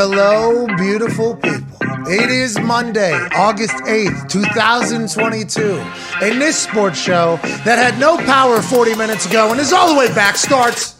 Hello, beautiful people. It is Monday, August 8th, 2022. And this sports show that had no power 40 minutes ago and is all the way back starts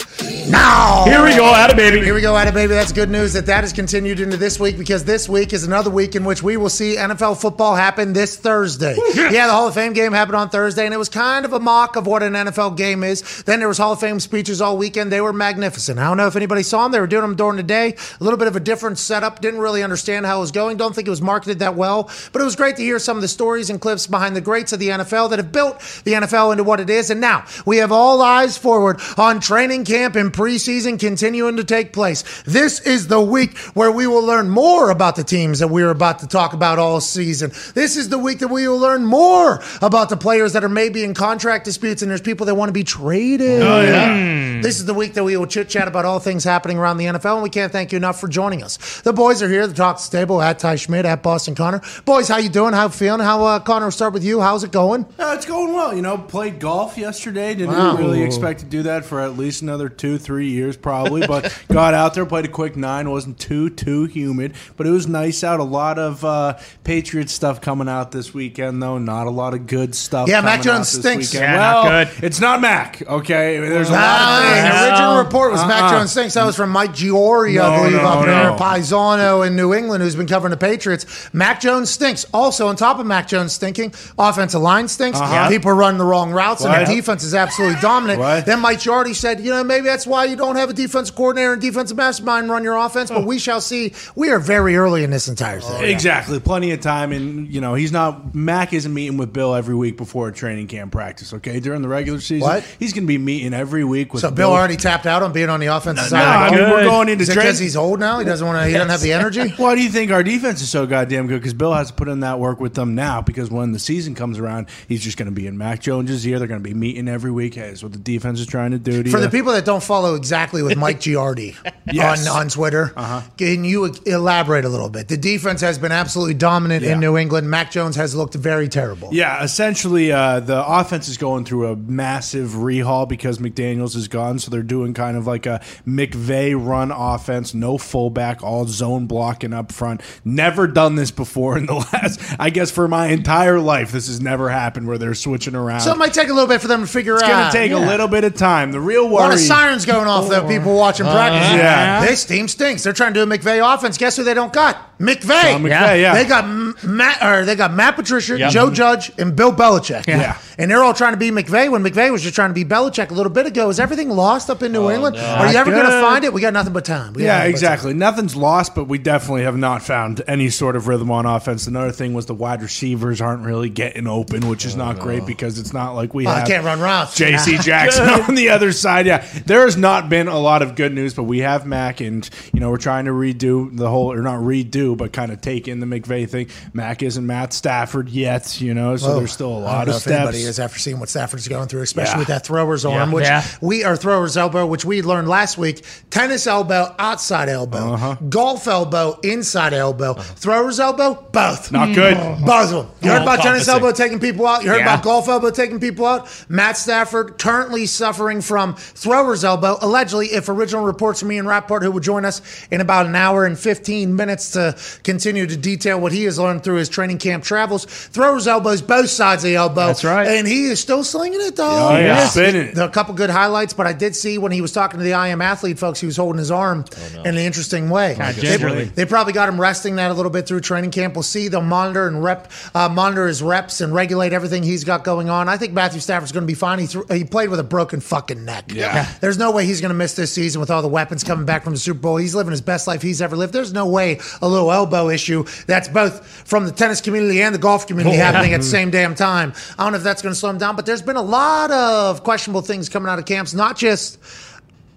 now. Here we go, at it, baby. Here we go, Adam, baby. That's good news that that has continued into this week because this week is another week in which we will see NFL football happen this Thursday. yeah, the Hall of Fame game happened on Thursday, and it was kind of a mock of what an NFL game is. Then there was Hall of Fame speeches all weekend. They were magnificent. I don't know if anybody saw them. They were doing them during the day. A little bit of a different setup. Didn't really understand how it was going. Don't think it was marketed that well. But it was great to hear some of the stories and clips behind the greats of the NFL that have built the NFL into what it is. And now we have all eyes forward on training camp and preseason continuing to take place. This is the week where we will learn more about the teams that we're about to talk about all season. This is the week that we will learn more about the players that are maybe in contract disputes and there's people that want to be traded. Oh, yeah. This is the week that we will chit chat about all things happening around the NFL, and we can't thank you enough for joining us. The boys are here, the talk table at Ty Schmidt, at Boston Connor. Boys, how you doing? How you feeling? How uh, Connor? We'll start with you. How's it going? Uh, it's going well. You know, played golf yesterday. Didn't Wow. really expect to do that for at least another two, three years probably. But got out there, played a quick nine. wasn't too too humid, but it was nice out. A lot of uh, Patriot stuff coming out this weekend, though. Not a lot of good stuff. Yeah, Mac Jones stinks. Yeah, well, not good. It's not Mac. Okay, there's a lot of things. the original report was Mac Uh-uh. Jones stinks. That was from Mike Giardi, I believe, no, up there, no. Paisano in New England, who's been covering the Patriots. Mac Jones stinks. Also, on top of Mac Jones stinking, offensive line stinks. Uh-huh. People are running the wrong routes, and What? the defense is absolutely dominant. What? Then Mike Giardi said, you know, maybe that's why you don't have a defensive coordinator and defensive mastermind run your offense, but we oh. shall see. We are very early in this entire thing. Oh, exactly, plenty of time, and you know he's not. Mac isn't meeting with Bill every week before a training camp practice. Okay, during the regular season, What? he's going to be meeting every week with. So Bill already tapped out on being on the offensive No, side. I mean we're going into training. because he's old now? He doesn't want to. He doesn't have the energy. Why do you think our defense is so goddamn good? Because Bill has to put in that work with them now. Because when the season comes around, he's just going to be in Mac Jones's ear. They're going to be meeting every week. Hey, that's what the defense is trying to do. To For you. the people that don't follow exactly with Mike Giardi Yes. on, on Twitter, can you elaborate a little bit? The defense has been absolutely dominant Yeah. in New England. Mac Jones has looked very terrible. Yeah, essentially, uh, the offense is going through a massive rehaul because McDaniels is gone. So they're doing kind of like a McVay run offense, no fullback, all zone blocking up front. Never done this before in the last, I guess, for my entire life. This has never happened where they're switching around. So it might take a little bit for them to figure it's out. It's going to take a little bit of time. The real worry. Sirens going off though. People watching uh-huh. practice. yeah. this team stinks. They're trying to do a McVay offense. Guess who they don't got? McVay. McVay, yeah. They got M- Matt, or they got Matt Patricia, Yep. Joe Judge, and Bill Belichick. Yeah. and they're all trying to be McVay when McVay was just trying to be Belichick a little bit ago. Is everything lost up in New oh, England? Are you ever going to Good. find it? We got nothing but time. We got Yeah, nothing but exactly. Nothing's lost, but we definitely have not found any sort of rhythm on offense. Another thing was the wide receivers aren't really getting open, which is oh, not great because it's not like we oh, Well, I have can't run routes. J.C. Jackson on the other side. Yeah, there has not been a lot of good news, but we have Mac, and you know we're trying to redo the whole, or not redo, but kind of take in the McVay thing. Mac isn't Matt Stafford yet, you know, so Oh, there's still a lot don't know of if steps. anybody is after seeing what Stafford's going through, especially Yeah. with that thrower's arm, which Yeah. we are thrower's elbow, which we learned last week. Tennis elbow, outside elbow, Uh-huh. golf elbow, inside elbow, thrower's elbow, both. Not good. Both of them. You heard about tennis elbow taking people out. You heard Yeah. about golf elbow taking people out. Matt Stafford currently suffering from thrower's elbow. Allegedly, if original reports from Ian Rapoport, who will join us in about an hour and 15 minutes to continue to detail what he has learned through his training camp travels. Thrower's elbows, both sides of the elbow. That's right. And he is still slinging it, though. Oh, yeah. Spinning it. A couple good highlights, but I did see when he was talking to the I Am Athlete folks, he was holding his arm in an interesting way. Kinda They- they probably got him resting that a little bit through training camp. We'll see. They'll monitor and rep, uh, monitor his reps and regulate everything he's got going on. I think Matthew Stafford's going to be fine. He, threw, he played with a broken fucking neck. Yeah. There's no way he's going to miss this season with all the weapons coming back from the Super Bowl. He's living his best life he's ever lived. There's no way a little elbow issue that's both from the tennis community and the golf community oh. happening at the same damn time. I don't know if that's going to slow him down, but there's been a lot of questionable things coming out of camps, not just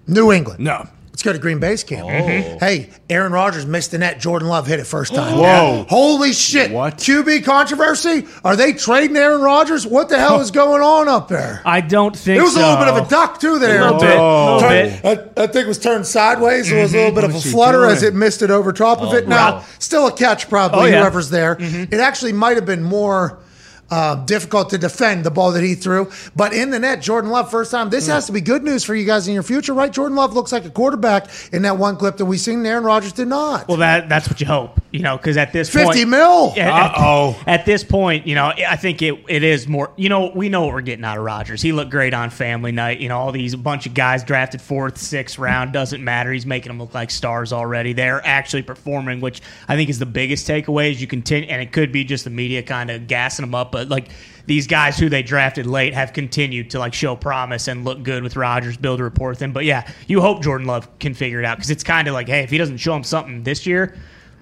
New England. No. Let's go to Green Bay's camp. Oh. Mm-hmm. Hey, Aaron Rodgers missed the net. Jordan Love hit it first time. Whoa. Holy shit. What? QB controversy? Are they trading Aaron Rodgers? What the hell is going on up there? I don't think It was so. a little bit of a duck too there. little bit, Oh. little bit. I, I think it was turned sideways. So it was a mm-hmm. little bit of a flutter doing? as it missed it over top of oh, it. Now, wow. still a catch, probably, Oh, yeah. whoever's there. Mm-hmm. It actually might have been more uh, difficult to defend the ball that he threw. But in the net, Jordan Love, first time. This has to be good news for you guys in your future, right? Jordan Love looks like a quarterback in that one clip that we seen. Aaron Rodgers did not. Well, that that's what you hope, you know, because at this 50 point, mil. At- Uh-oh. At, this point, you know, I think it it is more. You know, we know what we're getting out of Rodgers. He looked great on Family Night. You know, all these bunch of guys drafted fourth, sixth round doesn't matter. He's making them look like stars already. They're actually performing, which I think is the biggest takeaway. Is you continue, and it could be just the media kind of gassing them up, but like these guys who they drafted late have continued to like show promise and look good with Rodgers, build a rapport with him. But yeah, you hope Jordan Love can figure it out because it's kind of like, hey, if he doesn't show him something this year,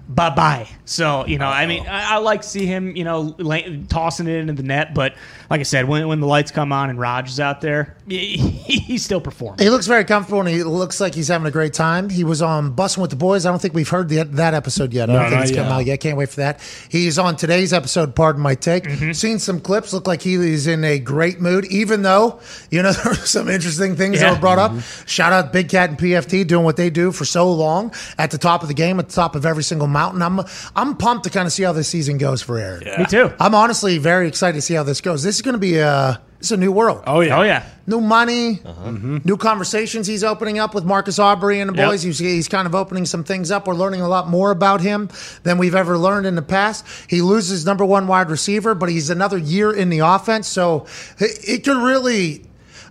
bye bye. So you know, I mean, I, I like see him, you know, la- tossing it into the net. But like I said, when when the lights come on and Raj is out there, he, he's still performing. He looks very comfortable and he looks like he's having a great time. He was on Busting with the Boys. I don't think we've heard the, that episode yet. I don't No, think it's come out yet. Can't wait for that. He's on today's episode, Pardon My Take. Mm-hmm. Seen some clips. Look like he is in a great mood, even though, you know, there were some interesting things that were brought Mm-hmm. up. Shout out Big Cat and PFT doing what they do for so long at the top of the game, at the top of every single mountain. I'm, I'm pumped to kind of see how this season goes for Aaron. Me too. I'm honestly very excited to see how this goes. This is going to be a, it's a new world Oh yeah. Oh yeah. new money, uh-huh. mm-hmm. new conversations he's opening up with Marcus Aubrey and the Yep. boys. He's, he's kind of opening some things up. We're learning a lot more about him than we've ever learned in the past. He loses number one wide receiver, but he's another year in the offense. So it, it could really.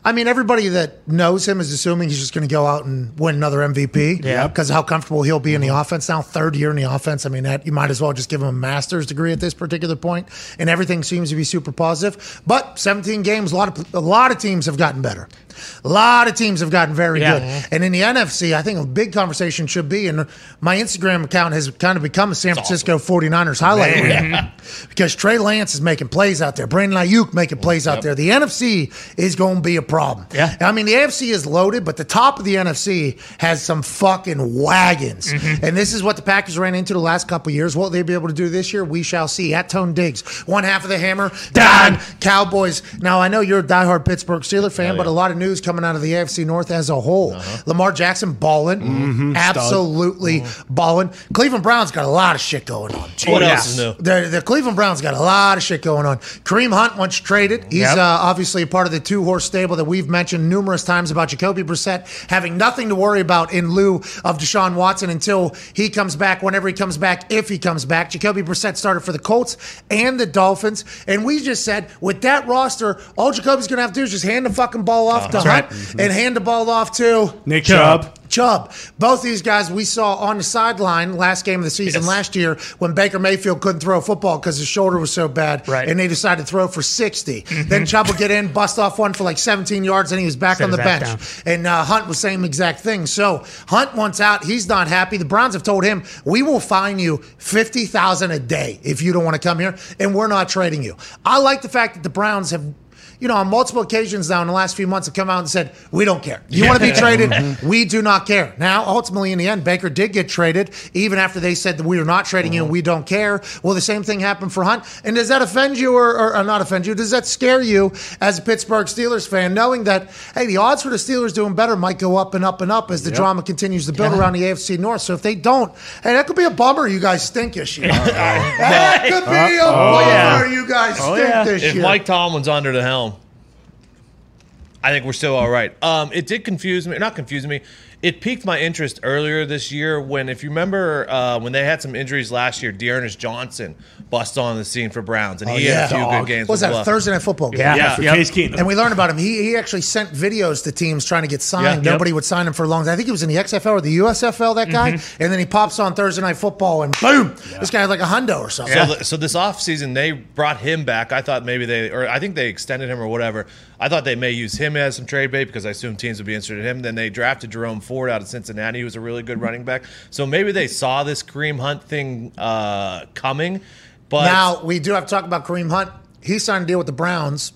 I mean, everybody that knows him is assuming he's just going to go out and win another MVP. Yeah. Because how comfortable he'll be in the offense now, third year in the offense. I mean, that you might as well just give him a master's degree at this particular point. and everything seems to be super positive. But 17 games, a lot of a lot of teams have gotten better. A lot of teams have gotten very Yeah. good. And in the NFC, I think a big conversation should be, and my Instagram account has kind of become a San Francisco 49ers highlight reel because Trey Lance is making plays out there. Brandon Aiyuk making plays out there. The NFC is going to be a problem. Yeah. I mean, the AFC is loaded, but the top of the NFC has some fucking wagons. Mm-hmm. And this is what the Packers ran into the last couple years. What they'll be able to do this year, we shall see. At Tone Diggs, one half of the hammer, down. Cowboys. Now, I know you're a diehard Pittsburgh Steeler fan, but a lot of news coming out of the AFC North as a whole. Uh-huh. Lamar Jackson balling, mm-hmm. absolutely mm-hmm. balling. Cleveland Browns got a lot of shit going on. What yeah. else is new? The, the Cleveland Browns got a lot of shit going on. Kareem Hunt once traded. He's Yep. uh, obviously a part of the two horse stable that we've mentioned numerous times about Jacoby Brissett having nothing to worry about in lieu of Deshaun Watson until he comes back, whenever he comes back, if he comes back. Jacoby Brissett started for the Colts and the Dolphins. And we just said, with that roster, all Jacoby's going to have to do is just hand the fucking ball off uh-huh. to Hunt and hand the ball off to Nick Chubb. Chubb. Chubb. Both these guys we saw on the sideline last game of the season Yes. last year when Baker Mayfield couldn't throw a football because his shoulder was so bad. Right. And they decided to throw for 60. Then Chubb would get in, bust off one for like 17 yards, and he was back Set on the bench. ass And uh, Hunt was same exact thing. So Hunt wants out. He's not happy. The Browns have told him, we will fine you 50000 a day if you don't want to come here, and we're not trading you. I like the fact that the Browns have you know, on multiple occasions now in the last few months have come out and said, we don't care. You want to be traded? Mm-hmm. we do not care. Now, ultimately, in the end, Baker did get traded, even after they said that we are not trading you and mm-hmm. we don't care. Well, the same thing happened for Hunt. And does that offend you or, or, or not offend you? Does that scare you as a Pittsburgh Steelers fan, knowing that, hey, the odds for the Steelers doing better might go up and up and up as the drama continues to build around the AFC North? So if they don't, hey, that could be a bummer. You guys stink this year. that could be a bummer. Oh, yeah. You guys Oh, stink yeah. this If year. Mike Tomlin's under the helm, I think we're still all right. Um, it did confuse me, not confuse me. It piqued my interest earlier this year when, if you remember, uh, when they had some injuries last year, D'Ernest Johnson bust on the scene for Browns, and he had a few Dog. good games. What was that, a Bluff. Thursday Night Football game? Yeah. Yeah. For Yep. Case Keenum. And we learned about him. He he actually sent videos to teams trying to get signed. Yeah. Nobody Yep. would sign him for long. I think he was in the XFL or the USFL. That guy, Mm-hmm. and then he pops on Thursday Night Football, and boom, this guy had like a hundo or something. So, th- so this offseason, they brought him back. I thought maybe they, or I think they extended him or whatever. I thought they may use him as some trade bait because I assume teams would be interested in him. Then they drafted Jerome Ford out of Cincinnati, who was a really good running back. So maybe they saw this Kareem Hunt thing uh, coming. But Now we do have to talk about Kareem Hunt. He signed a deal with the Browns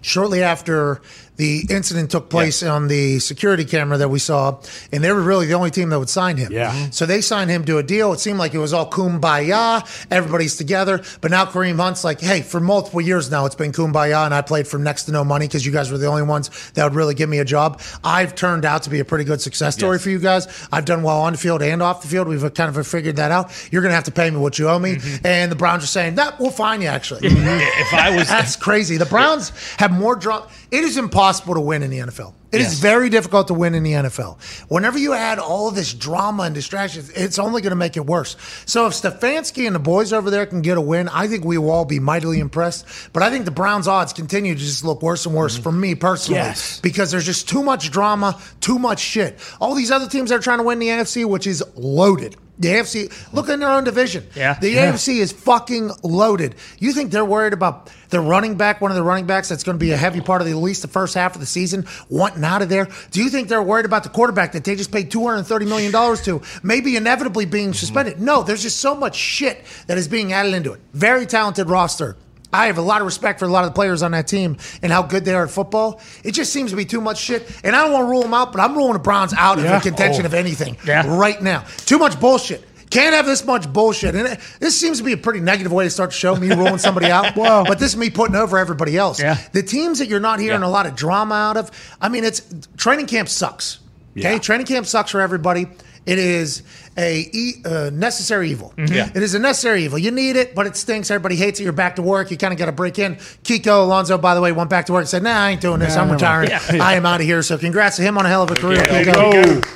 shortly after the incident took place on the security camera that we saw, and they were really the only team that would sign him. Yeah. Mhm. So they signed him to a deal. It seemed like it was all kumbaya, everybody's together. But now Kareem Hunt's like, hey, for multiple years now, it's been kumbaya, and I played for next to no money because you guys were the only ones that would really give me a job. I've turned out to be a pretty good success story Yes. for you guys. I've done well on the field and off the field. We've kind of figured that out. You're going to have to pay me what you owe me. Mm-hmm. And the Browns are saying, that we'll fine you, actually. if I was That's crazy. The Browns have more drama. It is impossible to win in the NFL. It is Yes. very difficult to win in the NFL. Whenever you add all this drama and distractions, it's only going to make it worse. So if Stefanski and the boys over there can get a win, I think we will all be mightily impressed. But I think the Browns' odds continue to just look worse and worse mm-hmm. for me personally Yes. because there's just too much drama, too much shit. All these other teams that are trying to win the NFC, which is loaded. The AFC, look in their own division. Yeah. The Yeah. AFC is fucking loaded. You think they're worried about their running back, one of the running backs that's going to be a heavy part of the, at least the first half of the season, wanting out of there? Do you think they're worried about the quarterback that they just paid $230 million to, maybe inevitably being suspended? No, there's just so much shit that is being added into it. Very talented roster. I have a lot of respect for a lot of the players on that team and how good they are at football. It just seems to be too much shit. And I don't want to rule them out, but I'm ruling the Browns out of Yeah. the contention Oh. of anything Yeah. right now. Too much bullshit. Can't have this much bullshit. And it, this seems to be a pretty negative way to start the show, me ruling somebody out. Well- but this is me putting over everybody else. Yeah. The teams that you're not hearing Yeah. a lot of drama out of, I mean, it's training camp sucks. Okay? Training camp sucks for everybody. It is a e- uh, necessary evil. Yeah. It is a necessary evil. You need it, but it stinks. Everybody hates it. You're back to work. You kind of got to break in. Kiko Alonso, by the way, went back to work and said, "Nah, I ain't doing this. I'm no, no. retiring. I am out of here." So, congrats to him on a hell of a career. There Kiko. go.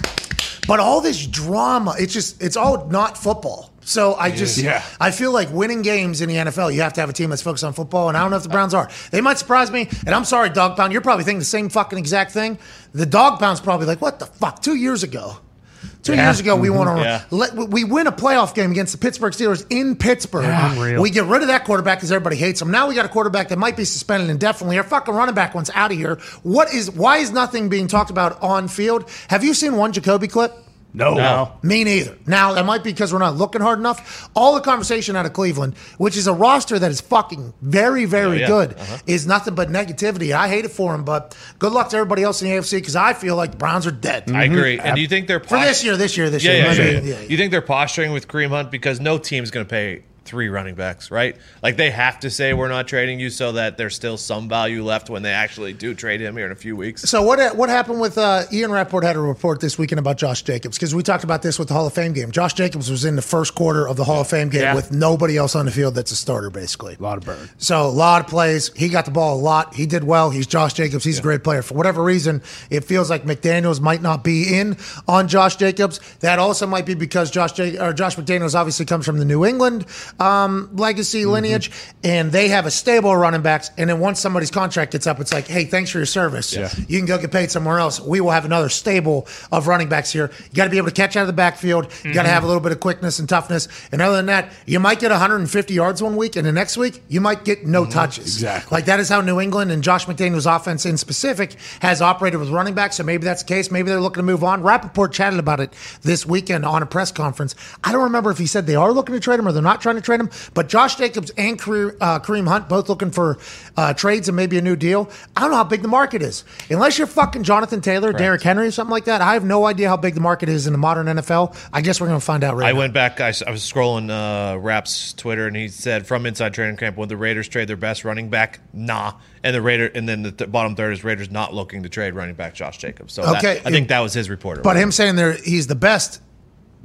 But all this drama, it's just it's all not football. So I just Yeah. I feel like winning games in the NFL, you have to have a team that's focused on football, and I don't know if the Browns are. They might surprise me, and I'm sorry, Dog Pound, you're probably thinking the same fucking exact thing. The Dog Pound's probably like, what the fuck? Two years ago. Two years ago, we mm-hmm. won. A, Yeah. let, we win a playoff game against the Pittsburgh Steelers in Pittsburgh. Unreal. We get rid of that quarterback because everybody hates him. Now we got a quarterback that might be suspended indefinitely. Our fucking running back one's out of here. What is? Why is nothing being talked about on field? Have you seen one Jacoby clip? No. No. Me neither. Now, that might be because we're not looking hard enough. All the conversation out of Cleveland, which is a roster that is fucking very, very Oh, yeah. good, Uh-huh. is nothing but negativity. I hate it for them, but good luck to everybody else in the AFC because I feel like the Browns are dead. I agree. And do you think they're For this year, this year, this Yeah, year. yeah, maybe- yeah, yeah, yeah. You think they're posturing with Kareem Hunt because no team's going to pay three running backs, right? Like they have to say we're not trading you so that there's still some value left when they actually do trade him here in a few weeks. So what what happened with uh, Ian Rapoport had a report this weekend about Josh Jacobs because we talked about this with the Hall of Fame game. Josh Jacobs was in the first quarter of the Hall of Fame game Yeah. with nobody else on the field that's a starter, basically. A lot of burn. So a lot of plays. He got the ball a lot. He did well. He's Josh Jacobs. He's a great player. For whatever reason, it feels like McDaniels might not be in on Josh Jacobs. That also might be because Josh J- or Josh McDaniels obviously comes from the New England um, legacy mm-hmm. lineage, and they have a stable of running backs. And then once somebody's contract gets up, it's like, hey, thanks for your service. Yeah. You can go get paid somewhere else. We will have another stable of running backs here. You got to be able to catch out of the backfield. You got to mm-hmm. have a little bit of quickness and toughness. And other than that, you might get 150 yards one week, and the next week you might get no mm-hmm. touches. Exactly. Like that is how New England and Josh McDaniels' offense in specific has operated with running backs. So maybe that's the case. Maybe they're looking to move on. Rapoport chatted about it this weekend on a press conference. I don't remember if he said they are looking to trade him or they're not trying to trade him. But Josh Jacobs and Kareem, uh, Kareem Hunt both looking for uh, trades and maybe a new deal. I don't know how big the market is. Unless you're fucking Jonathan Taylor, Derrick Henry, or something like that. I have no idea how big the market is in the modern NFL. I guess we're going to find out right I now. went back. I was scrolling uh, Rap's Twitter, and he said from inside training camp, would the Raiders trade their best running back? Nah. And the Raider, and then the th- bottom third is Raiders not looking to trade running back Josh Jacobs. So that- Okay, I think that was his report. But him saying there he's the best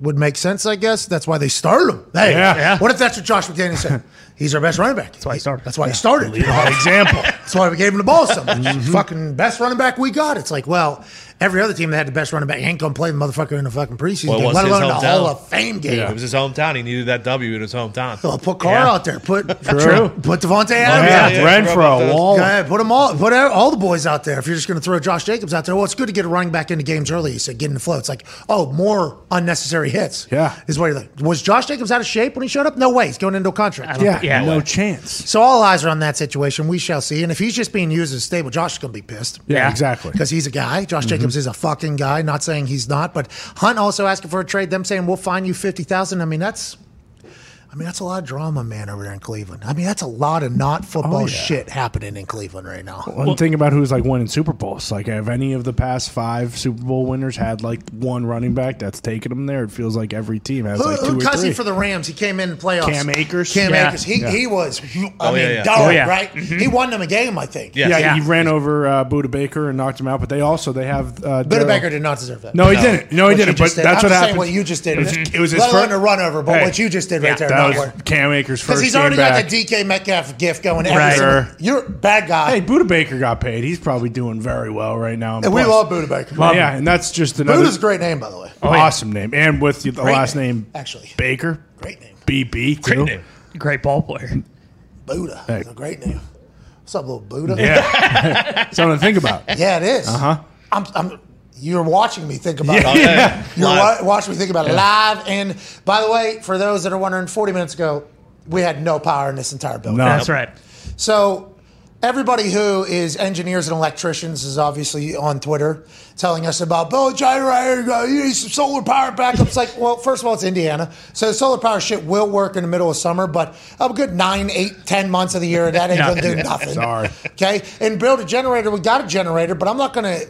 would make sense, I guess. That's why they started him. Hey, Yeah. Yeah. what if that's what Josh McDaniels said? He's our best running back. That's why he started. That's why he started. example. That's why we gave him the ball so much. Mm-hmm. Fucking best running back we got. It's like, well, every other team that had the best running back ain't gonna play the motherfucker in the fucking preseason Well, game, let his alone the hometown. Hall of Fame game. It was his hometown. He needed that W in his hometown. Well, put Carr Yeah. out there. Put True. Put Davante oh, Yeah, Adams out there. yeah. Renfrow, Wall. Yeah, put them all. Put all the boys out there. If you're just going to throw Josh Jacobs out there, well, it's good to get a running back into games early. You said get in the flow. It's like, oh, more unnecessary hits. Yeah. is what you're like. Was Josh Jacobs out of shape when he showed up? No way. He's going into a contract. Yeah, Yeah. no chance. So all eyes are on that situation. We shall see. And if he's just being used as a stable, Josh is going to be pissed. Yeah, Yeah. exactly. Because he's a guy. Josh Jacobs is a fucking guy. Not saying he's not, but Hunt also asking for a trade. Them saying we'll find you fifty thousand. I mean, that's. I mean, that's a lot of drama, man, over there in Cleveland. I mean, that's a lot of not football Oh, yeah. shit happening in Cleveland right now. Well, think about who's like winning Super Bowls. Like, have any of the past five Super Bowl winners had like one running back that's taken them there? It feels like every team has Who, like two who or cussed three. he for the Rams? He came in the playoffs. Cam Akers? Cam Yeah. Akers. He, Yeah. he was, I Oh, mean, yeah, yeah. dog, Oh, yeah. right? He won them a game, I think. Yeah. yeah, Yeah. he ran over uh, Budda Baker and knocked him out. But they also they have uh, Budda Baker did not deserve that. No, he didn't. No, he What didn't. But did. that's I'm what happened. what you just did. It was, it was his let alone a run over, but what you just did right there. That not was work. Cam Akers' Because he's already game got the DK Metcalf gift going. Every Right. single- Sure. You're bad guy. Hey, Budda Baker got paid. He's probably doing very well right now. and we Plus- love Budda Baker. yeah, and that's just another Budda's a great name, by the way. awesome name, and with the Great last name, name actually. Baker, Great name. BB too. Great name. Great ball player. Buddha. Hey. It's a great name. What's up, little Buddha? Yeah, something to think about. Yeah, it is. Uh Uh-huh. huh. I'm, I'm, you're watching me think about Oh, it. yeah. You're wa- watching me think about it live. And by the way, for those that are wondering, 40 minutes ago, we had no power in this entire building. No. That's right. So everybody who is engineers and electricians is obviously on Twitter telling us about Bill generator, you need some solar power backup. It's like, well, first of all, it's Indiana. So the solar power shit will work in the middle of summer, but a good nine, eight, ten months of the year, that ain't gonna do nothing. Sorry. Okay? And build a generator, we got a generator, but I'm not gonna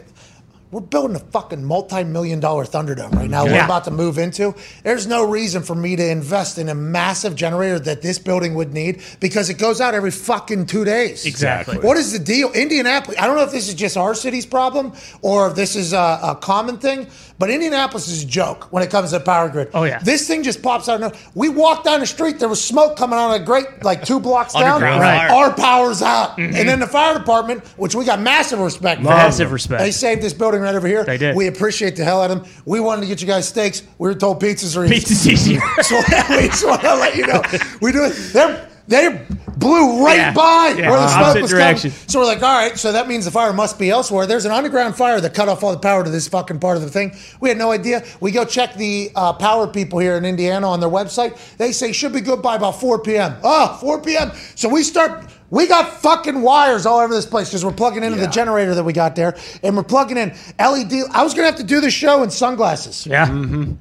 we're building a fucking multi-million dollar Thunderdome right now. We're about to move into. There's no reason for me to invest in a massive generator that this building would need because it goes out every fucking two days. Exactly. What is the deal? Indianapolis. I don't know if this is just our city's problem or if this is a, a common thing, but Indianapolis is a joke when it comes to power grid. Oh, yeah. This thing just pops out. Of. We walked down the street. There was smoke coming out of a great like two blocks down. Right. Our power's out, mm-hmm. and then the fire department, which we got massive respect for. Massive respect. They saved this building right over here. They did. We appreciate the hell out of them. We wanted to get you guys steaks. We were told pizzas are easy. Pizza's easier. So we just want to let you know. We do it. They're, they blew right Yeah. by Yeah. where the smoke Opposite was direction. coming. So we're like, all right, so that means the fire must be elsewhere. There's an underground fire that cut off all the power to this fucking part of the thing. We had no idea. We go check the uh, power people here in Indiana on their website. They say should be good by about 4 p.m. Oh, 4 p.m. So we start. We got fucking wires all over this place because we're plugging into the generator that we got there, and we're plugging in LED. I was gonna have to do this show in sunglasses. Yeah. Mm-hmm.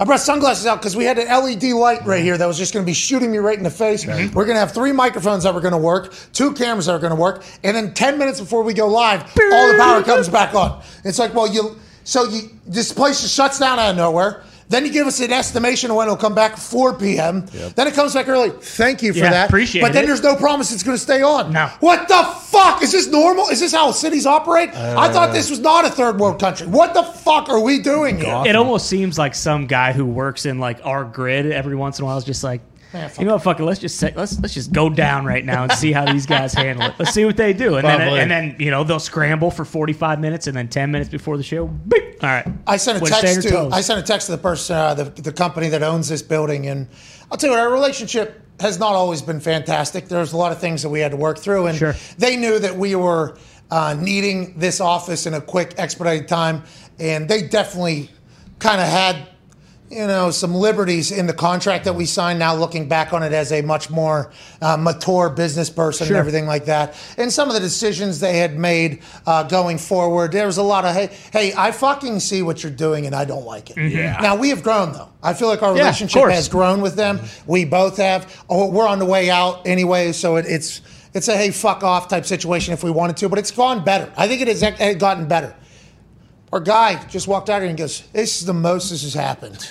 I brought sunglasses out because we had an LED light right here that was just going to be shooting me right in the face. We're going to have three microphones that were going to work, two cameras that are going to work, and then 10 minutes before we go live, all the power comes back on. It's like, well, you so you this place just shuts down out of nowhere. Then you give us an estimation of when it'll come back 4 p.m. Then it comes back early. Thank you for Yeah, that. appreciate But then it. there's no promise it's going to stay on. No. What the fuck? Is this normal? Is this how cities operate? I thought uh. this was not a third world country. What the fuck are we doing here? It almost seems like some guy who works in like our grid every once in a while is just like, you know what, fuck it, let's just say, let's let's just go down right now and see how these guys handle it. Let's see what they do, and then and then you know they'll scramble for forty five minutes, and then ten minutes before the show, beep. All right, I sent a Way text to on toes. I sent a text to the person, uh, the, the company that owns this building, and I'll tell you what, our relationship has not always been fantastic. There's a lot of things that we had to work through, and Sure. they knew that we were uh, needing this office in a quick, expedited time, and they definitely kind of had. You know, some liberties in the contract that we signed. Now, looking back on it as a much more uh, mature business person Sure. and everything like that, and some of the decisions they had made uh, going forward, there was a lot of hey, hey, I fucking see what you're doing and I don't like it. Yeah. Now we have grown though. I feel like our Mm-hmm. Yeah, relationship has grown with them. We both have. Oh, we're on the way out anyway, so it, it's it's a hey fuck off type situation if we wanted to, but it's gone better. I think it has gotten better. Our guy just walked out here and goes, This is the most this has happened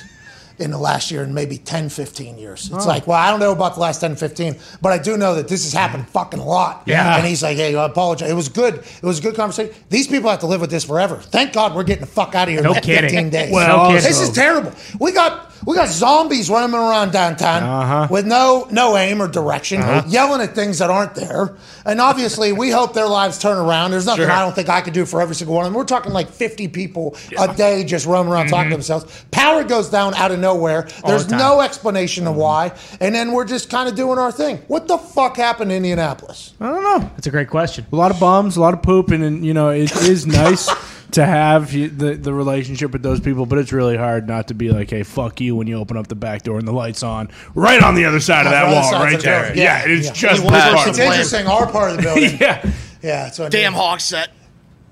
in the last year in maybe 10, 15 years. Oh. It's like, well, I don't know about the last 10, 15, but I do know that this has happened fucking a lot. Yeah. And he's like, hey, I apologize. It was good. It was a good conversation. These people have to live with this forever. Thank God we're getting the fuck out of here No in kidding. 15 days. Well, No this is terrible. We got we got zombies running around downtown Uh-huh. with no no aim or direction, uh-huh. yelling at things that aren't there. And obviously, we hope their lives turn around. There's nothing Sure. I don't think I could do for every single one of them. We're talking like 50 people a day just roaming around talking to mm-hmm. themselves. Power goes down out of nowhere. There's the no explanation of mm-hmm. why. And then we're just kind of doing our thing. What the fuck happened in Indianapolis? I don't know. that's a great question. A lot of bombs, a lot of poop, and, and you know it is nice to have the the relationship with those people, but it's really hard not to be like, "Hey, fuck you!" when you open up the back door and the lights on, right on the other side of that Right wall, side right of the there. building. Yeah, Yeah, it's yeah. just One that person part. It's interesting. Our part of the building. Yeah, Yeah. So Damn hawk set.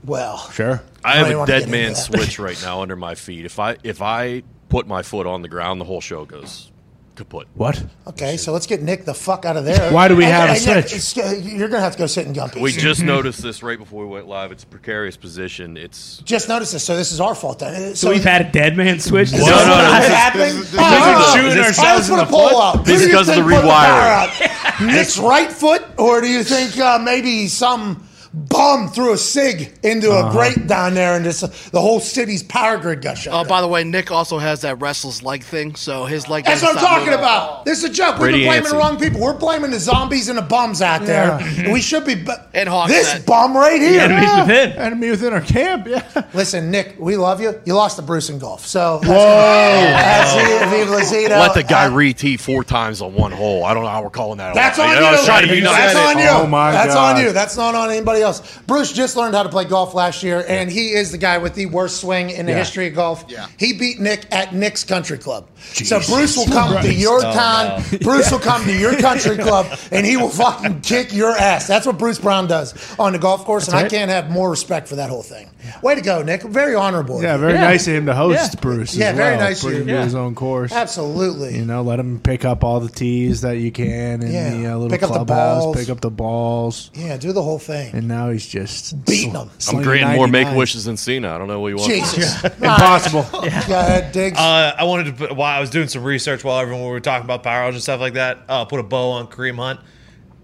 Well, sure. I I have don't a wanna get dead into man that. switch right now under my feet. If I if I put my foot on the ground, the whole show goes kaput. What? Okay, so let's get Nick the fuck out of there. Why do we have a and yeah, switch? it's- You're gonna have to go sit in Gumpy. We just noticed this right before we went live. It's a precarious position. It's just noticed this, so this is our fault then. So we've had a dead man switch. Is No, this no, what no, is this is- happening? this is- Oh, this is no, no, shooting no. ourselves Let's in put a the poll foot. up. This Who do you because of the rewiring. Nick's right foot, or do you think uh, maybe some bum threw a sig into Uh-huh. a grate down there and just the whole city's power grid got shut Oh, down? by the way, Nick also has that restless leg thing, so his leg. That's what I'm talking moving. about. This is a joke. We've been blaming the wrong people. We're blaming the zombies and the bums out there. And we should be. bu- And Hawks this said- bum right here. Enemies within. Enemy within our camp. Yeah. Listen, Nick, we love you. You lost to Bruce and golf. So, that's Whoa. Viva Lazito. let the guy Uh, re-tee four times on one hole. I don't know how we're calling that. That's on you. I was trying to be That's on you. Oh, my That's God. on you. That's not on anybody else. Bruce just learned how to play golf last year, and he is the guy with the worst swing in the Yeah. history of golf. Yeah. He beat Nick at Nick's Country Club. So Bruce will come to your Oh, town. Bruce will come to your country club, and he will fucking kick your ass. That's what Bruce Brown does on the golf course, and I can't have more respect for that whole thing. Way to go, Nick. Very honorable. Yeah, very Yeah. nice of him to host Yeah. Bruce. as Yeah, very well, nice of Bring you. him to Yeah. his own course. Absolutely. You know, let him pick up all the tees that you can in Yeah. the uh, little Pick up the clubhouse. balls. Pick up the balls. yeah, do the whole thing. And now he's just Beating sl- them. I'm slinging granting more 99. make wishes than Cena. I don't know what you want. Jesus. Impossible. Go ahead, Diggs. Uh, I wanted to put, while I was doing some research while everyone we were talking about power and stuff like that, uh, put a bow on Kareem Hunt.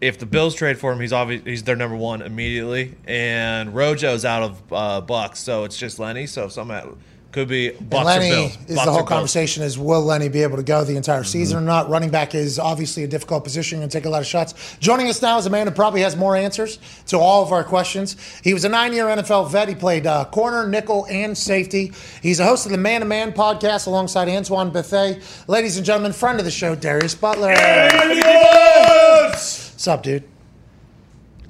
If the Bills trade for him, he's obviously he's their number one immediately, and Rojo's out of uh, Bucks, so it's just Lenny. So some could be Bucks Lenny or Bills. is Bucks the whole conversation is will Lenny be able to go the entire season or not? Running back is obviously a difficult position and take a lot of shots. Joining us now is a man who probably has more answers to all of our questions. He was a nine-year NFL vet. He played uh, corner, nickel, and safety. He's a host of the Man to Man podcast alongside Antoine Bethea. Ladies and gentlemen, friend of the show, Darius Butler. What's up, dude?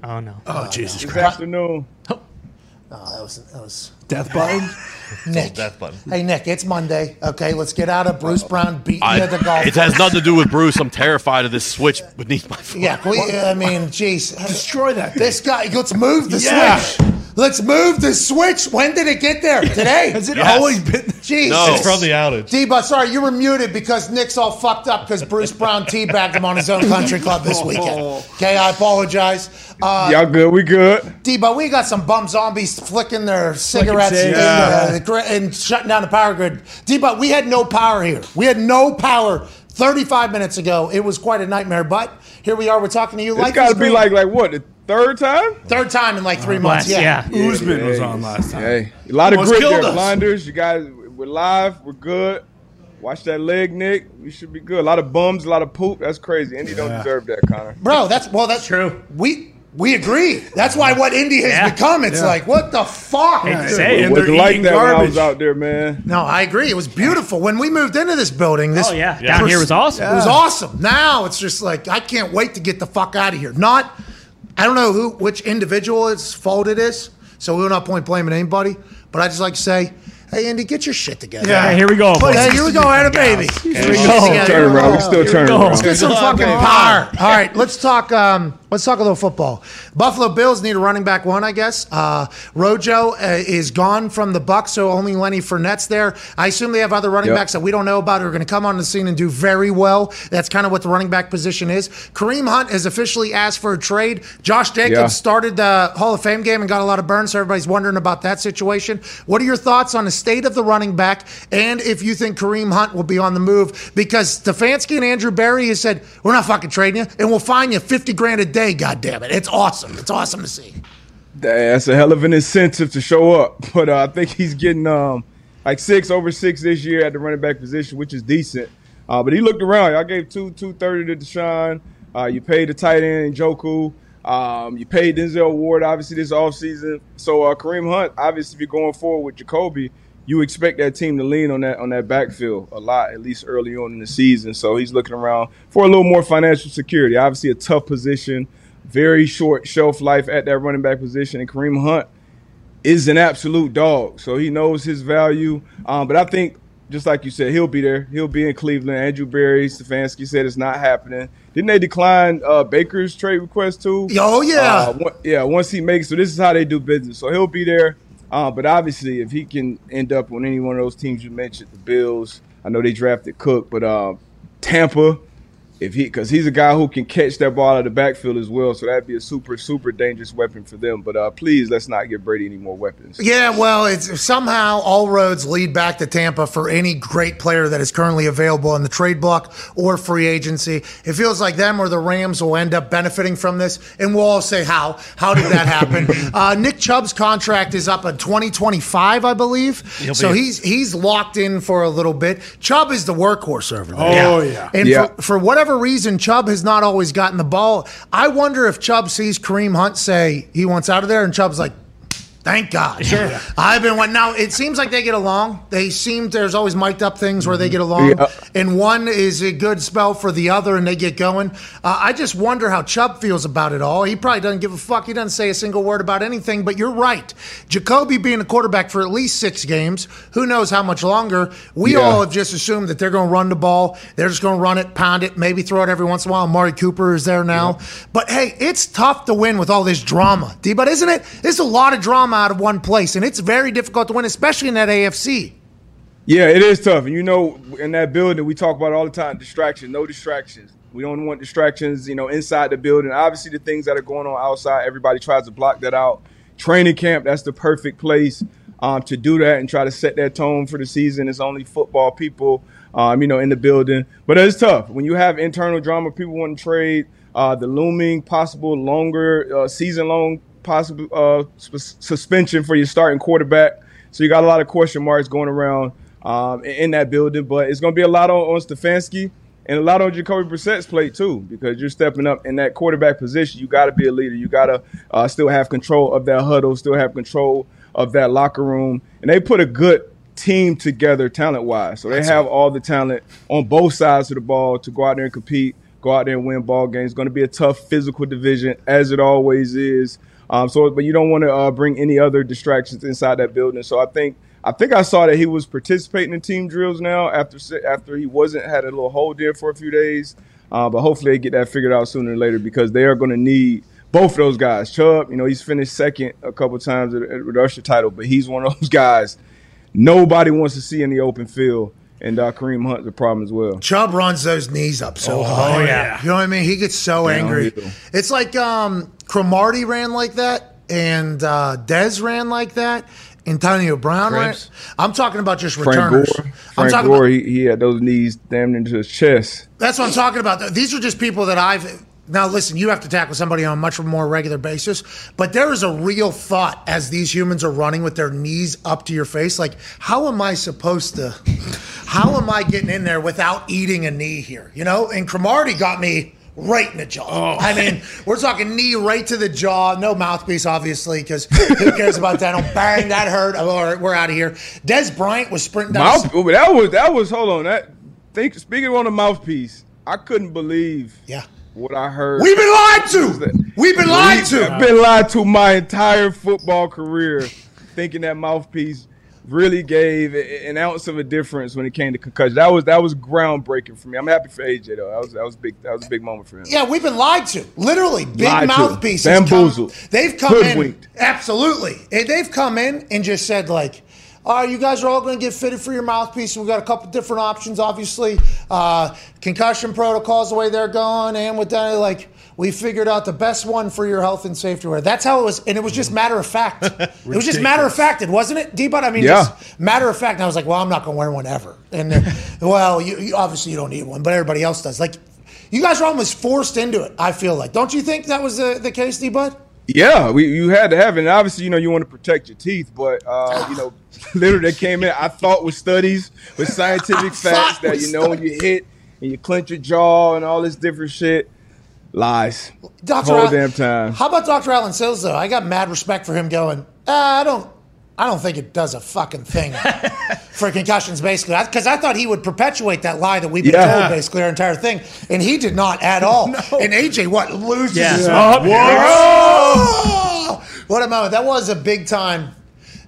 Oh no. Oh, oh Jesus This Christ. afternoon. Oh, that was that was Death button? Nick. death button. Hey, Nick, it's Monday. Okay, let's get out of Bruce Brown beating I, you at the golf. it has nothing to do with Bruce. I'm terrified of this switch beneath my foot. Yeah, we, I mean, jeez. Destroy that thing. This guy, let's move the Yeah. switch. Let's move the switch. When did it get there? Today. Has it Yes. always been? Jesus. No. It's from the outage. D-But, sorry, you were muted because Nick's all fucked up because Bruce Brown teabagged him on his own country club this weekend. Okay, I apologize. Uh, Y'all good? We good? D-But, we got some bum zombies flicking their cigarettes in, cigarettes. uh, the and shutting down the power grid. D-But, we had no power here. We had no power 35 minutes ago. It was quite a nightmare, but here we are. We're talking to you. It's Life got to be like like what the third time? Third time in like three uh, months. Last- Yeah. yeah. Usman was on last time. Hey, a lot of Almost grit killed there. us. Blinders, you guys. We're live. We're good. Watch that leg, Nick. We should be good. A lot of bums, a lot of poop. That's crazy. Indy don't deserve that, Connor. Bro, that's well, that's True. We we agree. That's why what Indy has Yeah. become. It's Yeah. like what the fuck. Hate to Right. say It it. And wasn't they're like eating that when I garbage. was out there, man. No, I agree. It was beautiful when we moved into this building. This Oh yeah. Down here was awesome. It was awesome. Now it's just like I can't wait to get the fuck out of here. Not, I don't know who, which individual it's fault it is. So we will not point blaming anybody. But I just like to say, hey Andy, get your shit together. Yeah. Hey, here we go. boys. Hey, here we go, Anna baby. Here we go. Turn around. We still turning around. Let's get some fucking power. All right, let's talk. Um, let's talk a little football. Buffalo Bills need a running back one, I guess. Uh, Rojo uh, is gone from the Bucks, so only Lenny Fournette's there. I assume they have other running Yep. backs that we don't know about who are going to come on the scene and do very well. That's kind of what the running back position is. Kareem Hunt has officially asked for a trade. Josh Jacobs Yeah. started the Hall of Fame game and got a lot of burn, so everybody's wondering about that situation. What are your thoughts on the state of the running back and if you think Kareem Hunt will be on the move? Because Stefanski and Andrew Berry has said, we're not fucking trading you, and we'll find you 50 grand a day, God damn it. It's awesome. It's awesome to see. That's a hell of an incentive to show up. But uh, I think he's getting um like six over six this year at the running back position, which is decent. Uh, but he looked around. Y'all gave two two thirty to Deshaun. Uh, you paid the tight end Njoku. Um, you paid Denzel Ward obviously this offseason. So uh, Kareem Hunt, obviously, if you're going forward with Jacoby, you expect that team to lean on that on that backfield a lot, at least early on in the season. So he's looking around for a little more financial security. Obviously, a tough position, very short shelf life at that running back position, and Kareem Hunt is an absolute dog. So he knows his value. Um, but I think, just like you said, he'll be there. He'll be in Cleveland. Andrew Berry, Stefanski said it's not happening. Didn't they decline uh, Baker's trade request too? Oh, yeah. Uh, one- yeah. Once he makes, so this is how they do business. So he'll be there. Uh, but obviously, if he can end up on any one of those teams you mentioned, the Bills. I know they drafted Cook, but uh, Tampa, if he because he's a guy who can catch that ball out of the backfield as well. So that'd be a super super dangerous weapon for them. But uh, please let's not give Brady any more weapons. Yeah, well, it's somehow all roads lead back to Tampa for any great player that is currently available in the trade block or free agency. It feels like them or the Rams will end up benefiting from this, and we'll all say how. How did that happen? uh, Nick Chubb's contract is up in 2025, I believe. so be- he's he's locked in for a little bit. Chubb is the workhorse over there. Oh, yeah. And Yeah. For, for whatever reason, Chubb has not always gotten the ball. I wonder if Chubb sees Kareem Hunt say he wants out of there, and Chubb's like, Thank God. Sure. I've been one. Now, it seems like they get along. They seem, there's always mic'd up things where they get along. Yeah. And one is a good spell for the other and they get going. Uh, I just wonder how Chubb feels about it all. He probably doesn't give a fuck. He doesn't say a single word about anything, but you're right. Jacoby being a quarterback for at least six games, who knows how much longer. We Yeah. all have just assumed that they're going to run the ball. They're just going to run it, pound it, maybe throw it every once in a while. Amari Cooper is there now. But hey, it's tough to win with all this drama, D. But isn't it? There's a lot of drama out of one place, and it's very difficult to win, especially in that AFC. Yeah, it is tough. And you know, in that building, we talk about all the time distraction, no distractions. We don't want distractions, you know, inside the building. Obviously, the things that are going on outside, everybody tries to block that out. Training camp, that's the perfect place um, to do that and try to set that tone for the season. It's only football people, um, you know, in the building. But it's tough. When you have internal drama, people want to trade, uh, the looming possible longer, uh, season long possible uh, sus- suspension for your starting quarterback. So you got a lot of question marks going around um, in, that building, but it's going to be a lot on, on Stefanski and a lot on Jacoby Brissett's plate too, because you're stepping up in that quarterback position. You got to be a leader. You got to uh, still have control of that huddle, still have control of that locker room, and they put a good team together talent wise. So they have all the talent on both sides of the ball to go out there and compete, go out there and win ball games. It's going to be a tough physical division as it always is. Um, so, but you don't want to uh, bring any other distractions inside that building. So I think I think I saw that he was participating in team drills now after after he wasn't had a little hold there for a few days. Uh, but hopefully they get that figured out sooner or later because they are going to need both of those guys. Chubb, you know, he's finished second a couple times at, at the Usher title, but he's one of those guys nobody wants to see in the open field. And uh, Kareem Hunt's a problem as well. Chubb runs those knees up so high. yeah. You know what I mean? He gets so angry. It's like um, Cromartie ran like that, and uh, Dez ran like that. And Antonio Brown ran. Cribs. I'm talking about just Frank returners. Gore, I'm Frank talking Gore, about, he, he had those knees damn into his chest. that's what I'm talking about. These are just people that I've. Now, listen, you have to tackle somebody on a much more regular basis, but there is a real thought as these humans are running with their knees up to your face. Like, how am I supposed to, how am I getting in there without eating a knee here? You know, and Cromartie got me right in the jaw. Oh. I mean, we're talking knee right to the jaw, no mouthpiece, obviously, because who cares about that? Don't bang, that hurt. All right, we're out of here. Dez Bryant was sprinting down. Mouth, oh, but that was that was hold on that. Think speaking on the mouthpiece, I couldn't believe yeah. what I heard. We've been lied to. We've been lied to. I've been lied to my entire football career, thinking that mouthpiece really gave an ounce of a difference when it came to concussion. That was that was groundbreaking for me. I'm happy for AJ though. That was that was big. That was a big moment for him. Yeah, we've been lied to. Literally, big Lied mouthpieces. Bamboozled. Come, they've come in. Absolutely. They've come in and just said, like, all right, you guys are all going to get fitted for your mouthpiece. We've got a couple different options, obviously. Uh, concussion protocols, the way they're going. And with that, like, we figured out the best one for your health and safety wear. That's how it was. And it was just matter of fact. it was just matter of fact, wasn't it, D-Bud? I mean, Yeah. just matter of fact. And I was like, well, I'm not going to wear one ever. And, uh, well, you, you, obviously you don't need one, but everybody else does. Like, you guys are almost forced into it, I feel like. Don't you think that was the, the case, D-Bud? Yeah, we you had to have it. And obviously, you know, you want to protect your teeth, but uh, you know, literally they came in. I thought with studies, with scientific facts that you know when you hit and you clench your jaw and all this different shit. Lies. Dr. Whole Al- damn time. How about Dr. Allen Sills, though? I got mad respect for him going, uh, I don't I don't think it does a fucking thing for concussions, basically. Because I, thought he would perpetuate that lie that we've been Yeah. told, basically, our entire thing. And he did not at all. And AJ, what, loses Yeah. Yeah. Whoa! What a moment. That was a big time.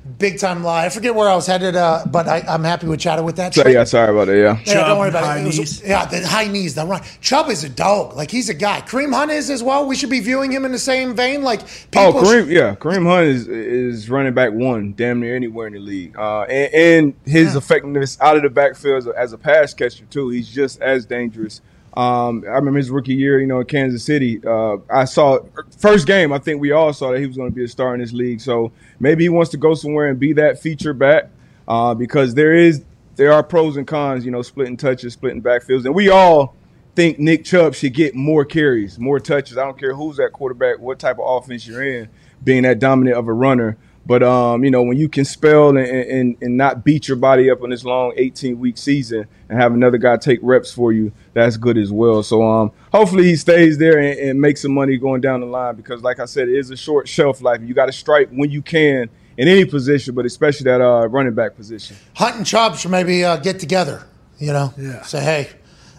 Big time lie. I forget where I was headed, uh, but I, I'm happy with Chatter with that. So, yeah, sorry about it. Yeah. Yeah, Chubb, don't worry about high it. It was- yeah, the high knees. The run. Chubb is a dog. Like he's a guy. Kareem Hunt is as well. We should be viewing him in the same vein. Like Oh, people. Kareem, yeah, Kareem Hunt is is running back one, damn near anywhere in the league, uh, and, and his effectiveness out of the backfield as a, as a pass catcher too. He's just as dangerous. Um, I remember his rookie year, you know, in Kansas City. Uh, I saw first game. I think we all saw that he was going to be a star in this league. So maybe he wants to go somewhere and be that feature back uh, because there is there are pros and cons. You know, splitting touches, splitting backfields, and we all think Nick Chubb should get more carries, more touches. I don't care who's that quarterback, what type of offense you're in, being that dominant of a runner. But um, you know, when you can spell and, and and not beat your body up on this long 18 week season and have another guy take reps for you, that's good as well. So um, hopefully he stays there and, and makes some money going down the line because, like I said, it is a short shelf life. You got to strike when you can in any position, but especially that uh, running back position. Hunt and Chubb should maybe uh, get together. You know, Yeah. say, hey,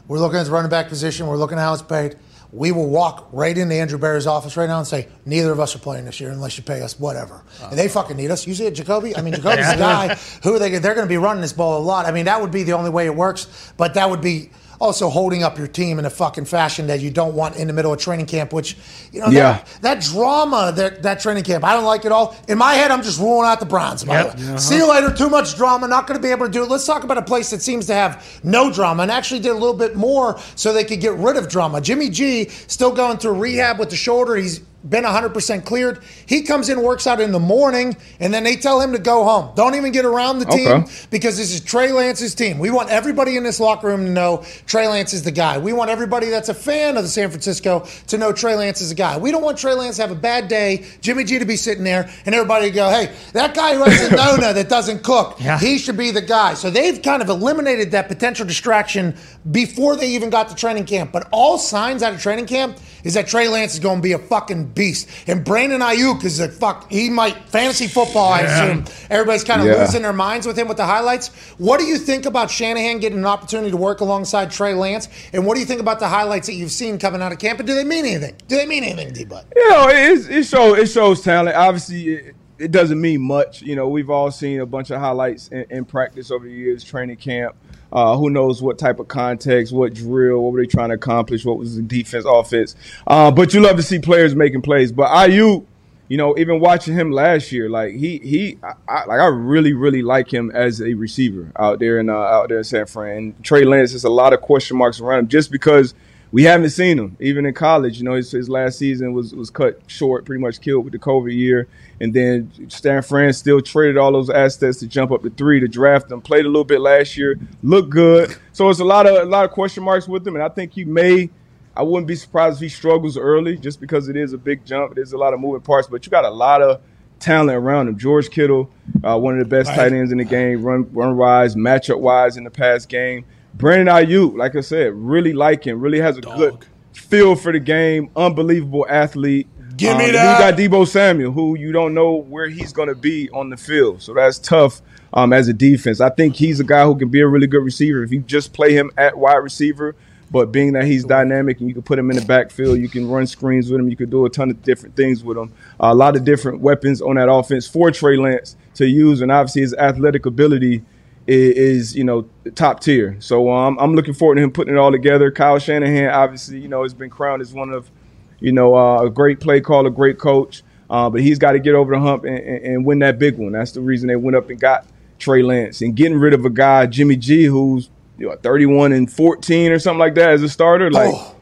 we're looking at the running back position. We're looking at how it's paid. We will walk right into Andrew Berry's office right now and say, neither of us are playing this year unless you pay us whatever. And they fucking need us. You see it, Jacoby? I mean, Jacoby's the guy. Who they? They're going to be running this ball a lot. I mean, that would be the only way it works. But that would be also holding up your team in a fucking fashion that you don't want in the middle of training camp, which, you know, Yeah. that, that drama, that, that training camp, I don't like it all. In my head, I'm just ruling out the Browns. by Yep. the way. Uh-huh. See you later. Too much drama. Not going to be able to do it. Let's talk about a place that seems to have no drama and actually did a little bit more so they could get rid of drama. Jimmy G still going through rehab with the shoulder. He's been 100% cleared. He comes in, works out in the morning, and then they tell him to go home. Don't even get around the team Okay. because this is Trey Lance's team. We want everybody in this locker room to know Trey Lance is the guy. We want everybody that's a fan of the San Francisco to know Trey Lance is the guy. We don't want Trey Lance to have a bad day, Jimmy G to be sitting there, and everybody to go, hey, that guy who has a Nona that doesn't cook, Yeah. he should be the guy. So they've kind of eliminated that potential distraction before they even got to training camp. But all signs out of training camp is that Trey Lance is going to be a fucking beast. And Brandon Aiyuk is a fuck. He might fantasy football, I assume. Everybody's kind of Yeah. losing their minds with him with the highlights. What do you think about Shanahan getting an opportunity to work alongside Trey Lance? And what do you think about the highlights that you've seen coming out of camp? And do they mean anything? Do they mean anything, D-Bud? You know, it, is- it shows it shows talent. Obviously, it, it doesn't mean much. You know, we've all seen a bunch of highlights in, in practice over the years, training camp. Uh, who knows what type of context, what drill, what were they trying to accomplish, what was the defense, offense. Uh, but you love to see players making plays. But Aiyuk, you know, even watching him last year, like he he, I, I, like I really really like him as a receiver out there in uh, out there in San Fran. And Trey Lance, there's a lot of question marks around him just because we haven't seen him even in college. You know, his, his last season was was cut short, pretty much killed with the COVID year. And then San Fran still traded all those assets to jump up to three to draft him. Played a little bit last year, looked good. So it's a lot of a lot of question marks with him, and I think he may. I wouldn't be surprised if he struggles early, just because it is a big jump. There's a lot of moving parts, but you got a lot of talent around him. George Kittle, uh, one of the best tight ends in the game, run run wise, matchup wise in the past game. Brandon Aiyuk, like I said, really like him. Really has a good feel for the game. Unbelievable athlete. Give me Um, that. You got Deebo Samuel, who you don't know where he's going to be on the field, so that's tough um, as a defense. I think he's a guy who can be a really good receiver if you just play him at wide receiver. But being that he's dynamic and you can put him in the backfield, you can run screens with him, you can do a ton of different things with him. a lot of different weapons on that offense for Trey Lance to use, and obviously his athletic ability is, is you know top tier. So um, I'm looking forward to him putting it all together. Kyle Shanahan, obviously, you know, has been crowned as one of you know, uh, a great play caller, great coach. Uh, but he's got to get over the hump and, and, and win that big one. That's the reason they went up and got Trey Lance and getting rid of a guy, Jimmy G, who's you know, 31 and 14 or something like that as a starter. Like, Oh.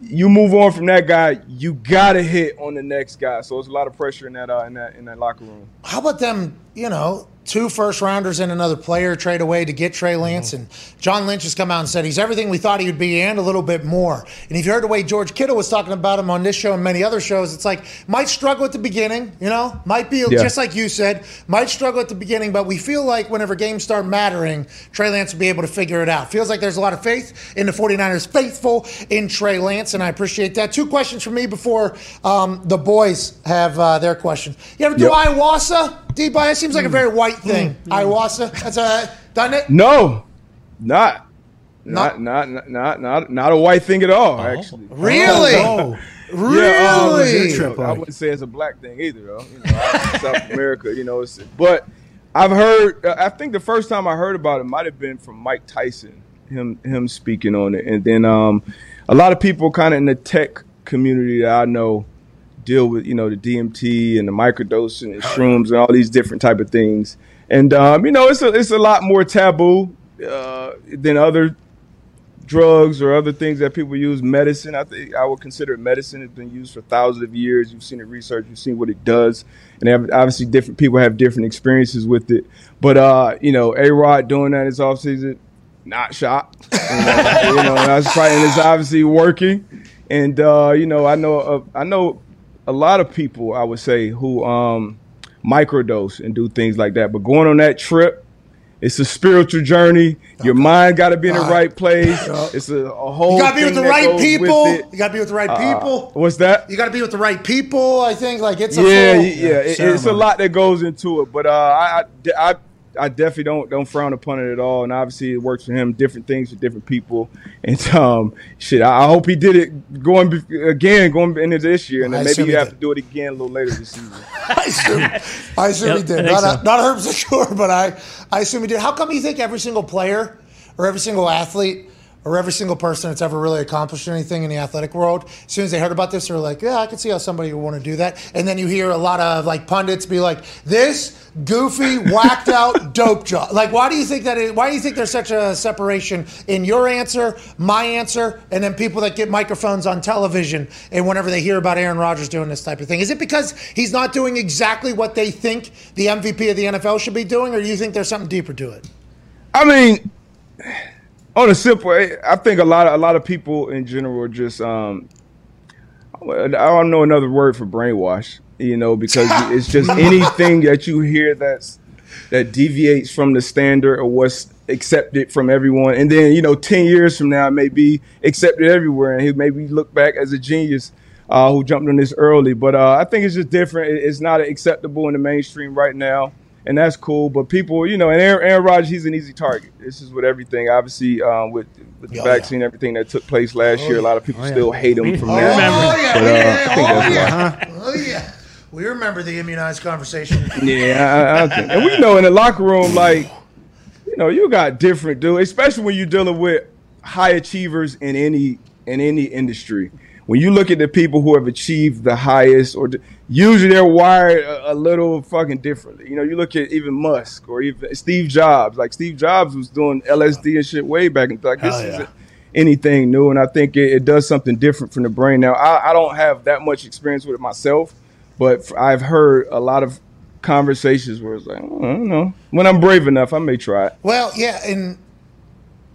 you move on from that guy, you gotta hit on the next guy. So it's a lot of pressure in that uh, in that in that locker room. How about them, you know, two first rounders and another player trade away to get Trey Lance? And John Lynch has come out and said he's everything we thought he would be and a little bit more. And if you heard the way George Kittle was talking about him on this show and many other shows, it's like might struggle at the beginning, you know, might be Yeah. just like you said, might struggle at the beginning, but we feel like whenever games start mattering, Trey Lance will be able to figure it out. Feels like there's a lot of faith in the 49ers, faithful in Trey Lance, and I appreciate that. Two questions for me before um, the boys have uh, their questions. You ever do Yep. ayahuasca? Deep It seems like a very white thing. Ayahuasca. That's a done it. No, not. Not not not not not, not a white thing at all. Actually, Really? Oh, Really? Yeah, um, Legit you trip, know, I wouldn't say it's a black thing either, though. You know, South America, you know. It's, but I've heard. uh, I think the first time I heard about it might have been from Mike Tyson, him him speaking on it, and then um, a lot of people kind of in the tech community that I know deal with you know the DMT and the microdosing and shrooms and all these different type of things, and um, you know it's a it's a lot more taboo uh, than other drugs or other things that people use. Medicine, I think I would consider medicine. It's been used for thousands of years. You've seen it research. You've seen what it does, and obviously different people have different experiences with it. But uh, you know, A Rod doing that in his off season, not shot. You know, you know, that's probably and it's obviously working. And uh, you know, I know uh, I know a lot of people. I would say who um, microdose and do things like that. But going on that trip. It's a spiritual journey. Your mind got to be in the right place. It's a, a whole. You gotta be with the right people. You gotta be with the right Uh, people. What's that? You gotta be with the right people. I think like it's a Yeah, full, yeah, yeah. It- it's a lot that goes into it, but uh, I, I, I, I definitely don't don't frown upon it at all. And obviously, it works for him. Different things for different people. And um, shit, I, I hope he did it going be- again, going into this year, and I then maybe you have did. to do it again a little later this season. I assume, I assume he did. I Not, so. a, not 100% sure, but I, I assume he did. How come you think every single player or every single athlete or every single person that's ever really accomplished anything in the athletic world, as soon as they heard about this, they're like, yeah, I can see how somebody would want to do that. And then you hear a lot of like pundits be like, this goofy, whacked out dope job. Like, why do you think that is, why do you think there's such a separation in your answer, my answer, and then people that get microphones on television and whenever they hear about Aaron Rodgers doing this type of thing? Is it because he's not doing exactly what they think the MVP of the NFL should be doing, or do you think there's something deeper to it? I mean, on a simple, I think a lot of a lot of people in general are just um, I don't know another word for brainwash, you know, because it's just anything that you hear that's that deviates from the standard or what's accepted from everyone, and then you know, ten years from now, it may be accepted everywhere, and he maybe look back as a genius. Uh, who jumped on this early? But uh, I think it's just different. It's not acceptable in the mainstream right now and that's cool. But people, you know, and Aaron, Aaron Rodgers, he's an easy target. This is with everything, obviously, um, with, with the Oh, yeah. vaccine, everything that took place last year. A lot of people yeah. still hate him from we that. remember. Oh yeah, But, uh, yeah, I think oh, that's yeah. oh yeah. We remember the immunized conversation. Yeah, I, I think, and we know in the locker room, like, you know, you got different dude, especially when you're dealing with high achievers in any in any industry. When you look at the people who have achieved the highest, or d- usually they're wired a, a little fucking differently. You know, you look at even Musk or even Steve Jobs. Like Steve Jobs was doing LSD and shit way back, and like this yeah. isn't anything new. And I think it, it does something different from the brain. Now, I, I don't have that much experience with it myself, but I've heard a lot of conversations where it's like, oh, I don't know. When I'm brave enough, I may try it. Well, yeah, and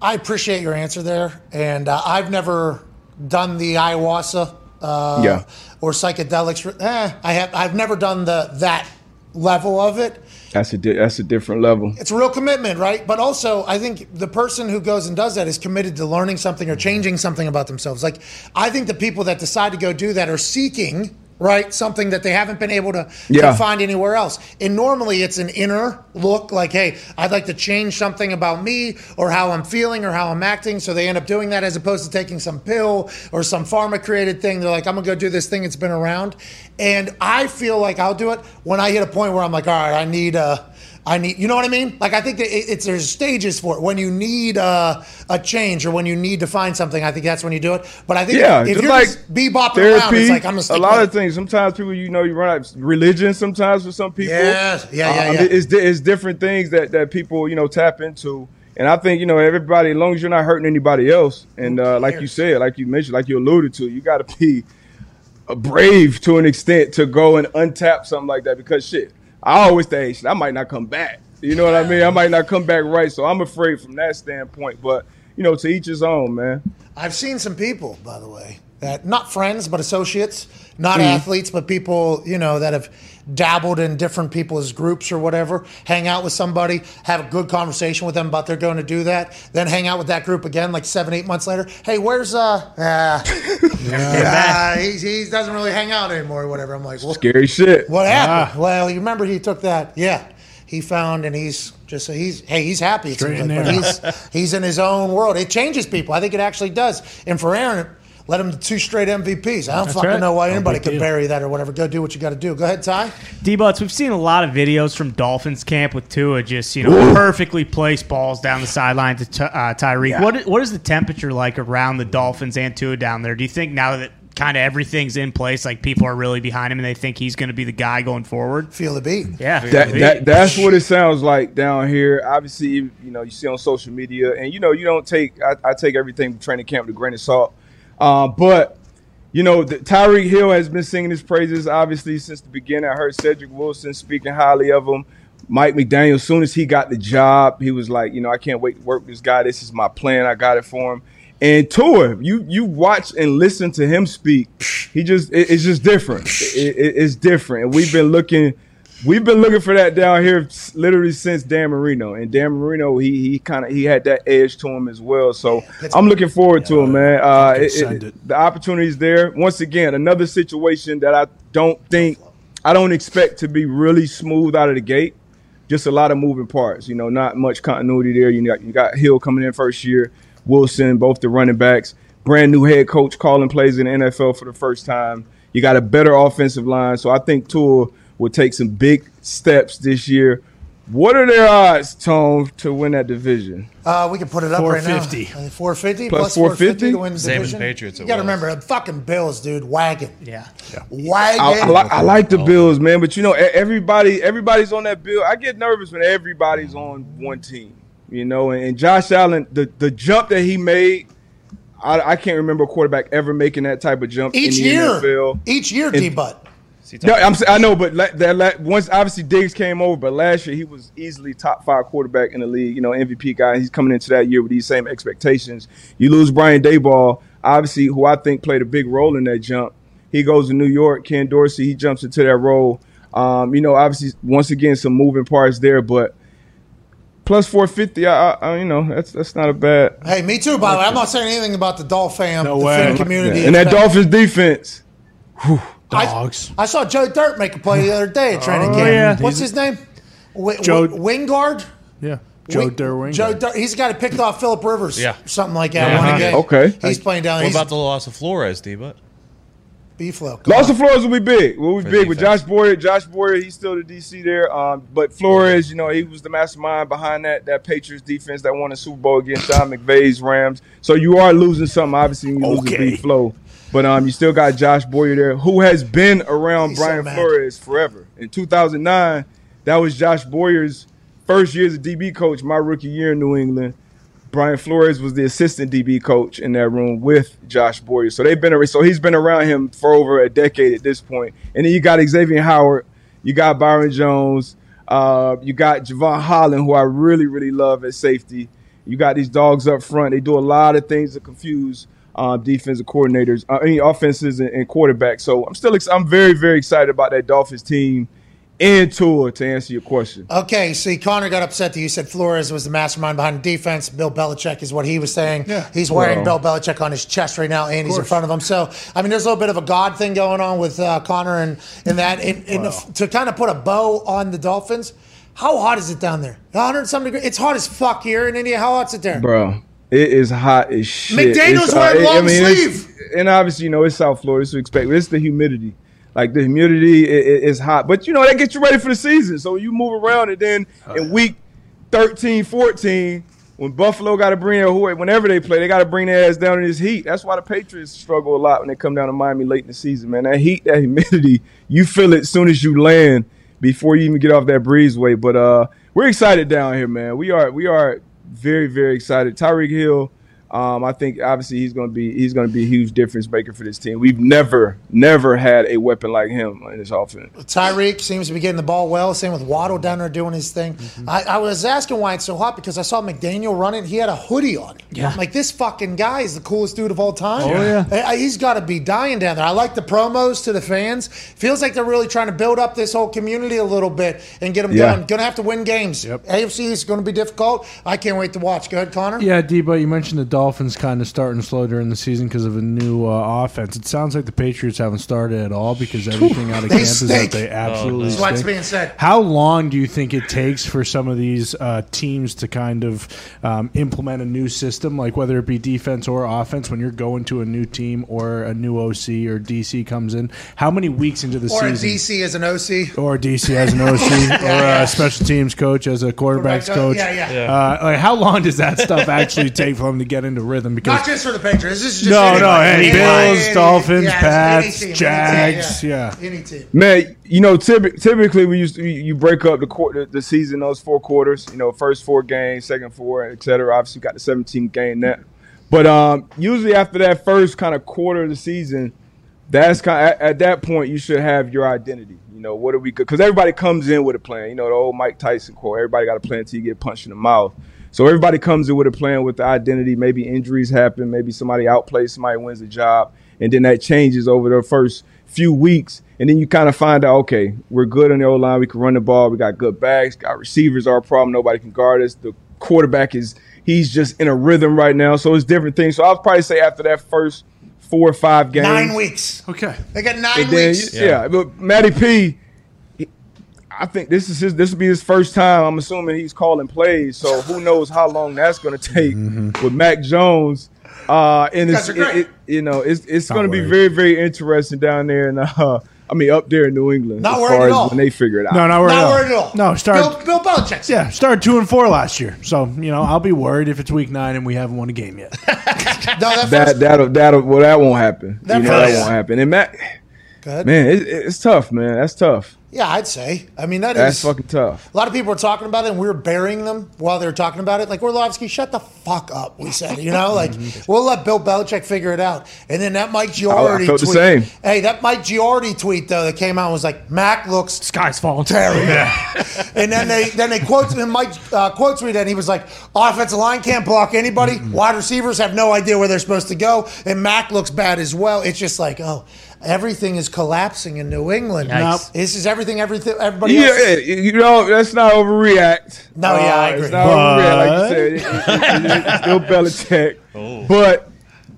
I appreciate your answer there. And uh, I've never done the ayahuasca uh, Yeah. or psychedelics. Eh, I have. I've never done the that level of it. That's a di- that's a different level. It's a real commitment, right? But also, I think the person who goes and does that is committed to learning something or changing something about themselves. Like, I think the people that decide to go do that are seeking, right, something that they haven't been able to, to find anywhere else. And normally it's an inner look, like, hey, I'd like to change something about me or how I'm feeling or how I'm acting. So they end up doing that as opposed to taking some pill or some pharma created thing. They're like, I'm going to go do this thing that's been around. And I feel like I'll do it when I hit a point where I'm like, all right, I need a. I need, you know what I mean? Like I think that it, it's there's stages for it. When you need uh, a change or when you need to find something, I think that's when you do it. But I think Yeah, if you're like just bebopping Therapy, around, it's like I'm gonna a lot of it. things. Sometimes people, you know, you run out of religion. Sometimes for some people, Yes. Yeah, yeah, Um, yeah. It's, it's different things that that people, you know, tap into. And I think you know everybody, as long as you're not hurting anybody else, and uh, like you said, like you mentioned, like you alluded to, you got to be brave to an extent to go and untap something like that because shit, I always shit, I might not come back. You know what I mean? I might not come back right, so I'm afraid from that standpoint. But you know, to each his own, man. I've seen some people, by the way, that not friends but associates, not Mm-hmm. athletes, but people you know that have dabbled in different people's groups or whatever. Hang out with somebody, have a good conversation with them about they're going to do that, then hang out with that group again, like seven, eight months later. Hey, where's uh? Uh, uh he, he doesn't really hang out anymore or whatever. I'm like, well, Scary shit. what happened? Well, you remember he took that, yeah. He found and he's Just so he's hey, he's happy. It Straight in like, but there. he's he's in his own world. It changes people. I think it actually does. And for Aaron, let him to two straight MVPs. I don't fucking right. know why No anybody big could bury that or whatever. Go do what you got to do. Go ahead, Ty. D-Butts, we've seen a lot of videos from Dolphins camp with Tua just, you know, perfectly placed balls down the sideline to Ty- uh, Tyreek. What, what is the temperature like around the Dolphins and Tua down there? Do you think now that kind of everything's in place, like people are really behind him and they think he's going to be the guy going forward? Feel the beat. Yeah. That, that that's what it sounds like down here. Obviously, you you know, you see on social media, and you know, you don't take. I, I take everything training camp with a grain of salt. Uh, but you know, Tyreek Hill has been singing his praises obviously since the beginning. I heard Cedric Wilson speaking highly of him. Mike McDaniel, as soon as he got the job, he was like, you know, I can't wait to work with this guy. This is my plan. I got it for him. And Tua, you you watch and listen to him speak. He just it- it's just different. It- it- it's different, and we've been looking. We've been looking for that down here literally since Dan Marino, and Dan Marino he he kind of he had that edge to him as well. So I'm looking forward to him, man. Uh, it, send it, it. the opportunity's there. Once again, another situation that I don't think I don't expect to be really smooth out of the gate. Just a lot of moving parts. You know, not much continuity there. You got you got Hill coming in first year, Wilson, both the running backs, brand new head coach calling plays in the NFL for the first time. You got a better offensive line, so I think Tua will take some big steps this year. What are their odds, Tone, to win that division? Uh, we can put it up right now. 450. Uh, 450 Plus plus 450 to win the Same as division. Patriots You it got to remember, the fucking Bills, dude, wagon. Yeah. Wagon. I, I, like, I like the Bills, man, but you know, everybody, everybody's on that bill. I get nervous when everybody's on one team, you know. And, and Josh Allen, the the jump that he made, I, I can't remember a quarterback ever making that type of jump each in the year. NFL. Each year, D Butt. No, I'm I know, but la- that la- once obviously Diggs came over, but last year he was easily top five quarterback in the league. You know, MVP guy. He's coming into that year with these same expectations. You lose Brian Daboll, obviously, who I think played a big role in that jump. He goes to New York. Ken Dorsey, he jumps into that role. Um, you know, obviously, once again, some moving parts there, but plus 450, I, I, I you know, that's that's not a bad. Hey, me too, by the way. I'm not saying anything about the Dolph fam, No the way. fan community. And that It's. Dolphins defense. I- Dogs. I saw Joe Dirt make a play the other day at training Oh, camp. yeah. What's his name? W- Joe- w- Wingard? Yeah. Joe Wing- Derwing. Joe Dirt. He's the guy that picked off Philip Rivers. Yeah. Something like that. Yeah. Game. Okay. He's playing down What He's about the loss of Flores, D-But? B-Flow. Loss of Flores will be big. Will be For big with. Josh Boyer. Josh Boyer, he's still the DC there. Um, but Flores, you know, he was the mastermind behind that that Patriots defense that won the Super Bowl against John McVay's Rams. So you are losing something, obviously, when you lose Okay. the big flow. But um, you still got Josh Boyer there, who has been around He's Brian mad. Flores forever. In 2009, that was Josh Boyer's first year as a DB coach, my rookie year in New England. Brian Flores was the assistant DB coach in that room with Josh Boyer. So they've been so he's been around him for over a decade at this point. And then you got Xavier Howard, you got Byron Jones, uh, you got Jevon Holland, who I really, really love at safety. You got these dogs up front. They do a lot of things to confuse uh, defensive coordinators, uh, I mean, offenses and, and quarterbacks. So I'm still, ex- I'm very, very excited about that Dolphins team and Tua to answer your question. Okay, see, Connor got upset that you said Flores was the mastermind behind the defense. Bill Belichick is what he was saying. Yeah. He's wearing Well- Bill Belichick on his chest right now, and he's in front of him. So, I mean, there's a little bit of a God thing going on with uh, Connor and, and that. And, and if- to kind of put a bow on the Dolphins, how hot is it down there? 100 some degree. It's hot as fuck here in India. How hot's it there? Bro, it is hot as shit. McDaniel's It's, wearing it- long it's- sleeve. and obviously, you know, it's South Florida, so expect. It's the humidity. Like the humidity i- i- is hot, but you know that gets you ready for the season. So you move around, and then in week 13, 14, when Buffalo got to bring their whenever they play, they got to bring their ass down in this heat. That's why the Patriots struggle a lot when they come down to Miami late in the season. Man, that heat, that humidity, you feel it as soon as you land before you even get off that breezeway. But uh, we're excited down here, man. We are we are very very excited. Tyreek Hill. Um, I think obviously he's going to be he's going to be a huge difference maker for this team. We've never never had a weapon like him in this offense. Tyreek seems to be getting the ball well. Same with Waddle down there doing his thing. I, I was asking why it's so hot because I saw McDaniel running. He had a hoodie on. Yeah. I'm like this fucking guy is the coolest dude of all time. Oh, yeah. I- I- he's got to be dying down there. I like the promos to the fans. Feels like they're really trying to build up this whole community a little bit and get them Yeah. going. Going to have to win games. Yep. AFC is going to be difficult. I can't wait to watch. Go ahead, Connor. Yeah, D, but you mentioned the Dolphins. Dolphins kind of starting slow during the season because of a new uh, offense. It sounds like the Patriots haven't started at all because everything out of They camp is that they absolutely That's what's being said. How long do you think it takes for some of these uh, teams to kind of um, implement a new system, like whether it be defense or offense, when you're going to a new team or a new OC or DC comes in? How many weeks into the season? Or? DC as an OC. or DC as an OC, or yeah. a special teams coach as a quarterbacks coach. Yeah, yeah. Uh, like how long does that stuff actually take for them to get into rhythm? Because Not just for the Patriots. This is just no, no, anybody. hey, Anybody, Bills, any- Dolphins, yeah, Pats, any team, any team, Jags, yeah. Any team. Man, you know, typ- typically we used to, you you break up the quarter, the season, those four quarters. You know, first four games, second four, et cetera. Obviously, you got the 17 game net. But um, usually after that first kind of quarter of the season, that's kind at, at that point you should have your identity. You know, what are we? Good? Because everybody comes in with a plan. You know, the old Mike Tyson quote: "Everybody got a plan until you get punched in the mouth." So everybody comes in with a plan with the identity. Maybe injuries happen. Maybe somebody outplays somebody wins a job, and then that changes over the first few weeks. And then you kind of find out, okay, we're good on the O line. We can run the ball. We got good backs. Got receivers are a problem. Nobody can guard us. The quarterback is he's just in a rhythm right now. So it's different things. So I'll probably say after that first four or five games, Nine weeks. okay, They got nine then, weeks. yeah. but Matty P, he- I think this is his. This will be his first time. I'm assuming he's calling plays. So who knows how long that's going to take with Mac Jones. Uh, and it's Guys are great. it, it- you know it's it's going to be very very interesting down there, and uh, I mean up there in New England Not as worried far at as all. when they figure it out. no, not worried, Not at all. worried at all. No, start. Bill, Bill Belichick. yeah, started two and four last year. So you know, I'll be worried if it's week nine and we haven't won a game yet. No, that that first, that'll that'll well that won't happen. That you know that won't happen. And Matt, man, it, it's tough, man. That's tough. Yeah, I'd say. I mean, that That's is- fucking tough. A lot of people were talking about it, and we were burying them while they were talking about it. Like, Orlovsky, shut the fuck up, we said. You know, like, we'll let Bill Belichick figure it out. And then that Mike Giardi felt the tweet. same. Hey, that Mike Giardi tweet, though, that came out was like, Mac looks Sky's falling. terrible. and then they then they quotes and Mike uh, quotes me and he was like, offensive line can't block anybody. Wide receivers have no idea where they're supposed to go, and Mac looks bad as well. It's just like, oh, everything is collapsing in New England. Yikes. This is everything. Everything. Everybody Yeah, else. yeah, you know, let's not overreact. Uh, No, yeah, I agree. It's not overreact, like you said. It- it- it- it's still Belichick. Oh. But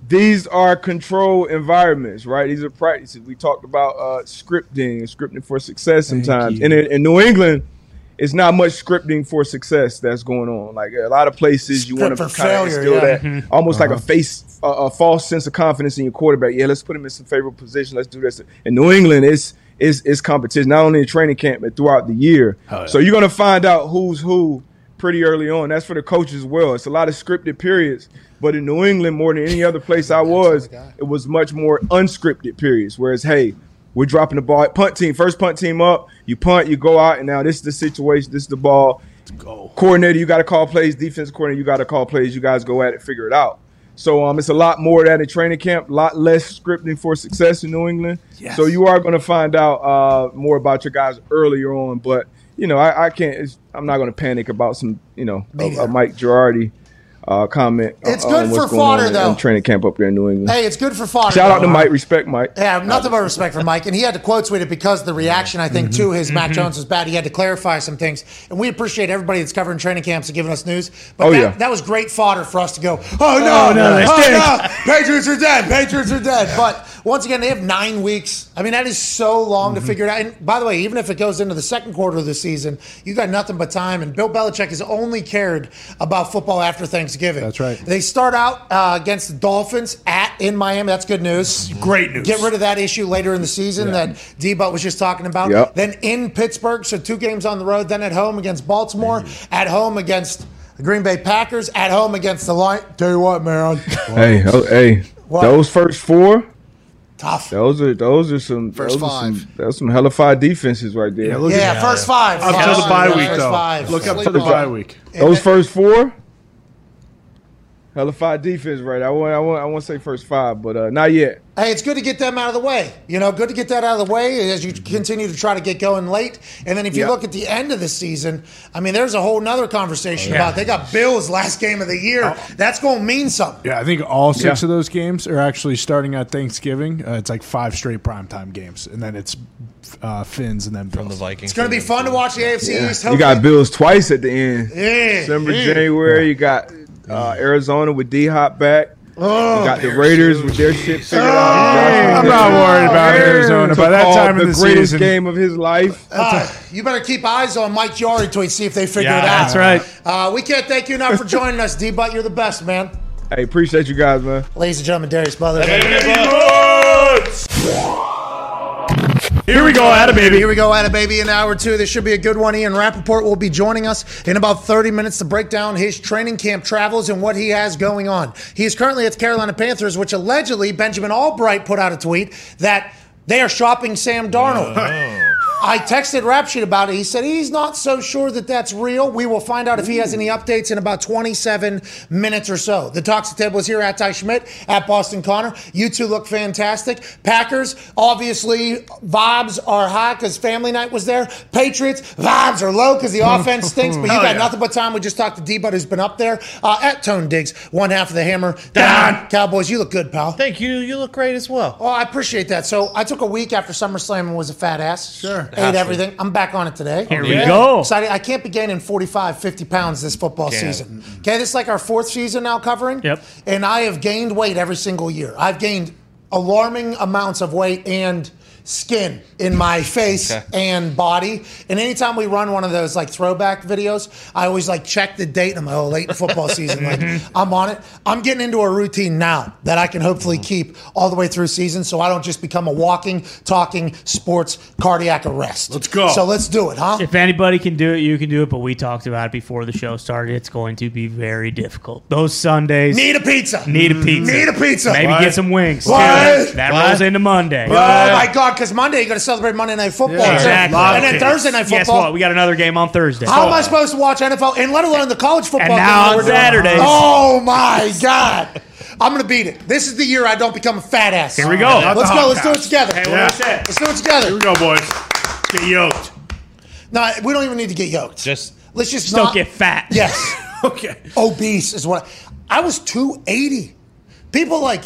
these are controlled environments, right? These are practices. We talked about uh, scripting and scripting for success sometimes. And in, in New England, it's not much scripting for success that's going on. Like a lot of places, you want to kind of instill yeah. that almost like a face, a, a false sense of confidence in your quarterback. Yeah, let's put him in some favorable position. Let's do this. In New England, it's it's, it's competition not only in training camp but throughout the year. So you're gonna find out who's who pretty early on. That's for the coaches as well. It's a lot of scripted periods. But in New England, more than any other place I was, it was much more unscripted periods. Whereas, hey, we're dropping the ball. Punt team, first punt team up. You punt, you go out, and now this is the situation. This is the ball. Go. Coordinator, you got to call plays. Defense coordinator, you got to call plays. You guys go at it, figure it out. So um, it's a lot more of that in training camp. A lot less scripting for success in New England. Yes. So you are going to find out uh, more about your guys earlier on. But you know, I, I can't. It's, I'm not going to panic about some. You know, a, a Mike Giardi uh, comment. Uh, it's uh, on good for fodder, though. in training camp up there in New England. Hey, it's good for fodder. Shout out to Mike. Respect Mike. Yeah, nothing but respect for Mike. And he had to quote tweet it because the reaction, I think, mm-hmm. to his Mac mm-hmm. Jones was bad. He had to clarify some things. And we appreciate everybody that's covering training camps and giving us news. But Oh, that, yeah. that was great fodder for us to go, oh, no, Oh, no, they oh, no, Patriots are dead. Patriots are dead. But once again, they have nine weeks. I mean, that is so long to mm-hmm. figure it out. And by the way, even if it goes into the second quarter of the season, you got nothing but time. And Bill Belichick has only cared about football after Thanksgiving. That's right. They start out uh, against the Dolphins at in Miami. That's good news. Great news. Get rid of that issue later in the season that D-Butt was just talking about. Yep. Then in Pittsburgh, so two games on the road. Then at home against Baltimore. At home against the Green Bay Packers. At home against the Lions. Tell you what, man, Hey, oh, hey, What? those first four. tough. Those are those are some First those are some, five. those some hellified defenses right there. Yeah, look Yeah, at first five. up to the bye week though. Look up to the bye week. those first four. Hellified defense, right? I want, I want, I want to say first five, but uh, not yet. Hey, it's good to get them out of the way. You know, good to get that out of the way as you continue to try to get going late. And then if you Yeah. look at the end of the season, I mean, there's a whole nother conversation about they got Bills last game of the year. That's going to mean something. Yeah, I think all six Yeah. of those games are actually starting at Thanksgiving. Uh, it's like five straight primetime games, and then it's uh, Finns and then from the Vikings. It's going to be fun to watch the AFC East. You got Bills twice at the end. Yeah, December, yeah. January. You got Uh, Arizona with D Hop back. Oh, we got the Raiders with their shit figured out. I'm not worried about Arizona. By that time the in the greatest season, game of his life. Uh, you better keep eyes on Mike Giardi to see if they figure Yeah, it out. that's right. Uh, we can't thank you enough for joining us, D. But you're the best, man. Hey, appreciate you guys, man. Ladies and gentlemen, Darius Butler. Here we go, Ada baby. Here we go, at a baby in an hour two. This should be a good one. Ian Rapoport will be joining us in about 30 minutes to break down his training camp travels and what he has going on. He is currently at the Carolina Panthers, which allegedly Benjamin Allbright put out a tweet that they are shopping Sam Darnold. Oh. I texted Rap Sheet about it. He said he's not so sure that that's real. We will find out if he has any updates in about 27 minutes or so. The Toxic Table is here at Ty Schmit, at Boston Connor. You two look fantastic. Packers, obviously, vibes are high because family night was there. Patriots, vibes are low because the offense stinks, but you got nothing but time. We just talked to D-Bud, who's been up there. Uh, at Tone Diggs, one half of the hammer. Down. Cowboys, you look good, pal. Thank you. You look great as well. Oh, I appreciate that. So I took a week after SummerSlam and was a fat ass. Sure. Ate everything. I'm back on it today. Here we go. Excited. I can't be gaining 45, 50 pounds this football season. Okay, this is like our fourth season now covering. Yep. And I have gained weight every single year. I've gained alarming amounts of weight and skin in my face and body. And anytime we run one of those like throwback videos, I always like check the date. I'm like, oh, late in football season. Like mm-hmm. I'm on it. I'm getting into a routine now that I can hopefully mm-hmm. keep all the way through season so I don't just become a walking, talking sports cardiac arrest. Let's go. So let's do it, huh? If anybody can do it, you can do it. But we talked about it before the show started. It's going to be very difficult. Those Sundays Need a pizza. need a pizza. Need a pizza. Maybe What? get some wings. What? That What? rolls into Monday. Oh my God! Because Monday you're going to celebrate Monday Night Football, Yeah. Exactly. and then Thursday Night Football. Guess Football. what? We got another game on Thursday. How am I oh. supposed to watch NFL and let alone the college football? And now that on we're? Saturdays. Oh my God! I'm going to beat it. This is the year I don't become a fat ass. Here we go. Not Let's the go. Let's do it together. Hey, what Yeah. do we say? Let's do it together. Here we go, boys. Get yoked. No, we don't even need to get yoked. Just let's just, Don't not get fat. Yes, Okay. obese is what I was. Two eighty. People like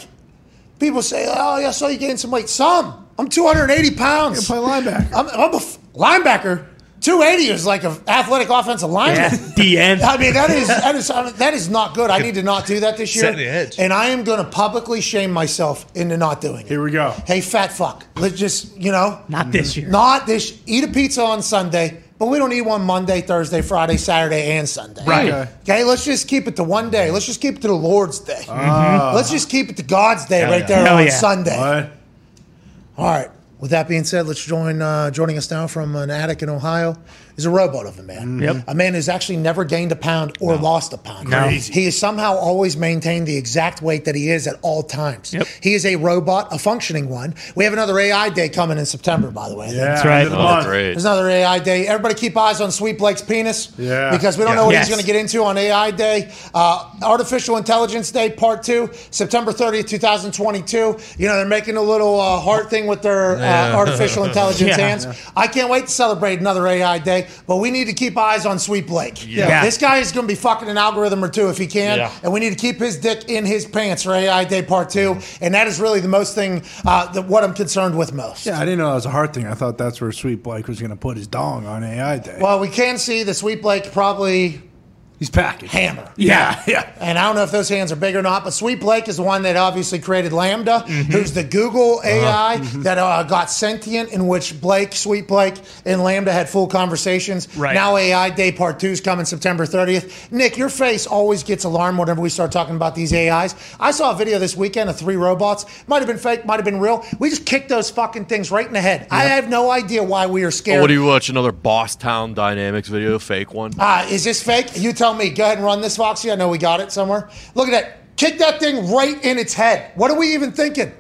people say, "Oh, yeah, I saw you gain some weight." Some. I'm 280 pounds. Play linebacker. I'm, I'm a f- linebacker. 280 is like an athletic offensive lineman. Yeah. The end. I mean, that is that is I mean, that is not good. I need to not do that this year. Set the edge. And I am going to publicly shame myself into not doing it. Here we go. Hey, fat fuck. Let's just you know, Not this year. not this. Eat a pizza on Sunday, but we don't eat one Monday, Thursday, Friday, Saturday, and Sunday. Right. Okay. Okay, let's just keep it to one day. Let's just keep it to the Lord's day. Ah. Let's just keep it to God's day right yeah. there Hell on yeah. Sunday. What? All right. With that being said, let's join uh, joining us now from an attic in Ohio is a robot of a man. Yep. A man who's actually never gained a pound or lost a pound. No. He has somehow always maintained the exact weight that he is at all times. Yep. He is a robot, a functioning one. We have another AI day coming in September, by the way. I think. Yeah, That's right. end of the Oh, month. great. There's another AI day. Everybody keep eyes on Sweet Blake's penis. Yeah. Because we don't Yeah. know what Yes. he's going to get into on AI day. Uh, Artificial Intelligence Day, part two, September 30th, 2022. You know, they're making a little uh, heart thing with their uh, artificial intelligence Yeah. hands. I can't wait to celebrate another AI day, but we need to keep eyes on Sweet Blake. Yeah. This guy is going to be fucking an algorithm or two if he can. Yeah. And we need to keep his dick in his pants for AI day, part two. And that is really the most thing, uh, the, what I'm concerned with most. Yeah, I didn't know that was a hard thing. I thought that's where Sweet Blake was going to put his dong on AI Day. Well, we can see the Sweet Blake probably He's packing. hammer. Yeah, yeah. And I don't know if those hands are big or not, but Sweet Blake is the one that obviously created LaMDA, Mm-hmm. who's the Google AI Uh-huh. that uh, got sentient, in which Blake, Sweet Blake, and Lambda had full conversations. Right. Now AI Day Part 2 is coming September 30th. Nick, your face always gets alarmed whenever we start talking about these AIs. I saw a video this weekend of three robots. Might have been fake, might have been real. We just kicked those fucking things right in the head. I have no idea why we are scared. Oh, what do you watch? Another Boston Dynamics video, fake one. Uh, is this fake? You tell me. Go ahead and run this, Foxy. I know we got it somewhere. Look at that. Kick that thing right in its head. What are we even thinking?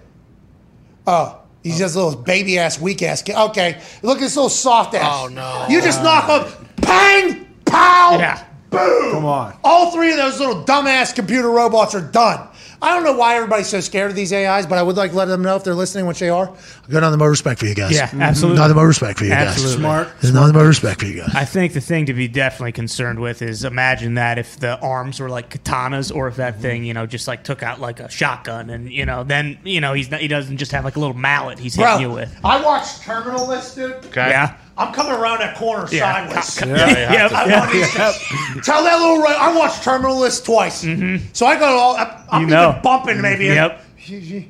Oh, he's just a little baby ass, weak ass kid. Okay. Look at this little soft ass. Oh, no. You just knock off. Bang! Pow! Yeah. Boom! Come on. All three of those little dumbass computer robots are done. I don't know why everybody's so scared of these AIs, but I would like to let them know if they're listening, which they are. I've got nothing but respect for you guys. Yeah, mm-hmm. absolutely. Nothing but respect for you guys. Absolutely. Smart. There's nothing but respect for you guys. I think the thing to be definitely concerned with is imagine that if the arms were like katanas, or if that thing, you know, just like took out like a shotgun, and you know, then you know he's not, he doesn't just have like a little mallet he's hitting you with. I watched Terminal List, dude. okay. Yeah, I'm coming around that corner Yeah. sideways. Yeah, I want these things- Tell that little. Ray, I watched Terminal List twice, mm-hmm. so I got all. I, I'm You know. even bumping maybe. Mm-hmm. Yep.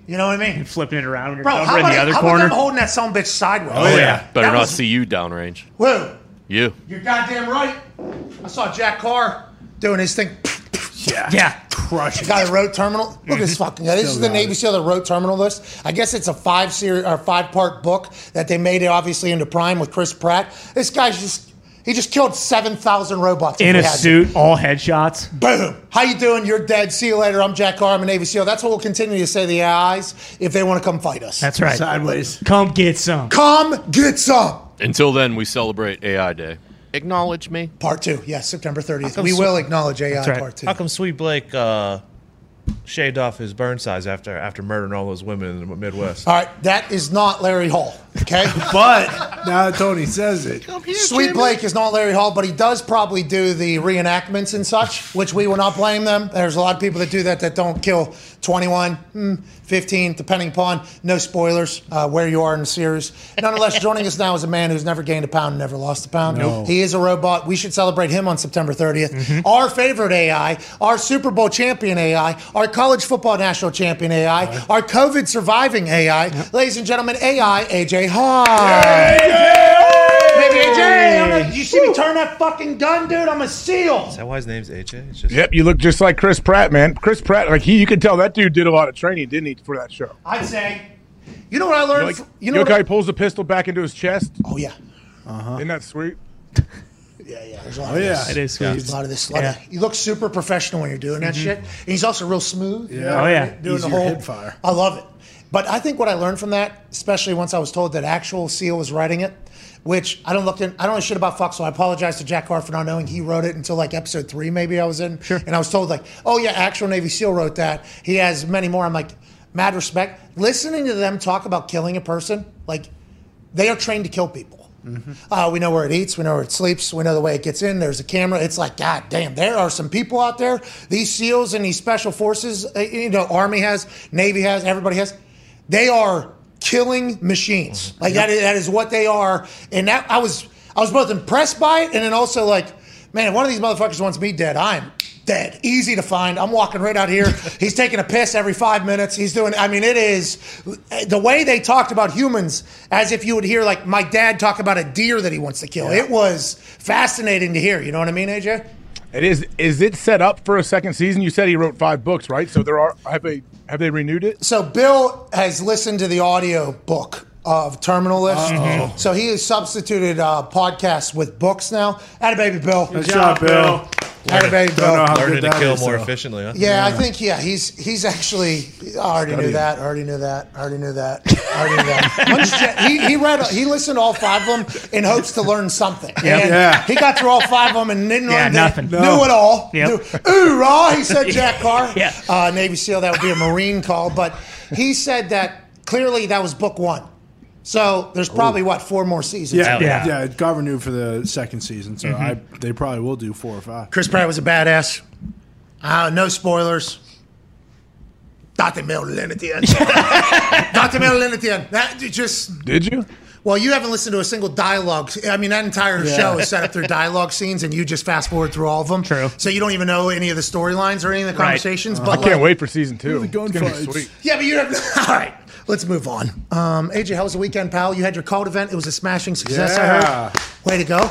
You know what I mean, Flipping it around when you're bro? How covering about, the other how corner. I'm holding that son bitch sideways? Oh, yeah. Better That not was- see you downrange. Whoa, You. you're goddamn right. I saw Jack Carr doing his thing. Yeah. Crush it. Guy that wrote Terminal. Look at mm-hmm. this fucking guy. This is the got Navy it. SEAL that wrote Terminal List. I guess it's a five series or five part book that they made it obviously into Prime with Chris Pratt. This guy's just he just killed seven thousand robots In a he to. suit, all headshots. Boom. How you doing? You're dead. See you later. I'm Jack Carr. I'm a Navy SEAL. That's what we'll continue to say to the AIs if they want to come fight us. That's right. Sideways. Come get some. come get some. Until then, we celebrate AI Day. Acknowledge me. Part two. Yes, September 30th. We so- will acknowledge AI right. part two. How come Sweet Blake uh, shaved off his burn size after after murdering all those women in the Midwest? All right, that is not Larry Hall. Okay. But now that Tony says it. Sweet Blake is not Larry Hall, but he does probably do the reenactments and such, which we will not blame them. There's a lot of people that do that that don't kill 21, hmm, 15, depending upon no spoilers uh, where you are in the series. Nonetheless, joining us now is a man who's never gained a pound, and never lost a pound. No. He is a robot. We should celebrate him on September 30th. Our favorite AI, our Super Bowl champion AI, our college football national champion AI, our COVID surviving AI. Ladies and gentlemen, AI AJ Hawk. Baby AJ, I'm a- you see me turn that fucking gun, dude? I'm a SEAL. Is that why his name's AJ? It's just Yep, you look just like Chris Pratt, man. Chris Pratt, like he, you can tell that dude did a lot of training, didn't he, for that show? I'd say. You know what I learned? Like, fr- you you know, know you what how I- he pulls the pistol back into his chest? Oh yeah, Uh-huh. Isn't that sweet? yeah, yeah. There's a lot Oh, of yeah. this. It is There's sweet. a lot of this. a lot of- Yeah. you look super professional when you're doing that shit, and he's also real smooth. you Yeah. know, Oh, yeah. doing Easier the whole hip fire. I love it. But I think what I learned from that, especially once I was told that actual SEAL was writing it, which I don't look in, I don't know shit about Fox, so I apologize to Jack Carr for not knowing he wrote it until like episode three, maybe I was in. Sure. And I was told like, oh yeah, actual Navy SEAL wrote that. He has many more. I'm like, mad respect. Listening to them talk about killing a person, like they are trained to kill people. Uh, we know where it eats. We know where it sleeps. We know the way it gets in. There's a camera. It's like, God damn, there are some people out there. These SEALs and these special forces, uh, you know, Army has, Navy has, everybody has. They are killing machines. Mm-hmm. Like that is, that is what they are. And that I was I was both impressed by it and then also like, man, if one of these motherfuckers wants me dead, I'm dead. Easy to find. I'm walking right out here. He's taking a piss every five minutes. He's doing. I mean, it is the way they talked about humans as if you would hear like my dad talk about a deer that he wants to kill. It was fascinating to hear. You know what I mean, AJ? It is. Is it set up for a second season? You said he wrote five books, right? So there are. Have they have they renewed it? So Bill has listened to the audio book of Terminal List. So he has substituted uh, podcasts with books now. Atta baby Bill. Good job, Bill. Atta baby Bill. how learning to kill is, more though. efficiently, huh? Yeah, I think yeah, he's he's actually. I already knew that. I already knew that. I already knew that. I already knew that. Once Je- he he read he listened to all five of them in hopes to learn something. And Yeah. He got through all five of them and didn't Yeah, learn nothing. Knew it all. Yep. Knew- Ooh, raw. He said Jack Carr. Yeah. Uh, Navy SEAL. That would be a Marine call, but he said that clearly that was book one. So there's probably what four more seasons. Yeah, Yeah. yeah, It got renewed for the second season, so I they probably will do four or five. Chris Pratt was a badass. Uh, no spoilers. Dr. Merlin at the end. Date Merlin at the end. That just Did you? well, you haven't listened to a single dialogue. I mean, that entire show is set up through dialogue scenes, and you just fast forward through all of them. True. So you don't even know any of the storylines or any of the Right. conversations. I But can't like- wait for season two. the It's gonna be sweet. Yeah, but you have. To All right, let's move on. Um, AJ, how was the weekend, pal? You had your cult event. It was a smashing success. I Yeah. heard. Way to go.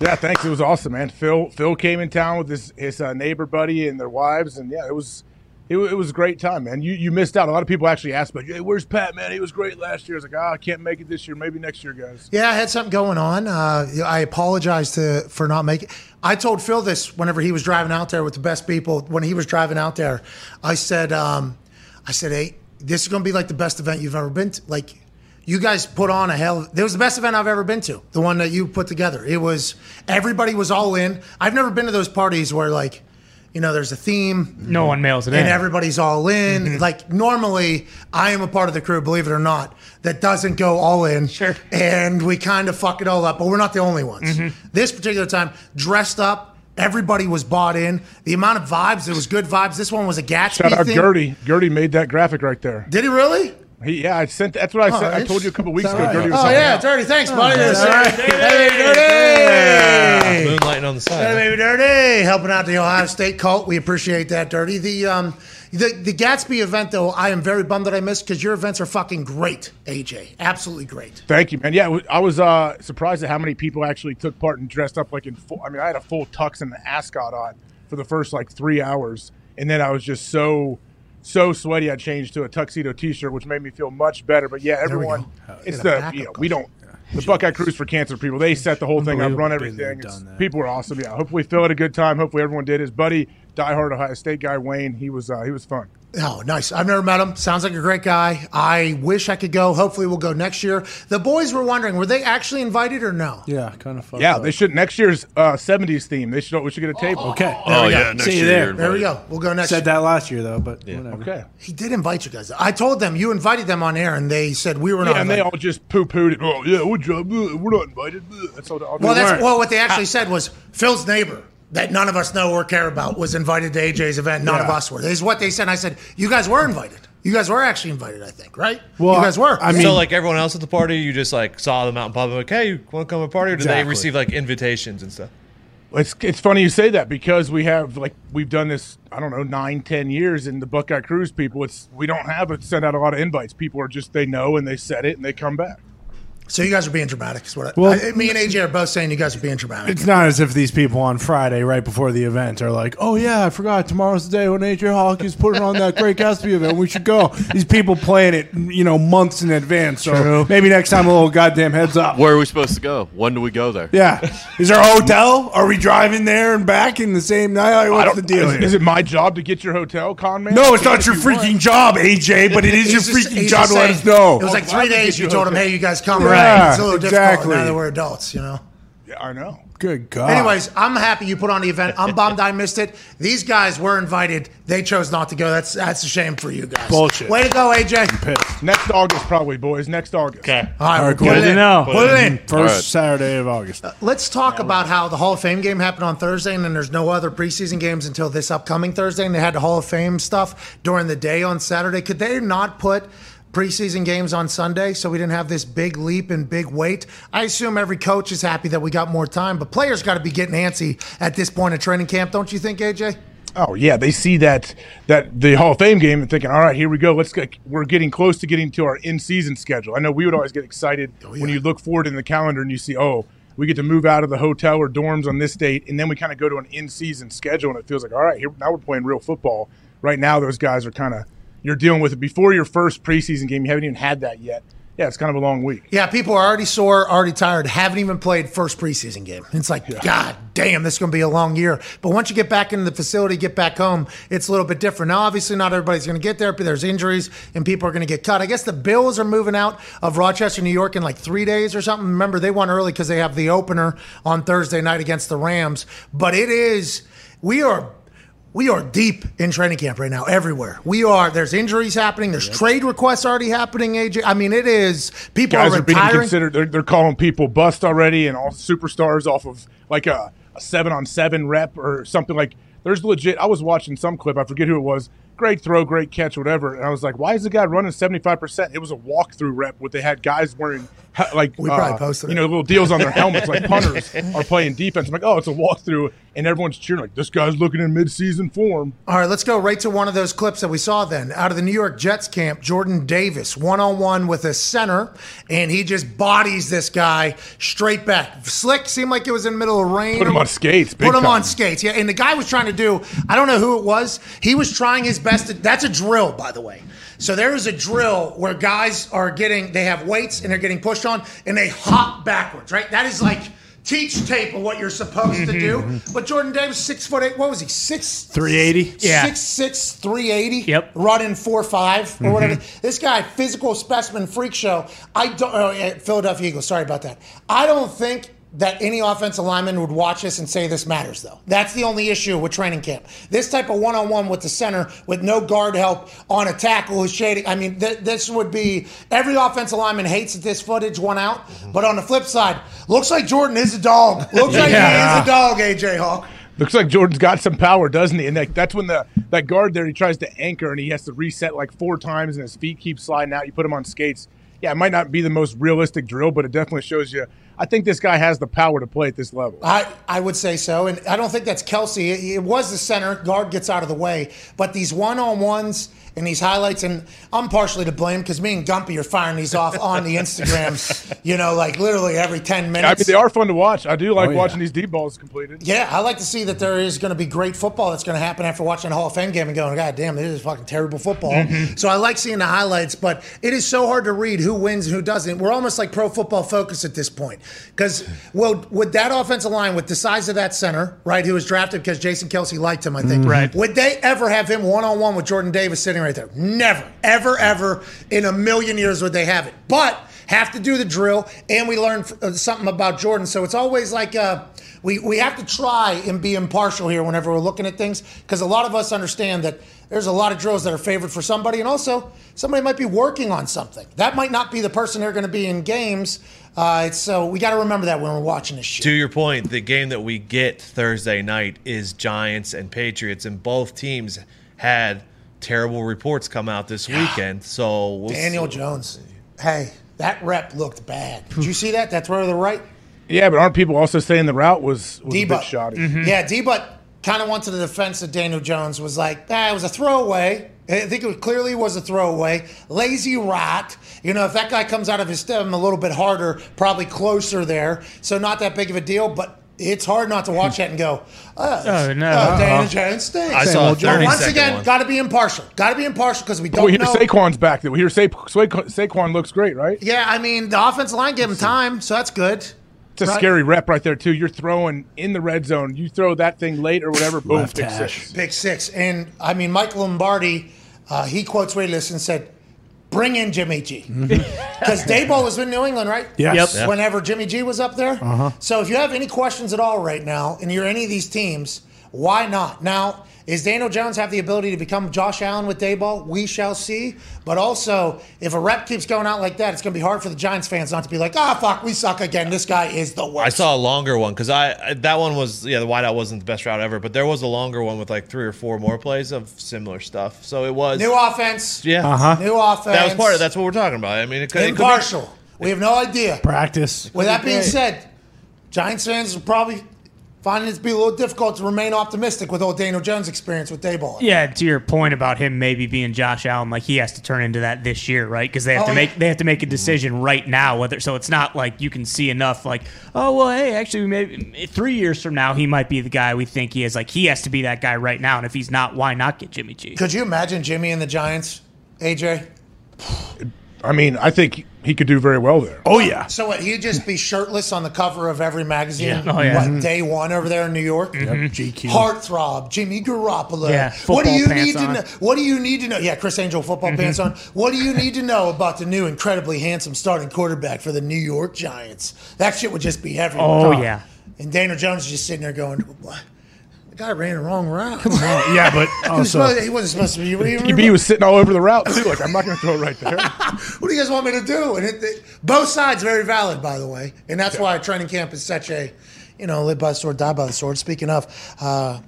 Yeah, thanks. It was awesome, man. Phil Phil came in town with his his uh, neighbor buddy and their wives, and yeah, it was it, it was a great time, man. You you missed out. A lot of people actually asked me, "Hey, where's Pat, man? He was great last year." I was like, "Ah, I can't make it this year. Maybe next year, guys." Yeah, I had something going on. Uh, I apologize to for not making. I told Phil this whenever he was driving out there with the best people. When he was driving out there, I said, um, I said, hey, this is going to be like the best event you've ever been to. Like, you guys put on a hell. It was the best event I've ever been to. The one that you put together. It was everybody was all in. I've never been to those parties where like, you know, there's a theme No one mails it in. and in. everybody's all in. Mm-hmm. Like normally, I am a part of the crew, believe it or not, that doesn't go all in. Sure. And we kind of fuck it all up, but we're not the only ones. Mm-hmm. This particular time, dressed up, everybody was bought in. The amount of vibes, it was good vibes. This one was a Gatsby Shout out theme. Gertie. Gertie made that graphic right there. Did he really? He, yeah, I sent. That's what I said. I told you a couple weeks ago. Dirty was Oh yeah, out. dirty. Thanks, buddy. that's Hey, right. dirty. Moonlighting on the side. Hey, side. baby, dirty. Helping out the Ohio State cult. We appreciate that, dirty. The um, the the Gatsby event though, I am very bummed that I missed because your events are fucking great, AJ. Absolutely great. Thank you, man. Yeah, I was uh, surprised at how many people actually took part and dressed up like in full. I mean, I had a full tux and an ascot on for the first like three hours, and then I was just so so sweaty. I changed to a tuxedo T-shirt, which made me feel much better. But yeah, everyone, go. it's the you know, we don't. The Buckeye Cruise for Cancer people, they set the whole thing up, run everything. they've It's- done that. people were awesome. Yeah, hopefully Phil had a good time. Hopefully everyone did. His buddy, diehard Ohio State guy Wayne, he was uh, he was fun. Oh, nice. I've never met him. Sounds like a great guy. I wish I could go. Hopefully, we'll go next year. The boys were wondering, were they actually invited or no? Yeah, kind of. Fucked. Yeah, they should next year's uh, '70s theme. They should we should get a table. Okay. Oh, we go. yeah. Next See you year. there. There we go. We'll go next. Said that last year though, but whatever. Okay. He did invite you guys. I told them you invited them on air, and they said we were not. Yeah, and they invited. all just poo pooed it. Oh yeah, we're, we're not invited. That's all. all Well, that's well. What they actually said was Phil's neighbor that none of us know or care about was invited to AJ's event. None of us were. This is what they said. I said you guys were invited. You guys were actually invited. I think, right? Well, you guys were. I mean- so like everyone else at the party, you just like saw them out in public. Like, hey, you want to come to a party, or did they receive like invitations and stuff? It's it's funny you say that because we have like we've done this I don't know nine ten years in the Buckeye Cruise people. It's we don't have it send out a lot of invites. People are just they know and they said it and they come back. So you guys are being dramatic. Is what I, Well- I- me and AJ are both saying you guys are being dramatic. It's not as if these people on Friday, right before the event, are like, "Oh yeah, I forgot tomorrow's the day when AJ Hawk is putting on that great Gatsby event. We should go." These people plan it, you know, months in advance. So maybe next time a little goddamn heads up. Where are we supposed to go? When do we go there? Yeah, is there a hotel? Are we driving there and back in the same night? Like, what's the deal is, here? is it my job to get your hotel, con man? no, it's not your you want. freaking job, AJ. But it is your He's just- freaking job just to let us know. It was oh, like Oh, three days. You you told him, "Hey, you guys come." Yeah, right? It's a little difficult exactly. now that we're adults. You know. Yeah, I know. Good God. Anyways, I'm happy you put on the event. I'm bummed I missed it. These guys were invited. They chose not to go. That's that's a shame for you guys. Bullshit. Way to go, AJ. Pissed. Next August, probably, boys. Next August. Okay. All right, All right, we'll cool. put it Good to in. know. Put it in. First All right. Saturday of August. Uh, let's talk about how the Hall of Fame game happened on Thursday, and then there's no other preseason games until this upcoming Thursday, and they had the Hall of Fame stuff during the day on Saturday. Could they not put preseason games on Sunday so we didn't have this big leap and big wait? I assume every coach is happy that we got more time, but players got to be getting antsy at this point of training camp, don't you think, AJ? Oh yeah, they see that that the Hall of Fame game and thinking, all right, here we go. Let's get. We're getting close to getting to our in-season schedule. I know we would always get excited oh, when you look forward in the calendar and you see, oh, we get to move out of the hotel or dorms on this date, and then we kind of go to an in-season schedule, and it feels like, all right, here now we're playing real football. Right now, those guys are kind of you're dealing with it before your first preseason game. You haven't even had that yet. Yeah, it's kind of a long week. Yeah, people are already sore, already tired, haven't even played first preseason game. It's like, God damn, this is going to be a long year. But once you get back into the facility, get back home, it's a little bit different. Now, obviously, not everybody's going to get there, but there's injuries and people are going to get cut. I guess the Bills are moving out of Rochester, New York in like three days or something. Remember, they won early because they have the opener on Thursday night against the Rams. But it is, we are we are deep in training camp right now, everywhere. We are. There's injuries happening. There's trade requests already happening. AJ, I mean, it is. People guys are are being retiring. considered. They're, they're calling people bust already, and all superstars off of like a, a seven on seven rep or something like. There's legit. I was watching some clip. I forget who it was. Great throw, great catch, whatever. And I was like, why is the guy running 75? percent It was a walkthrough rep where they had guys wearing like We probably uh, posted you know little deals on their helmets, like punters are playing defense. I'm like, oh, it's a walkthrough, and everyone's cheering like this guy's looking in midseason form. All right, let's go right to one of those clips that we saw then. Out of the New York Jets camp, Jordan Davis, one on one with a center, and he just bodies this guy straight back. Slick seemed like it was in the middle of rain. Put him on skates, Put him time. on skates, yeah. And the guy was trying to do, I don't know who it was. He was trying his best. To, that's a drill, by the way. So there is a drill where guys are getting, they have weights and they're getting pushed on, and they hop backwards, right? That is like teach tape of what you're supposed to do. Mm-hmm, mm-hmm. But Jordan Davis, six foot eight, what was he? Six 380? Yeah. Six six three eighty. Yep. Running four five or mm-hmm. whatever. This guy, physical specimen freak show. I don't. Oh, Philadelphia Eagles. Sorry about that. I don't think that any offensive lineman would watch this and say this matters though. That's the only issue with training camp. This type of one on one with the center with no guard help on a tackle who's shading. I mean, th- this would be every offensive lineman hates that this footage went out. But on the flip side, looks like Jordan is a dog. Looks like he is a dog. AJ Hawk. Looks like Jordan's got some power, doesn't he? And that, that's when the that guard there he tries to anchor and he has to reset like four times and his feet keep sliding out. You put him on skates. Yeah, it might not be the most realistic drill, but it definitely shows you. I think this guy has the power to play at this level. I, I would say so. And I don't think that's Kelce. It, it was the center. Guard gets out of the way. But these one on ones and these highlights, and I'm partially to blame because me and Gumpy are firing these off on the Instagram, you know, like literally every 10 I minutes. mean, they are fun to watch. I do like Oh, yeah. watching these deep balls completed. Yeah, I like to see that there is going to be great football that's going to happen after watching a Hall of Fame game and going, God damn, this is fucking terrible football. Mm-hmm. So I like seeing the highlights, but it is so hard to read who wins and who doesn't. We're almost like pro football focus at this point. Because, well, with that offensive line, with the size of that center, right, who was drafted because Jason Kelce liked him, I think. Right. Would they ever have him one on one with Jordan Davis sitting right there? Never, ever, ever in a million years would they have it. But have to do the drill, and we learned uh, something about Jordan. So it's always like uh, we we have to try and be impartial here whenever we're looking at things, because a lot of us understand that there's a lot of drills that are favored for somebody, and also somebody might be working on something. That might not be the person they're going to be in games. Uh, so we got to remember that when we're watching this shit. To your point, the game that we get Thursday night is Giants and Patriots, and both teams had terrible reports come out this weekend. So we'll Daniel see. Jones, hey, that rep looked bad. Did you see that? That's where the right. Yeah, but aren't people also saying the route was, was a bit D-Butt. shoddy? Yeah, D but kind of went to the defense of Daniel Jones, was like, ah, it was a throwaway. I think it was, clearly was a throwaway. Lazy rat. You know, if that guy comes out of his stem a little bit harder, probably closer there. So not that big of a deal, but it's hard not to watch that and go, oh, Oh, no. oh, Daniel Jones stinks. I saw a But 30 once again, got to be impartial. Got to be impartial because we don't we hear know. Saquon's back. We hear Sa- Sa- Saquon looks great, right? Yeah, I mean, the offensive line gave him time, so that's good. It's a Right. scary rep right there too. You're throwing in the red zone. You throw that thing late or whatever. Boom, pick six. Pick six. And I mean, Mike Lombardi, uh, he quotes Ray Lewis and said, bring in Jimmy G. Because Daboll was in New England, right? Yes. Yep. Whenever Jimmy G was up there. Uh-huh. So if you have any questions at all right now, and you're any of these teams, why not? Now, is Daniel Jones have the ability to become Josh Allen with Daboll? We shall see. But also, if a rep keeps going out like that, it's going to be hard for the Giants fans not to be like, ah, fuck, we suck again. This guy is the worst. I saw a longer one because I I- that one was yeah the wideout wasn't the best route ever, but there was a longer one with like three or four more plays of similar stuff. So it was New offense. yeah Uh-huh. New offense. that was part of that's what we're talking about. I mean it could, it could be- Impartial. We have no idea. Practice. With that being said, Giants fans will probably find it to be a little difficult to remain optimistic with old Daniel Jones' experience with Daboll. Yeah, to your point about him maybe being Josh Allen, like he has to turn into that this year, right? Because they have Oh, to make yeah. they have to make a decision right now. Whether so, it's not like you can see enough. Like, oh well, hey, actually, maybe three years from now he might be the guy we think he is. Like he has to be that guy right now, and if he's not, why not get Jimmy G? Could you imagine Jimmy and the Giants, AJ? I mean, I think he could do very well there. Oh yeah. So what? He'd just be shirtless on the cover of every magazine. Yeah. Oh, yeah. What, mm-hmm. day one over there in New York. Mm-hmm. GQ. Heartthrob, Jimmy Garoppolo. Yeah, what do you pants need to know? What do you need to know? Yeah, Criss Angel football mm-hmm. pants on. What do you need to know about the new incredibly handsome starting quarterback for the New York Giants? That shit would just be everywhere. Oh yeah, And Daniel Jones is just sitting there going, "What? The guy ran the wrong route." yeah, but also he wasn't supposed to be. What do, you, QB was sitting all over the route too. Like I'm not going to throw it right there. what do you guys want me to do? And it, it- both sides very valid, by the way, and that's why training camp is such a, you know, live by the sword, die by the sword. Speaking of, uh,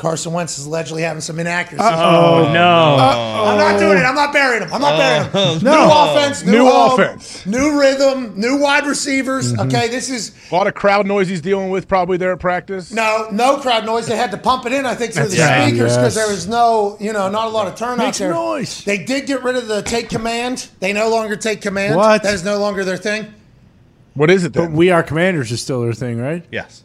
Carson Wentz is allegedly having some inaccuracies. oh, oh no, I'm not doing it. I'm not burying him. I'm not burying him. New offense, new, New home, offense. new rhythm, new wide receivers. Mm-hmm. Okay, this is A lot of crowd noise he's dealing with probably there at practice. no no crowd noise. They had to pump it in, I think, through the right. speakers because Yes. there was no, you know, not a lot of turnout Make some there. noise. They did get rid of the take command. They no longer take command. What? That is no longer their thing. What is it but we are commanders is still their thing, right? yes.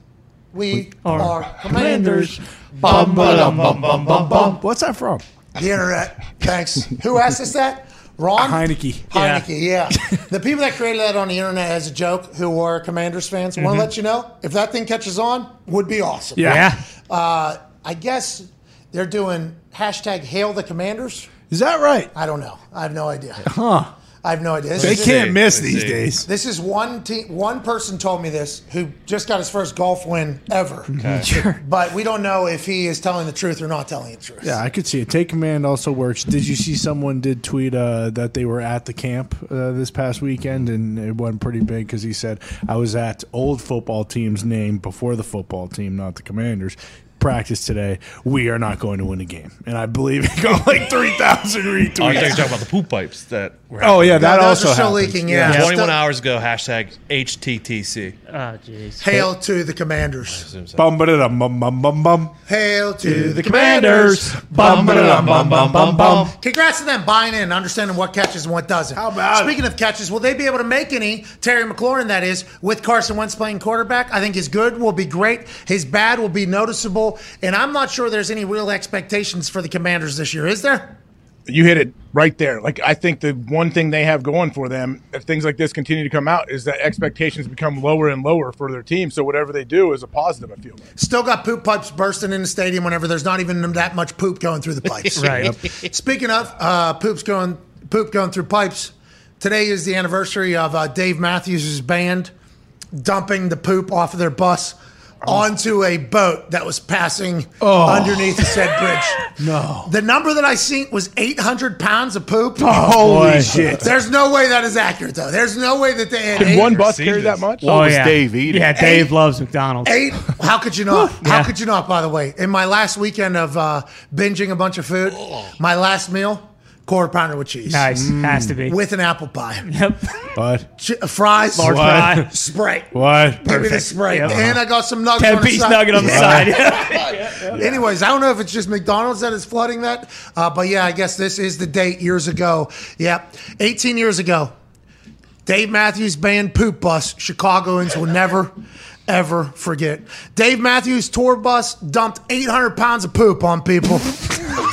We are, commanders. Bum, ba-dum, bum, bum, bum, bum. What's that from? The internet. Thanks. Who asked us that? Ron Heinicke. Heinicke, yeah. the people that created that on the internet as a joke, who are Commanders fans, want to let you know if that thing catches on, would be awesome. Yeah. yeah. Uh, I guess they're doing hashtag Hail the Commanders. Is that right? I don't know. I have no idea. Huh. I have no idea. This They is- can't miss Let's these see. days. This is one team. One person told me this who just got his first golf win ever. Sure. But we don't know if he is telling the truth or not telling the truth. Yeah, I could see it. Take command also works. Did you see someone did tweet uh, that they were at the camp uh, this past weekend, and it went pretty big because he said I was at old football team's name before the football team, not the Commanders. Practice today, we are not going to win a game. And I believe it got like 3,000 Oh, I retweets. thought you were talking about the poop pipes that were Oh, yeah, that those also are still happens. leaking, yeah. Yeah. 21 Still- hours ago, hashtag HTTC. Oh, jeez. Hail to the commanders. Bum, ba-da-dum, bum, bum, bum, bum. Hail to the Commanders. Bum, ba-da-dum, bum, bum, bum, bum. Congrats to them buying in, and understanding what catches and what doesn't. How about it? Speaking of catches, will they be able to make any? Terry McLaurin, that is, with Carson Wentz playing quarterback. I think his good will be great. His bad will be noticeable. And I'm not sure there's any real expectations for the Commanders this year. Is there? You hit it right there. Like I think the one thing they have going for them, if things like this continue to come out, is that expectations become lower and lower for their team. So whatever they do is a positive. I feel like. Still got poop pipes bursting in the stadium whenever there's not even that much poop going through the pipes. Right. Speaking of uh, poops going poop going through pipes, today is the anniversary of uh, Dave Matthews' band dumping the poop off of their bus onto a boat that was passing underneath the said bridge. No. The number that I seen was 800 pounds of poop. Holy shit. There's no way that is accurate, though. There's no way that they had Can eight, one bus seen carry that much? oh, was yeah. Dave eating? Yeah, Dave loves McDonald's. Eight? How could you not? How could you not? By the way, in my last weekend of uh, binging a bunch of food, my last meal, quarter pounder with cheese, Nice. Has to be. with an apple pie, yep. What? Ch- fries, Large fry. Sprite. What? Give me the Sprite, Yep. and I got some nuggets. Ten on the piece side. nugget on the Yeah. side. Anyways, I don't know if it's just McDonald's that is flooding that, uh, but yeah, I guess this is the date years ago. Yeah, 18 years ago, Dave Matthews Band Poop Bus. Chicagoans will never, ever forget. Dave Matthews tour bus dumped 800 pounds of poop on people.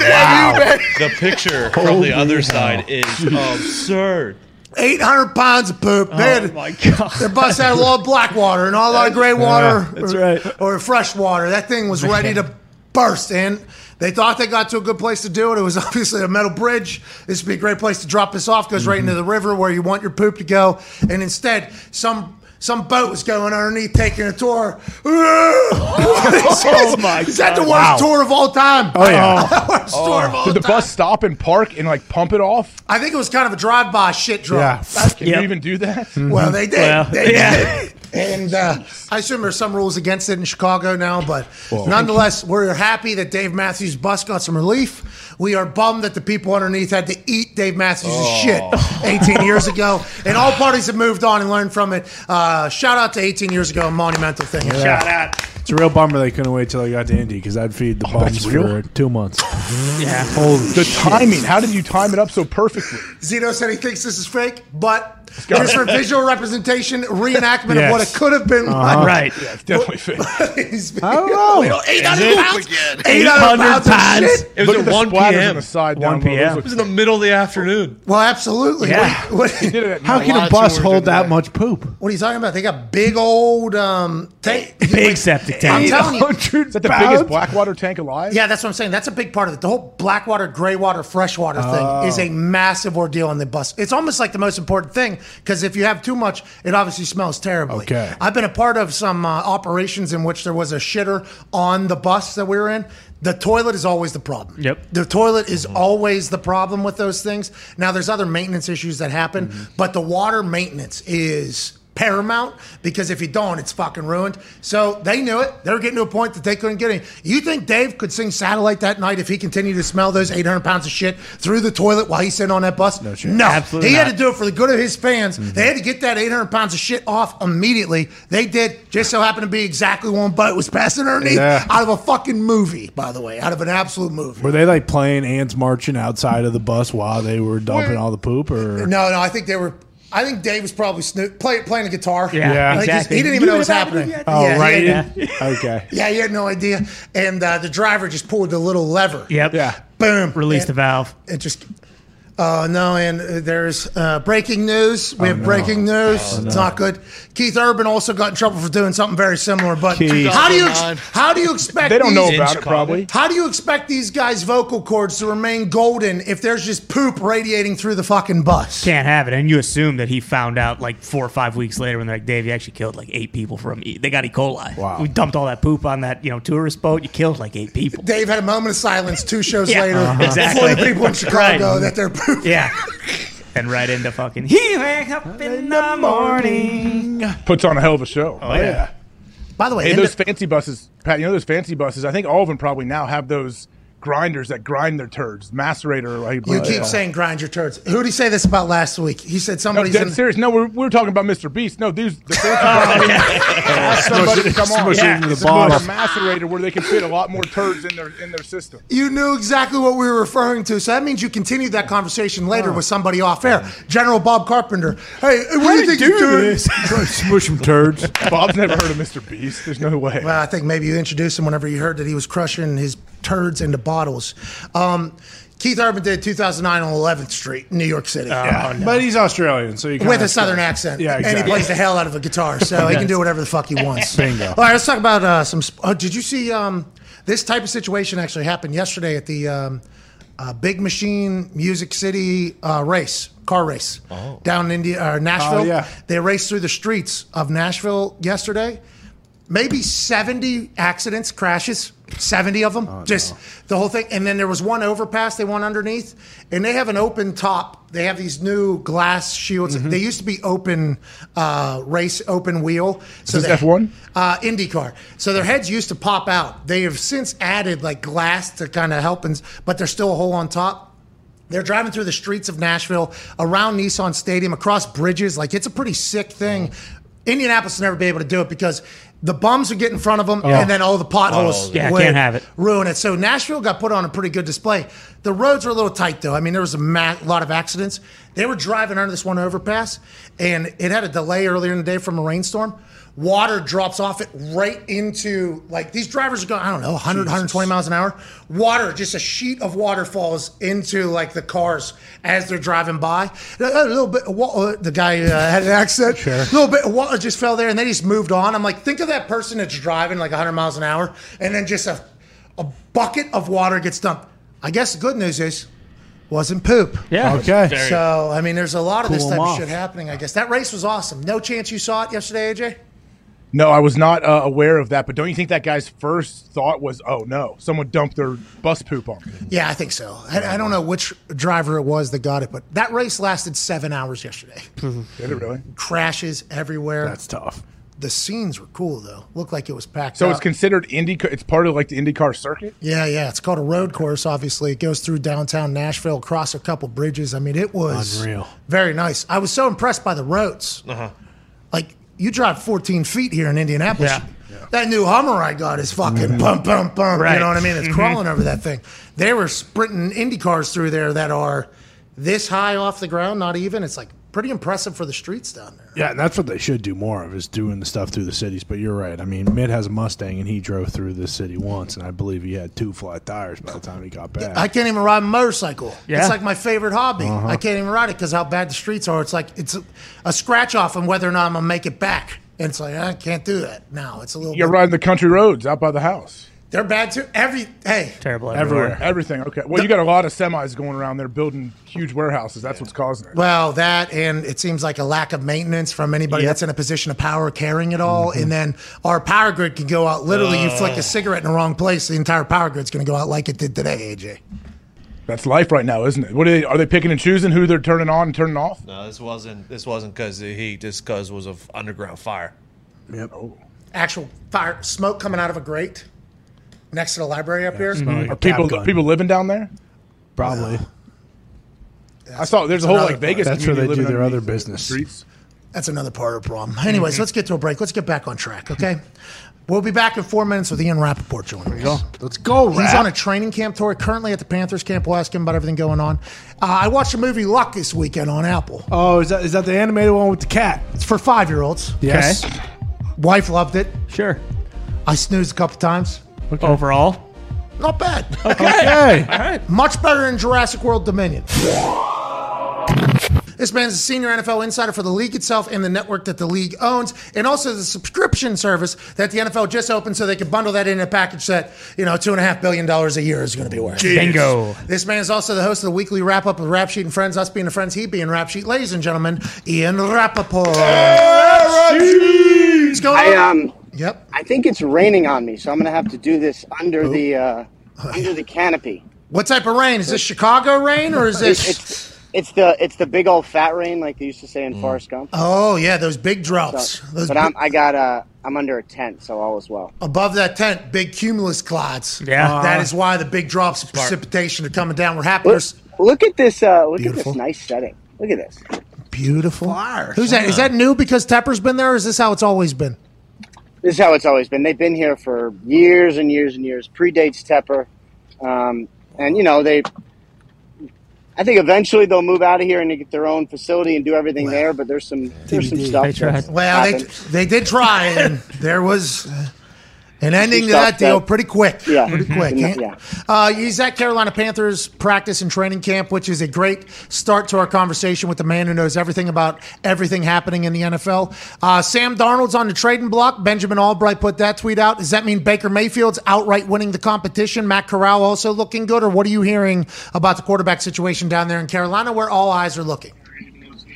Wow! The picture from the other side is absurd. 800 pounds of poop. They had- Oh, my God. Their bus had a lot of black water and not a lot of gray water. that's or, right. Or fresh water. That thing was ready to burst. And they thought they got to a good place to do it. It was obviously a metal bridge. This would be a great place to drop this off. Goes right Mm-hmm. into the river where you want your poop to go. And instead, some. Some boat was going underneath taking a tour. oh my Is that the worst Wow. tour of all time? Oh, yeah. worst tour of all oh. Did the time. bus stop and park and like pump it off? I think it was kind of a drive-by shit drive. Yeah. Can Yep. you even do that? Well, they did. Well, they yeah. did. And uh, I assume there's some rules against it in Chicago now, but nonetheless, we're happy that Dave Matthews' bus got some relief. We are bummed that the people underneath had to eat Dave Matthews' shit 18 years ago. And all parties have moved on and learned from it. Uh, shout out to 18 years ago, a monumental thing. Shout out. It's a real bummer they couldn't wait till I got to Indy because I'd feed the bums for two months. Yeah. Holy The timing. How did you time it up so perfectly? Zito said he thinks this is fake, but just for visual representation, reenactment of what it could have been. Right. Yeah, it's definitely fake. I don't know. 800 pounds. 800 800 pounds of pounds. shit. It was Look at at the 1 splatters p.m. on the side 1 down low. Those p.m. It was in the middle of the afternoon. Well, absolutely. Yeah. What, what- Did it at How can a bus hold that that. much poop? What are you talking about? They got big old um tank. Big septic I'm tank. telling you. Is that the biggest Blackwater tank alive? Yeah, that's what I'm saying. That's a big part of it. The whole Blackwater, Graywater, freshwater thing is a massive ordeal on the bus. It's almost like the most important thing because if you have too much, it obviously smells terribly. Okay. I've been a part of some uh, operations in which there was a shitter on the bus that we were in. The toilet is always the problem. Yep. The toilet is always the problem with those things. Now, there's other maintenance issues that happen, but the water maintenance is paramount because if you don't, it's fucking ruined. So they knew it. They were getting to a point that they couldn't get in. You think Dave could sing Satellite that night if he continued to smell those 800 pounds of shit through the toilet while he's sitting on that bus? No, chance. no. Absolutely he had to do it for the good of his fans. Mm-hmm. They had to get that 800 pounds of shit off immediately. They did. Just so happened to be exactly one boat was passing underneath Yeah. out of a fucking movie, by the way, out of an absolute movie. Were they like playing ants marching outside of the bus while they were dumping all the poop? Or No, no, I think they were. I think Dave was probably snoo- play, playing a guitar. Yeah, Yeah. Like, exactly. He didn't even know what was happening. oh, Yeah, right? had- okay. Yeah, he had no idea. And uh, the driver just pulled the little lever. Yep. Yeah. Boom. Release the valve. It just. Oh no! And uh, there's uh, breaking news. We have no. breaking news. It's not good. Keith Urban also got in trouble for doing something very similar. But Keith. how do you 2009. how do you expect They don't know these- about it, probably. How do you expect these guys' vocal cords to remain golden if there's just poop radiating through the fucking bus? Can't have it. And you assume that he found out like four or five weeks later when they're like, Dave, you actually killed like eight people from E. They got E. coli. Wow. We dumped all that poop on that, you know, tourist boat. You killed like eight people. Dave had a moment of silence two shows Yeah, later uh-huh. for the people in Chicago Right. that they're poop. Yeah. and right into fucking. He wake up in the morning. Puts on a hell of a show. Oh, oh yeah. By the way, Hey, in those the- fancy buses, Pat. You know those fancy buses. I think all of them probably now have those grinders that grind their turds, macerator. Like, you keep saying grind your turds. Who did he say this about last week? He said No, somebody's dead in. serious. No, we're, we're talking about Mr. Beast. No, these the fancy somebody to come on. Smush it into the It's a macerator where they can fit a lot more turds in their in their system. You knew exactly what we were referring to, so that means you continued that conversation later Oh. with somebody off air. General Bob Carpenter. Hey, what do you think you're doing? Smush some turds. Bob's never heard of Mr. Beast. There's no way. Well, I think maybe you introduced him whenever you heard that he was crushing his turds into bottles. Um, Keith Urban did 2009 on 11th Street, New York City. But he's Australian, so you with a southern expect- accent. Yeah, And he plays the hell out of a guitar, so he can do whatever the fuck he wants. Bingo. All right, let's talk about uh, some. Sp- oh, did you see um, this type of situation actually happened yesterday at the um, uh, Big Machine Music City uh, race, car race down in India, uh, Nashville? Oh, yeah. They raced through the streets of Nashville yesterday. Maybe 70 accidents, crashes, 70 of them, Oh, just the whole thing. And then there was one overpass they went underneath, and they have an open top. They have these new glass shields. Mm-hmm. They used to be open uh, race, open wheel. So Is this they- F1? Uh, IndyCar. So their heads used to pop out. They have since added like glass to kind of help, and, but there's still a hole on top. They're driving through the streets of Nashville, around Nissan Stadium, across bridges. Like it's a pretty sick thing. Indianapolis will never be able to do it because the bums would get in front of them, and then all the potholes. Yeah, would can't have it. Ruin it. So Nashville got put on a pretty good display. The roads were a little tight though. I mean, there was a ma- lot of accidents. They were driving under this one overpass, and it had a delay earlier in the day from a rainstorm. Water drops off it right into like these drivers are going, I don't know, 100, 120 miles an hour. Water, just a sheet of water falls into like the cars as they're driving by. A, a little bit, of wa- uh, the guy uh, had an accent. A little bit of water just fell there and they just moved on. I'm like, think of that person that's driving like 100 miles an hour and then just a, a bucket of water gets dumped. I guess the good news is, wasn't poop. Yeah. Okay. So, I mean, there's a lot of this type of off. shit happening, I guess. That race was awesome. No chance you saw it yesterday, AJ? No, I was not uh, aware of that. But don't you think that guy's first thought was, "Oh no, someone dumped their bus poop on me"? Yeah, I think so. I, I don't know which driver it was that got it, but that race lasted seven hours yesterday. Did it really? Crashes everywhere. That's tough. the scenes were cool, though. Looked like it was packed So out. it's considered Indy. It's part of like the IndyCar circuit. Yeah, yeah. It's called a road course, obviously. It goes through downtown Nashville, across a couple bridges. I mean, it was Unreal. very nice. I was so impressed by the roads. Uh-huh. You drive 14 feet here in Indianapolis. Yeah. That new Hummer I got is fucking mm-hmm. bum, bum, bum. You Right. know what I mean? It's mm-hmm. crawling over that thing. They were sprinting Indy cars through there that are this high off the ground, not even. It's like pretty impressive for the streets down there. Yeah, and that's what they should do more of is doing the stuff through the cities. But you're right. I mean, Mitt has a Mustang, and he drove through this city once, and I believe he had two flat tires by the time he got back. I can't even ride a motorcycle. Yeah. It's like my favorite hobby. Uh-huh. I can't even ride it because how bad the streets are. It's like it's a, a scratch off on whether or not I'm gonna make it back. And it's like I can't do that now. It's a little. You're bit, riding the country roads out by the house. They're bad too. Every hey, Terrible everywhere. Everywhere. Everything. Okay. Well, you got a lot of semis going around there building huge warehouses. That's what's causing it. Well, that and it seems like a lack of maintenance from anybody Yep. that's in a position of power carrying it all. Mm-hmm. And then our power grid can go out. Literally, you flick a oh. cigarette in the wrong place, the entire power grid's going to go out like it did today. AJ. That's life right now, isn't it? What are they? Are they picking and choosing who they're turning on and turning off? No, this wasn't. This wasn't because of the heat. This because was of underground fire. Yep. Actual fire smoke coming out of a grate next to the library up here. Like a Are people gun. people living down there? probably. I saw there's a whole another like Vegas. That's where they do their other business. Streets. That's another part of the problem. Anyways, let's get to a break. Let's get back on track, okay? we'll be back in four minutes with Ian Rapoport joining us. Let's go, He's Rap. on a training camp tour currently at the Panthers camp. We'll ask him about everything going on. Uh, I watched the movie Luck this weekend on Apple. Oh, is that is that the animated one with the cat? It's for five year olds. Yes. Wife loved it. Sure. I snoozed a couple times. Overall. Not bad. Okay. Much better than Jurassic World Dominion. This man's a senior NFL insider for the league itself and the network that the league owns, and also the subscription service that the NFL just opened so they can bundle that in a package that, you know, two and a half billion dollars a year is going to be worth. Bingo. This man is also the host of the weekly wrap up of Rap Sheet and Friends, us being the friends, he being Rap Sheet. Ladies and gentlemen, Ian Rapoport. What's going I on? um Yep. I think it's raining on me, so I'm gonna have to do this under the uh, under the canopy. What type of rain? Is this Chicago rain or is this. it's It's the it's the big old fat rain, like they used to say in Forrest Gump. Oh yeah, those big drops. So- those but big- I'm I got uh I'm under a tent, so all is well. above that tent, big cumulus clouds. Yeah. that is why the big drops of precipitation are coming down. We're happy. Look, look at this uh look Beautiful. at this nice setting. Look at this. beautiful. Who's that? Is that new because Tepper's been there? Or is this how it's always been? This is how it's always been. They've been here for years and years and years. Predates Tepper, um, and you know they. I think eventually they'll move out of here and they get their own facility and do everything there. But there's some there's some stuff. They tried. that's Well, they they did try, and there was uh, an ending to that deal pretty quick. Yeah. pretty quick. Mhm. Yeah. Uh, he's at Carolina Panthers practice and training camp, which is a great start to our conversation with the man who knows everything about everything happening in the NFL. Uh, Sam Darnold's on the trading block. Benjamin Allbright put that tweet out. Does that mean Baker Mayfield's outright winning the competition? Matt Corral also looking good, or what are you hearing about the quarterback situation down there in Carolina, where all eyes are looking?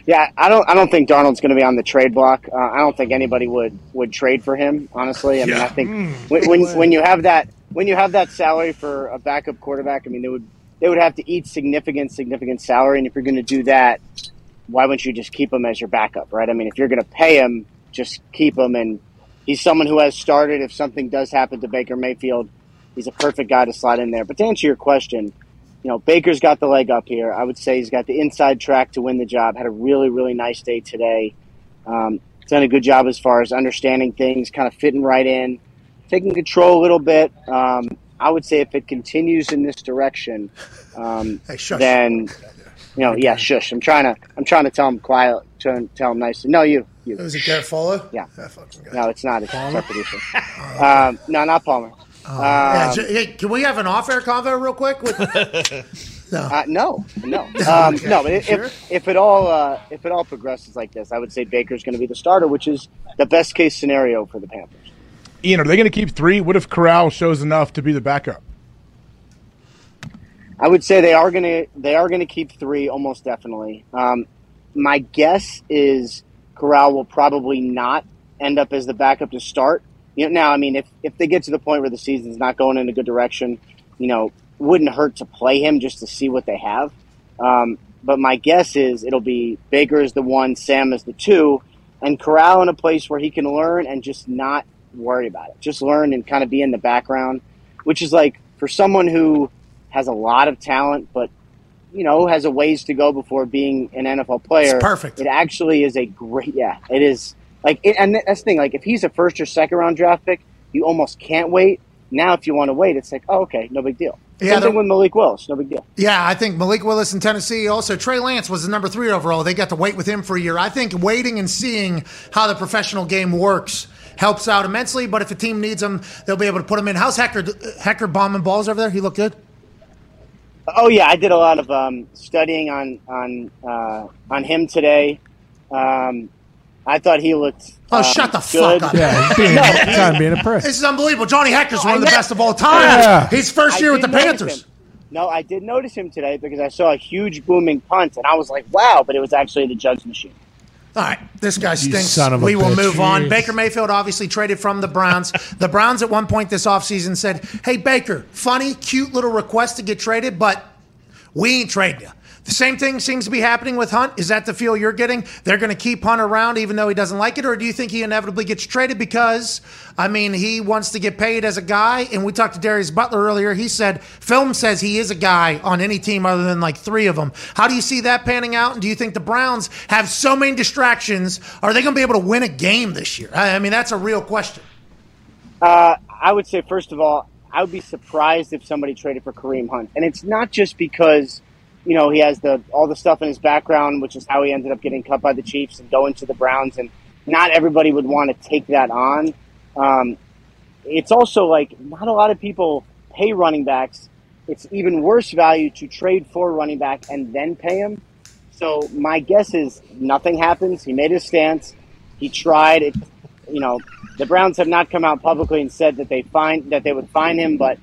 Yeah, I don't. I don't think Darnold's going to be on the trade block. Uh, I don't think anybody would would trade for him. Honestly, I mean, I think when, when when you have that when you have that salary for a backup quarterback, I mean, they would they would have to eat significant significant salary, and if you're going to do that, why wouldn't you just keep him as your backup, right? I mean, if you're going to pay him, just keep him, and he's someone who has started. If something does happen to Baker Mayfield, he's a perfect guy to slide in there. But to answer your question, you know, Baker's got the leg up here. I would say he's got the inside track to win the job. Had a really, really nice day today. Um, done a good job as far as understanding things, kind of fitting right in, taking control a little bit. Um, I would say if it continues in this direction, um, Hey, then you know, yeah, shush. I'm trying to, I'm trying to tell him quiet, trying to tell him nicely. No, you, you. Was it Garafolo? Yeah. That. No, it's not. It's our producer. Um, no, not Palmer. Yeah, Um, j- hey, can we have an off-air convo real quick? With, Uh, no, no, um, no. But if, if if it all uh, if it all progresses like this, I would say Baker's going to be the starter, which is the best case scenario for the Panthers. Ian, are they going to keep three? What if Corral shows enough to be the backup? I would say they are going to they are going to keep three almost definitely. Um, my guess is Corral will probably not end up as the backup to start. You know, now, I mean, if if they get to the point where the season's not going in a good direction, you know, wouldn't hurt to play him just to see what they have. Um, but my guess is it'll be Baker is the one, Sam is the two, and Corral in a place where he can learn and just not worry about it. Just learn and kind of be in the background, which is like for someone who has a lot of talent, but you know has a ways to go before being an NFL player. It's perfect. It actually is a great. Yeah, it is. Like, it, and that's the thing. Like, if he's a first or second round draft pick, you almost can't wait. Now, if you want to wait, it's like, oh, okay, no big deal. Yeah, Same thing with Malik Willis, no big deal. Yeah, I think Malik Willis in Tennessee. Also, Trey Lance was the number three overall. They got to wait with him for a year. I think waiting and seeing how the professional game works helps out immensely. But if a team needs him, they'll be able to put him in. How's Hekker? Hekker bombing balls over there? He looked good. Oh yeah, I did a lot of um, studying on on uh, on him today. Um, I thought he looked. Oh, um, shut the good. fuck up! Yeah, he's being, No, kind of being impressed. This is unbelievable. Johnny Hekker's one of the best of all time. Yeah. He's first year with the Panthers. him. No, I did notice him today because I saw a huge booming punt, and I was like, "Wow!" But it was actually the Judge machine. All right, this guy stinks. son of a we will bitch. move on. Jeez. Baker Mayfield obviously traded from the Browns. the Browns at one point this offseason said, Hey, Baker, funny, cute little request to get traded, but we ain't trading you. The same thing seems to be happening with Hunt. Is that the feel you're getting? They're going to keep Hunt around even though he doesn't like it? Or do you think he inevitably gets traded because, I mean, he wants to get paid as a guy? And we talked to Darius Butler earlier. He said, film says he is a guy on any team other than like three of them. How do you see that panning out? And do you think the Browns have so many distractions? Are they going to be able to win a game this year? I mean, that's a real question. Uh, I would say, first of all, I would be surprised if somebody traded for Kareem Hunt, and it's not just because you know he has the all the stuff in his background, which is how he ended up getting cut by the Chiefs and going to the Browns, and not everybody would want to take that on. Um, it's also like not a lot of people pay running backs. It's even worse value to trade for a running back and then pay him. So my guess is nothing happens. He made his stance. He tried. It, you know, the Browns have not come out publicly and said that they find that they would find him. But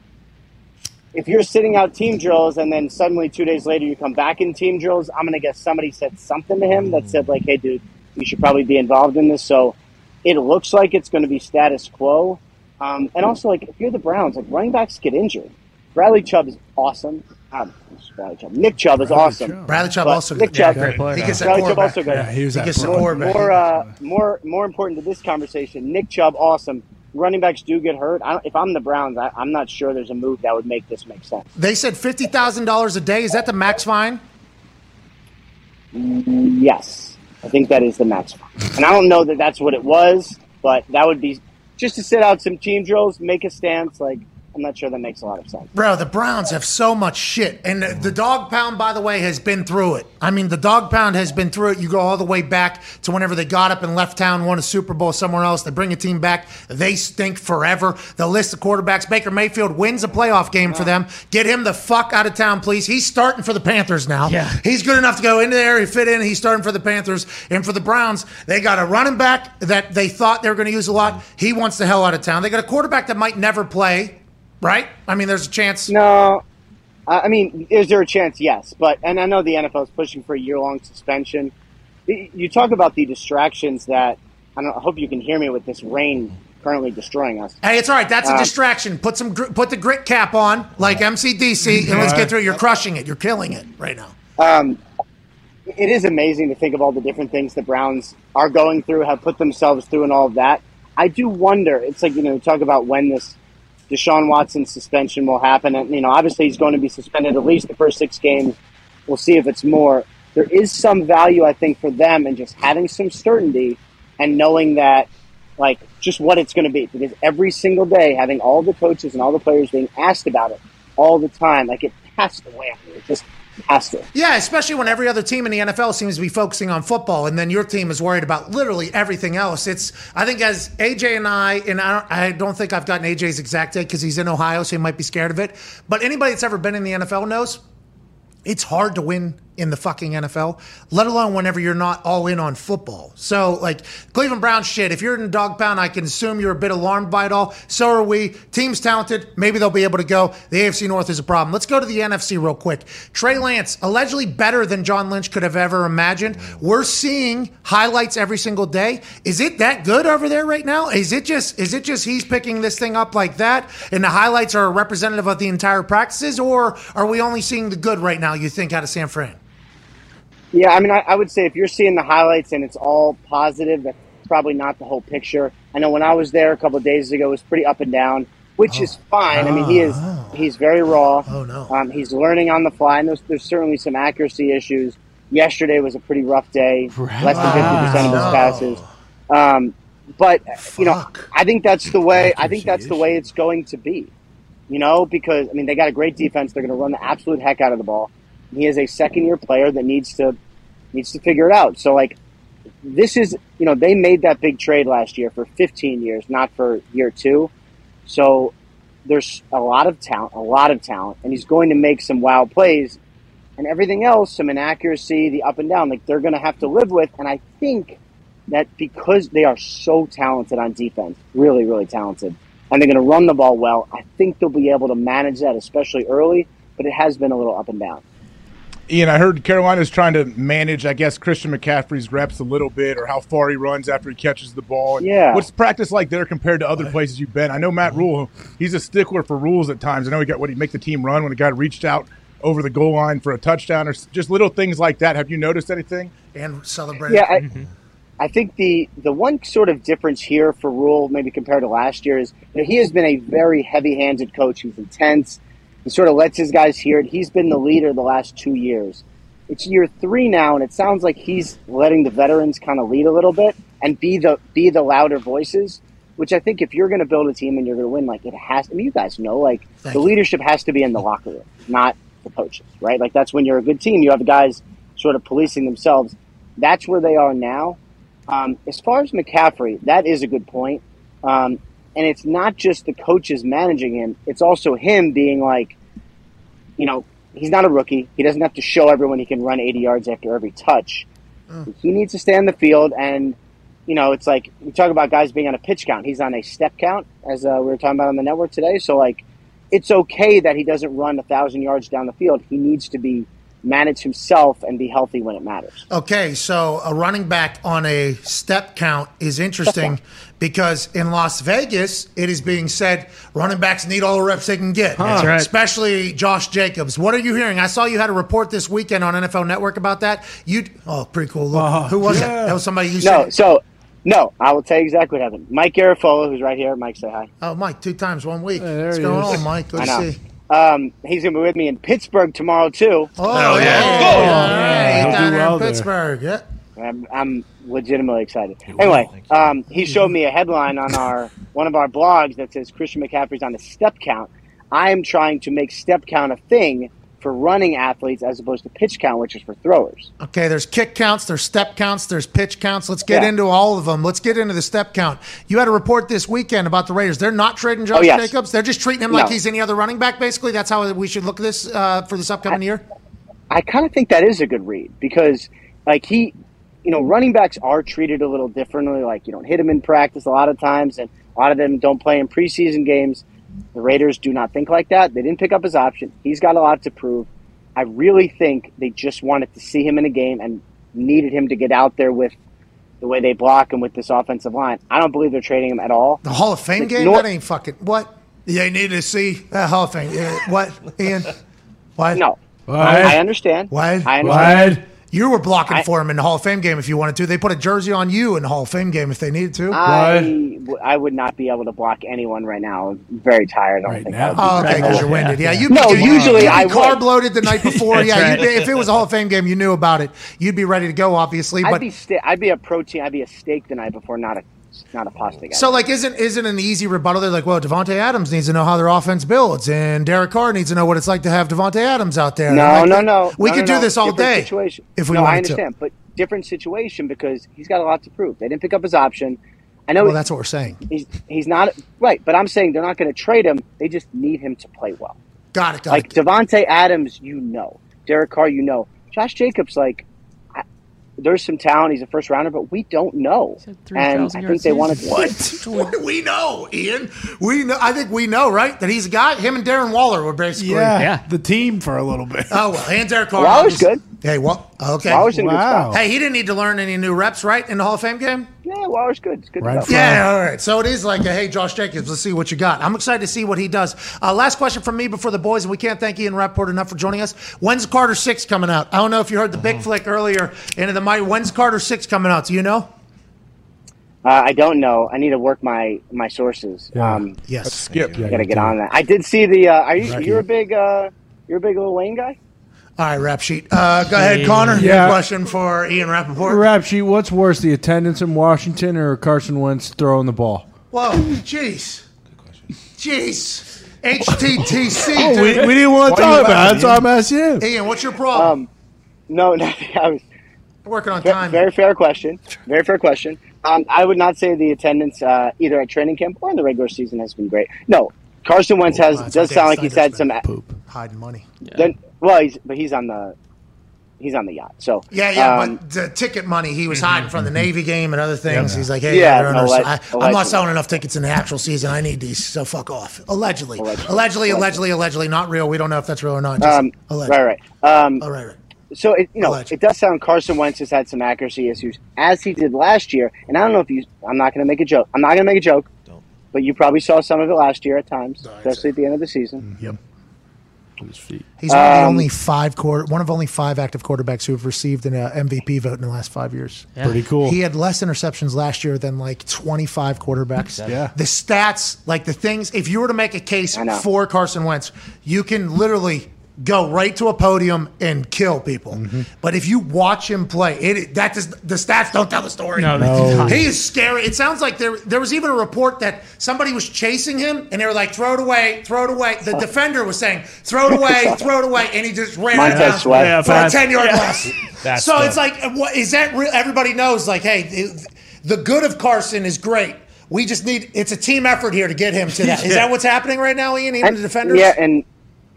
if you're sitting out team drills and then suddenly two days later you come back in team drills, I'm gonna guess somebody said something to him that said like, "Hey, dude, you should probably be involved in this." So it looks like it's going to be status quo. Um, and also, like if you're the Browns, like running backs get injured. Bradley Chubb is awesome. Um, Bradley Chubb. Nick Chubb is awesome. Bradley Chubb But also Nick good. Chubb, Yeah, great player. He gets Bradley Chubb also good. Yeah, he was that gets the quarterback. More, uh, more, more important to this conversation. Nick Chubb, awesome. Running backs do get hurt. I if I'm the Browns, I, I'm not sure there's a move that would make this make sense. They said fifty thousand dollars a day. Is that the max fine? Yes, I think that is the max. Fine, and I don't know that that's what it was, but that would be just to sit out some team drills, make a stance. Like I'm not sure that makes a lot of sense. Bro, the Browns have so much shit. And the, the dog pound, by the way, has been through it. I mean, the dog pound has been through it. You go all the way back to whenever they got up and left town, won a Super Bowl somewhere else. They bring a team back. They stink forever. The list of quarterbacks. Baker Mayfield wins a playoff game for them. Get him the fuck out of town, please. He's starting for the Panthers now. Yeah. He's good enough to go into there. He fit in. He's starting for the Panthers. And for the Browns, they got a running back that they thought they were going to use a lot. He wants the hell out of town. They got a quarterback that might never play, right? I mean, there's a chance. No, I mean, is there a chance? Yes, but and I know the NFL is pushing for a year-long suspension. You talk about the distractions that I, don't, I hope you can hear me with this rain currently destroying us. Hey, it's all right. That's a Uh, distraction. Put some, gr- put the grit cap on, like MCDC, and let's get through. You're crushing it. You're killing it right now. Um, it is amazing to think of all the different things the Browns are going through, have put themselves through, and all of that. I do wonder. It's like you know, talk about when this Deshaun Watson suspension will happen, and you know, obviously he's going to be suspended at least the first six games. We'll see if it's more. There is some value, I think, for them in just having some certainty and knowing that, like, just what it's going to be. Because every single day, having all the coaches and all the players being asked about it all the time, like, it has to weigh on you. It just has to. Yeah, especially when every other team in the NFL seems to be focusing on football, and then your team is worried about literally everything else. It's I think as AJ and I, and I don't, I don't think I've gotten AJ's exact date because he's in Ohio, so he might be scared of it. But anybody that's ever been in the NFL knows it's hard to win in the fucking NFL, let alone whenever you're not all in on football. So, like, Cleveland Browns shit, if you're in dog pound, I can assume you're a bit alarmed by it all. So are we. Team's talented. Maybe they'll be able to go. The AFC North is a problem. Let's go to the NFC real quick. Trey Lance, allegedly better than John Lynch could have ever imagined. We're seeing highlights every single day. Is it that good over there right now? Is it just is it just he's picking this thing up like that and the highlights are representative of the entire practices, or are we only seeing the good right now, you think, out of San Fran? Yeah, I mean, I, I would say if you're seeing the highlights and it's all positive, that's probably not the whole picture. I know when I was there a couple of days ago, it was pretty up and down, which is fine. I mean, he is he's very raw. Oh no. Um, he's learning on the fly, and there's, there's certainly some accuracy issues. Yesterday was a pretty rough day. Less than fifty percent of his passes. Um, but you know, I think that's the way. I think that's the way it's going to be. You know, because I mean, they got a great defense. They're going to run the absolute heck out of the ball. He is a second year player that needs to needs to figure it out. So like, this is you know they made that big trade last year for 15 years, not for year two. So there's a lot of talent, a lot of talent, and he's going to make some wild plays, and everything else, some inaccuracy, the up and down, like they're going to have to live with. And I think that because they are so talented on defense, really, really talented, and they're going to run the ball well, I think they'll be able to manage that, especially early. But it has been a little up and down. Ian, I heard Carolina's trying to manage, I guess, Christian McCaffrey's reps a little bit, or how far he runs after he catches the ball. And Yeah. What's practice like there compared to other places you've been? I know Matt Rhule, he's a stickler for rules at times. I know he got what he make the team run when a guy reached out over the goal line for a touchdown, or just little things like that. Have you noticed anything? And celebrate. Yeah, I, mm-hmm. I think the the one sort of difference here for Rhule, maybe compared to last year, is you know, he has been a very heavy-handed coach. He's intense. He sort of lets his guys hear it. He's been the leader the last two years. It's year three now, and it sounds like he's letting the veterans kind of lead a little bit and be the be the louder voices. Which I think if you're going to build a team and you're going to win, like it has. I mean, you guys know, like Thank the you. leadership has to be in the locker room, not the coaches, right? Like that's when you're a good team. You have the guys sort of policing themselves. That's where they are now. Um, as far as McCaffrey, that is a good point. Um, and it's not just the coaches managing him; it's also him being like, you know, he's not a rookie. He doesn't have to show everyone he can run 80 yards after every touch. He needs to stay on the field, and you know, it's like we talk about guys being on a pitch count. He's on a step count, as uh, we were talking about on the network today. So, like, it's okay that he doesn't run a thousand yards down the field. He needs to be manage himself and be healthy when it matters. Okay, so a running back on a step count is interesting because in Las Vegas, it is being said running backs need all the reps they can get. That's right. Especially Josh Jacobs. What are you hearing? I saw you had a report this weekend on NFL Network about that. You oh, pretty cool. Look, Uh-huh. who was Yeah. that? That was somebody you No, said. so no, I will tell you exactly what happened. Mike Garafolo, who's right here. Mike, say hi. Oh, Mike, two times one week. there What's he going is. on, Mike? Let's see. Um, he's gonna be with me in Pittsburgh tomorrow too. Oh, yeah. yeah. Go. All right, He'll down do well in there. Pittsburgh. Yeah. I'm, I'm legitimately excited. Anyway, um, he showed me a headline on our one of our blogs that says Christian McCaffrey's on a step count. I am trying to make step count a thing for running athletes as opposed to pitch count, which is for throwers. Okay, there's kick counts, there's step counts, there's pitch counts. Let's get Yeah. into all of them. Let's get into the step count. You had a report this weekend about the Raiders. They're not trading Josh Oh, yes. Jacobs. They're just treating him like he's any other running back. Basically, that's how we should look at this uh, for this upcoming year. I kind of think that is a good read because, like he, you know, running backs are treated a little differently. Like you don't hit them in practice a lot of times, and a lot of them don't play in preseason games. The Raiders do not think like that. They didn't pick up his option. He's got a lot to prove. I really think they just wanted to see him in a game and needed him to get out there with the way they block and with this offensive line. I don't believe they're trading him at all. The Hall of Fame Like, game. Nor- that ain't fucking what. They need to see that Hall of Fame. Yeah, what, Ian? What? No, What? I understand. What? I understand. What? You were blocking I- for him in the Hall of Fame game if you wanted to. They put a jersey on you in the Hall of Fame game if they needed to. I, w- I would not be able to block anyone right now. I'm very tired. I don't Right think now? I would be Oh, okay, because you're winded. Yeah, you No, usually you'd be I would. carb loaded the night before. Yeah, right. you'd be, if it was a Hall of Fame game, you knew about it. You'd be ready to go, obviously. I'd But be sta- I'd be a protein. I'd be a steak the night before, not a not a pasta guy. so, like, isn't isn't an easy rebuttal? They're like, well, Davante Adams needs to know how their offense builds, and Derek Carr needs to know what it's like to have Davante Adams out there. no, Like, no, no. We no, could no, do no. this all Different day Situation. if we no, I wanted understand, but different situation because he's got a lot to prove. They didn't pick up his option. I know. Well, that's what we're saying. he's he's not right, but I'm saying they're not going to trade him. They just need him to play well. Got it. Got Like. Davante Adams, you know. Derek Carr, you know. Josh Jacobs, like, I, there's some talent. He's a first rounder, but we don't know. And I think they season. wanted to. What? we know, Ian. We know. I think we know, right? That he's a guy. Him and Darren Waller were basically. Yeah, Yeah. the team for a little bit. Oh well, and Derek Carr. Waller's good. Hey, well, okay. Waller's in Wow. Hey, he didn't need to learn any new reps, right, in the Hall of Fame game? Yeah, Waller's good. It's good Right stuff. Yeah, all right. So it is like, a, hey, Josh Jacobs, let's see what you got. I'm excited to see what he does. Uh, last question from me before the boys, and we can't thank Ian Rapoport enough for joining us. When's Carter 6 coming out? I don't know if you heard the big flick earlier into the mic. When's Carter 6 coming out? Do you know? Uh, I don't know. I need to work my my sources. Yeah. Um, Yes. Skip. Yeah, got to get do. on that. I did see the. Uh, are you? Right. You're a big. Uh, you're a big Lil Wayne guy. All right, rap sheet. Uh, go ahead, Connor. Yeah. Your question for Ian Rapoport. Rap sheet. What's worse, the attendance in Washington or Carson Wentz throwing the ball? Whoa, jeez. Good question. Jeez. HTTC, Oh, we, we didn't want to Why talk about it. laughing, That's why I'm asking you. Ian, what's your problem? Um, no, no. I was Working on ve- time. very fair question. Very fair question. Um, I would not say the attendance uh, either at training camp or in the regular season has been great. No, Carson Wentz has does sound like he's Snyder's had some. Poop. Hiding money. Then, well, he's but he's on the he's on the yacht. So Yeah, yeah, um, but the ticket money he was hiding from the Navy game and other things. He's like, hey, Yeah, I don't no, understand. alleg- I, I'm not selling enough tickets in the actual season. I need these, so fuck off. Allegedly, allegedly, Allegedly. allegedly, allegedly, not real. We don't know if that's real or not. Just um, allegedly. right, right. Um, Oh, right, right. So it, you know, Alleged. it does sound Carson Wentz has had some accuracy issues as he did last year. And I don't know if you. I'm not going to make a joke. I'm not going to make a joke. Don't. But you probably saw some of it last year at times, especially at the end of the season. Yep. He's one of the Um, only five quarter, one of only five active quarterbacks who have received an uh, MVP vote in the last five years. Pretty cool. He had less interceptions last year than like 25 quarterbacks. Yeah. The stats, like the things, if you were to make a case for Carson Wentz, you can literally go right to a podium and kill people. Mm-hmm. But if you watch him play, it that does, the stats don't tell the story. No, they do not. He is scary. It sounds like there there was even a report that somebody was chasing him and they were like, throw it away, throw it away. The defender was saying, throw it away, throw it away, and he just ran Montez it down Sweat. Yeah, for a 10 yard yeah. loss. That's so the- it's like, what, is that real? Everybody knows, like, hey, it- the good of Carson is great. We just need, it's a team effort here to get him to that. Is that what's happening right now, Ian? Even And- the defenders? Yeah, and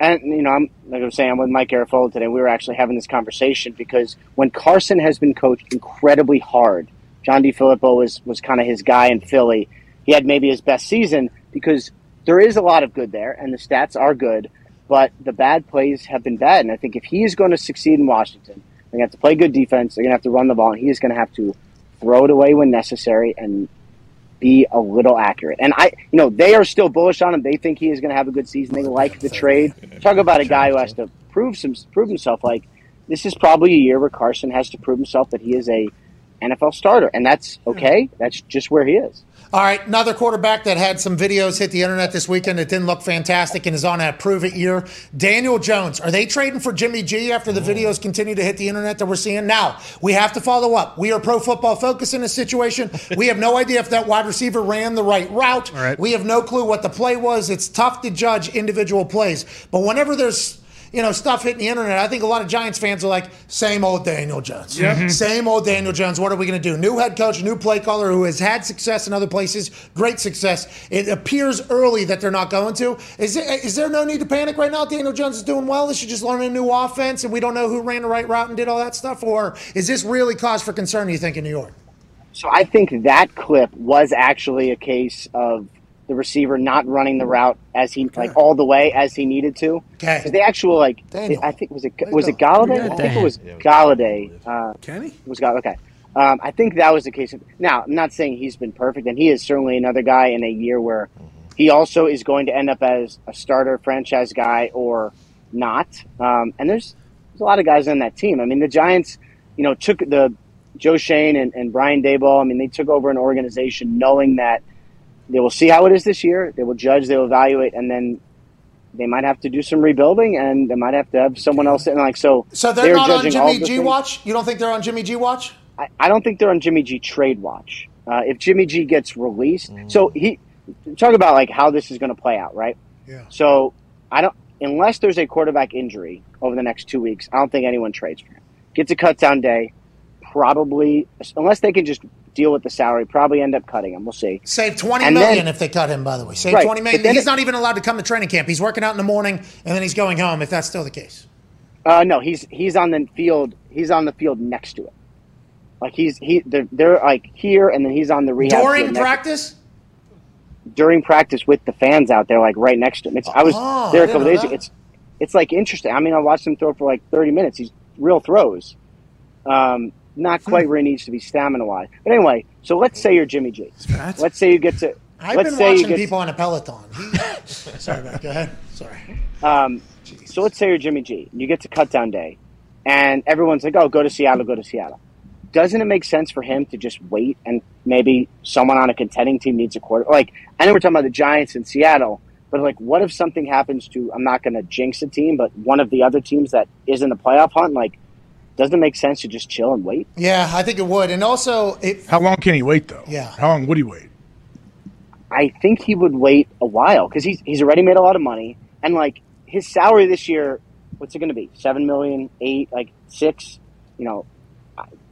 and you know, I'm like I'm saying, I'm with Mike Garafolo today. We were actually having this conversation because when Carson has been coached incredibly hard, John DeFilippo was was kind of his guy in Philly. He had maybe his best season because there is a lot of good there, and the stats are good. but the bad plays have been bad. And I think if he is going to succeed in Washington, they're going to have to play good defense. They're going to have to run the ball, and he is going to have to throw it away when necessary and be a little accurate. And I, you know, they are still bullish on him. They think he is going to have a good season. They like the trade. Talk about a guy who has to prove some prove himself. Like this is probably a year where Carson has to prove himself that he is a NFL starter, and that's okay. That's just where he is. All right, another quarterback that had some videos hit the internet this weekend that didn't look fantastic and is on a prove it year. Daniel Jones. Are they trading for Jimmy G after the mm. videos continue to hit the internet that we're seeing? Now, we have to follow up. We are pro football focus in this situation. We have no idea if that wide receiver ran the right route. Right. We have no clue what the play was. It's tough to judge individual plays. But whenever there's you know, stuff hitting the internet. I think a lot of Giants fans are like, same old Daniel Jones. Mm-hmm. Same old Daniel Jones. What are we going to do? New head coach, new play caller who has had success in other places, great success. It appears early that they're not going to. Is there, is there no need to panic right now? Daniel Jones is doing well. Is she just learning a new offense and we don't know who ran the right route and did all that stuff? Or is this really cause for concern, you think, in New York? So I think that clip was actually a case of the receiver not running the route as he like all the way as he needed to. Okay. 'Cause the actual like Daniel. I think was it was it Golladay? I think it was Golladay. Uh, Kenny? was Gall- okay. Um, I think that was the case. Now I'm not saying he's been perfect, and he is certainly another guy in a year where he also is going to end up as a starter franchise guy or not. Um, and there's there's a lot of guys on that team. I mean, the Giants, you know, took the Joe Schoen and, and Brian Daboll. I mean, they took over an organization knowing that they will see how it is this year. They will judge, they will evaluate, and then they might have to do some rebuilding, and they might have to have someone else in. Like so, So they're, not on judging all Jimmy G things- watch? You don't think they're on Jimmy G watch? I, I don't think they're on Jimmy G trade watch. Uh, if Jimmy G gets released, so he talk about like how this is going to play out, right? Yeah. So I don't unless there's a quarterback injury over the next two weeks. I don't think anyone trades for him. Gets a cut down day, probably unless they can just deal with the salary, probably end up cutting him. We'll see. Save twenty And million then- if they cut him. By the way, save Right, twenty million. then He's it- not even allowed to come to training camp. He's working out in the morning and then he's going home. If that's still the case, Uh, no, he's he's on the field. He's on the field next to it. Like he's he they're, they're like here, and then he's on the rehab during practice. during practice with the fans out there, like right next to him. It's I was Oh, there a couple days ago. It's it's like interesting. I mean, I watched him throw for like thirty minutes. He's real throws. Um, not quite where he needs to be stamina wise. But anyway, so let's say you're Jimmy G. Let's say you get to. I've let's been say you watching get people on a Peloton. He- Sorry, Matt. Go ahead. Sorry. Um, so let's say you're Jimmy G. You get to cut down day, and everyone's like, "Oh, go to Seattle, go to Seattle." Doesn't it make sense for him to just wait and maybe someone on a contending team needs a quarter? Like I know we're talking about the Giants in Seattle, but like, what if something happens to? I'm not going to jinx a team, but one of the other teams that is in the playoff hunt, like, doesn't it make sense to just chill and wait? Yeah, I think it would. And also, it, How long can he wait though? Yeah. How long would he wait? I think he would wait a while because he's he's already made a lot of money, and like his salary this year, what's it going to be? Seven million, eight, like six? You know,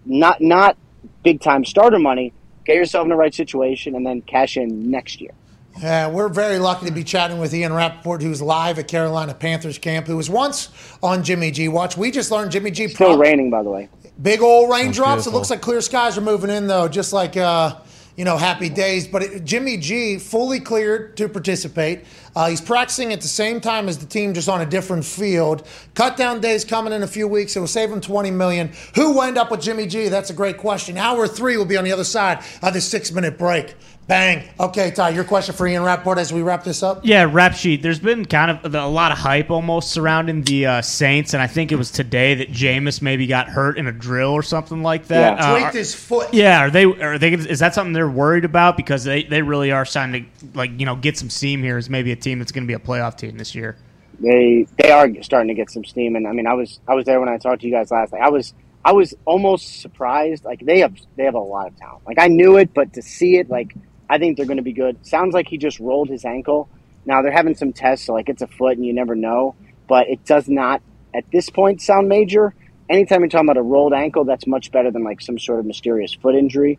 not not big time starter money. Get yourself in the right situation, and then cash in next year. Yeah, we're very lucky to be chatting with Ian Rapoport, who's live at Carolina Panthers camp, who was once on Jimmy G watch. We just learned Jimmy G. Still prob- raining, by the way. Big old raindrops. It looks like clear skies are moving in, though, just like, uh, you know, happy days. But it, Jimmy G fully cleared to participate. Uh, he's practicing at the same time as the team, just on a different field. Cut down days coming in a few weeks. It will save him 20 million. Who will end up with Jimmy G? That's a great question. Hour three will be on the other side of this six minute break. Bang. Okay, Ty, your question for Ian Rapoport as we wrap this up? Yeah, rap sheet. There's been kind of a lot of hype almost surrounding the uh, Saints, and I think it was today that Jameis maybe got hurt in a drill or something like that. Yeah. Uh, Tweaked his foot. yeah, are they? Are they? Is that something they're worried about? Because they, they really are starting to like you know get some steam here as maybe a team that's going to be a playoff team this year. They they are starting to get some steam, and I mean, I was I was there when I talked to you guys last night. I was I was almost surprised. Like they have they have a lot of talent. Like I knew it, but to see it, like I think they're going to be good. Sounds like he just rolled his ankle. Now they're having some tests, so like it's a foot, and you never know. But it does not at this point sound major. Anytime you're talking about a rolled ankle, that's much better than like some sort of mysterious foot injury.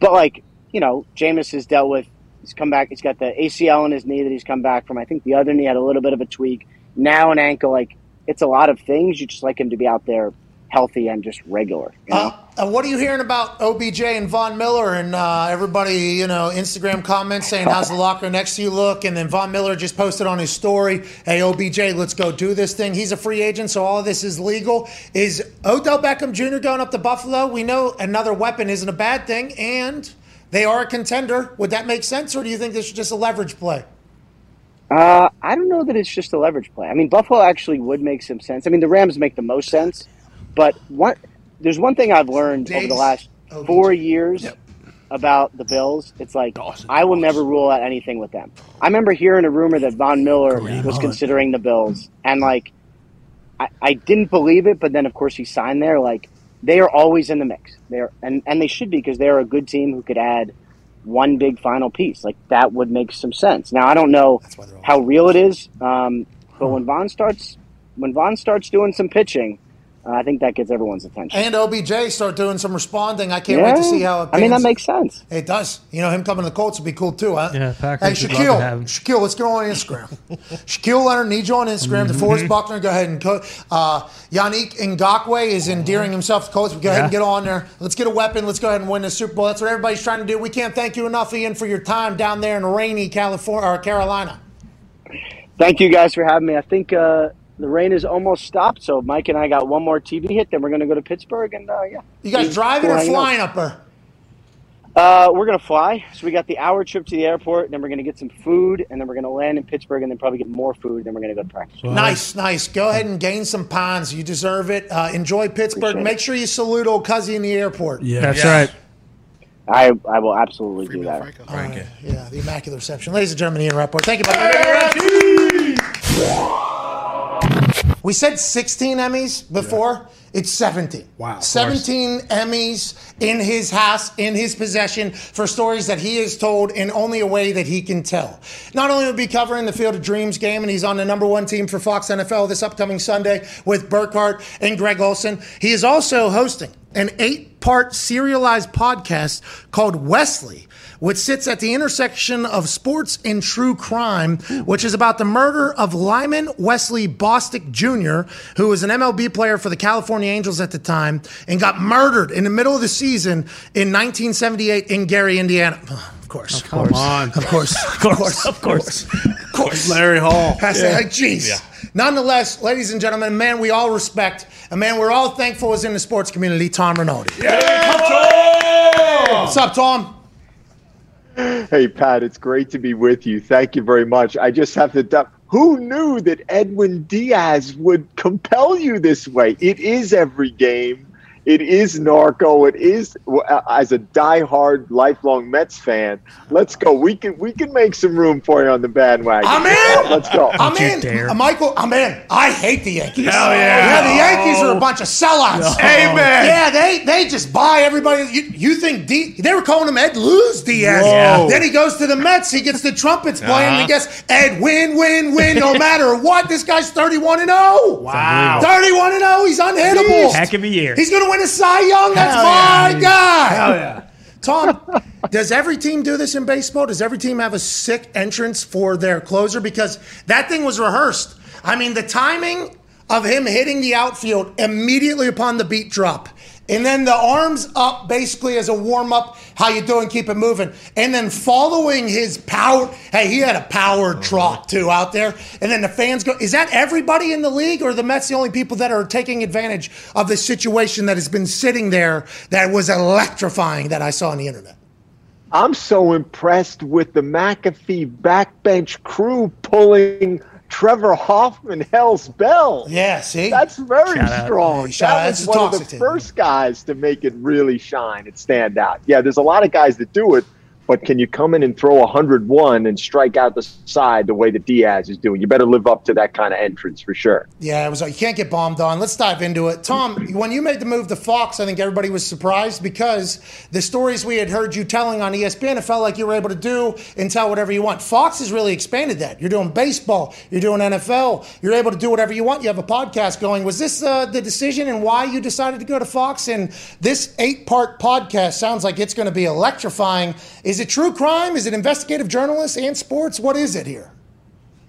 But like you know, Jameis has dealt with. He's come back. He's got the ACL in his knee that he's come back from. I think the other knee had a little bit of a tweak. Now an ankle. Like it's a lot of things. You just like him to be out there healthy and just regular. You know? Uh, what are you hearing about OBJ and Von Miller and uh, everybody, you know, Instagram comments saying, how's the locker next to you look? And then Von Miller just posted on his story, hey, OBJ, let's go do this thing. He's a free agent, so all of this is legal. Is Odell Beckham Jr. going up to Buffalo? We know another weapon isn't a bad thing, and they are a contender. Would that make sense, or do you think this is just a leverage play? Uh, I don't know that it's just a leverage play. I mean, Buffalo actually would make some sense. I mean, the Rams make the most sense, but what there's one thing I've learned over the last four years about the Bills. It's like I will never rule out anything with them. I remember hearing a rumor that Von Miller was considering the Bills, and like I, I didn't believe it, but then of course he signed there. Like they are always in the mix. They're and and they should be because they're a good team who could add one big final piece. Like that would make some sense. Now I don't know how real it is, um, but when Von starts when Von starts doing some pitching, I think that gets everyone's attention. And OBJ start doing some responding. I can't wait to see how it I mean, that makes sense. It does. You know, him coming to the Colts would be cool too, huh? Yeah, Packers Hey, would love to have Shaquille, him. Shaquille, let's go on Instagram. Shaquille Leonard needs you on Instagram. Mm-hmm. DeForest Buckner, go ahead and co- uh, Yannick Ngakoue is endearing himself to Colts. Go ahead and get on there. Let's get a weapon. Let's go ahead and win the Super Bowl. That's what everybody's trying to do. We can't thank you enough, Ian, for your time down there in rainy California or Carolina. Thank you guys for having me. I think uh, the rain is almost stopped, so Mike and I got one more TV hit. Then we're going to go to Pittsburgh, and uh, yeah. You guys driving or flying up there? Uh, we're gonna fly. So we got the hour trip to the airport, then we're gonna get some food, and then we're gonna land in Pittsburgh, and then probably get more food. Then we're gonna go to practice. Nice, nice. Go ahead and gain some pounds. You deserve it. Uh, enjoy Pittsburgh. Appreciate it. Make sure you salute old Cuzzy in the airport. Yeah, that's right. I I will absolutely do that. All right. Yeah, the Immaculate Reception. Ladies and gentlemen, Ian Rapoport. Thank you, buddy. We said 16 Emmys before. It's 17. Wow, of 17 Emmys in his house, in his possession, for stories that he has told in only a way that he can tell. Not only will he be covering the Field of Dreams game, and he's on the number one team for Fox NFL this upcoming Sunday with Burkhardt and Greg Olsen, he is also hosting an eight part serialized podcast called Wesley, which sits at the intersection of sports and true crime, which is about the murder of Lyman Wesley Bostock Jr., who was an MLB player for the California Angels at the time and got murdered in the middle of the season in 1978 in Gary, Indiana. Of course. Oh, come on. Of course. Of course. Of course. Of course. Larry Hall. Has to- like, Jeez. Nonetheless, ladies and gentlemen, a man we all respect, a man we're all thankful is in the sports community, Tom Rinaldi. Yeah. What's up, Tom? Hey, Pat, it's great to be with you. Thank you very much. I just have to. Who knew that Edwin Diaz would compel you this way? It is every game. It is Narco. It is uh, as a diehard, lifelong Mets fan. Let's go. We can we can make some room for you on the bandwagon. I'm in. Let's go. I'm in. dare. Uh, Michael, I'm in. I hate the Yankees. Hell yeah. Yeah, the Yankees are a bunch of sellouts. Amen. Yeah, they they just buy everybody. You, you think D, they were calling him Ed Lose Diaz? Whoa. Then he goes to the Mets. He gets the trumpets playing. And he Uh-huh. gets Ed win, win, win. No matter what, this guy's 31 and 0. Wow. 31 and 0. He's unhittable. Heck of a year. He's going to win a Cy Young. That's Hell my yeah. guy. Hell yeah. Tom, does every team do this in baseball? Does every team have a sick entrance for their closer? Because that thing was rehearsed. I mean, the timing of him hitting the outfield immediately upon the beat drop. And then the arms up basically as a warm up, how you doing, keep it moving. And then following his power, hey, he had a power oh, trot too out there. And then the fans go, is that everybody in the league or are the Mets the only people that are taking advantage of this situation that has been sitting there that was electrifying that I saw on the internet? I'm so impressed with the McAfee backbench crew pulling Trevor Hoffman Hell's Bell. Yeah, see? That's very Shout out. strong. Shout out. that That's was the one of the first guys to make it really shine and stand out. Yeah, there's a lot of guys that do it, but can you come in and throw 101 and strike out the side the way that Diaz is doing? You better live up to that kind of entrance for sure. Yeah, it was like you can't get bombed on. Let's dive into it. Tom, when you made the move to Fox, I think everybody was surprised because the stories we had heard you telling on ESPN, it felt like you were able to do and tell whatever you want. Fox has really expanded that. You're doing baseball, you're doing NFL, you're able to do whatever you want. You have a podcast going. Was this uh, the decision and why you decided to go to Fox? And this eight part podcast sounds like it's going to be electrifying. Is it true crime? Is it investigative journalists and sports? What is it here?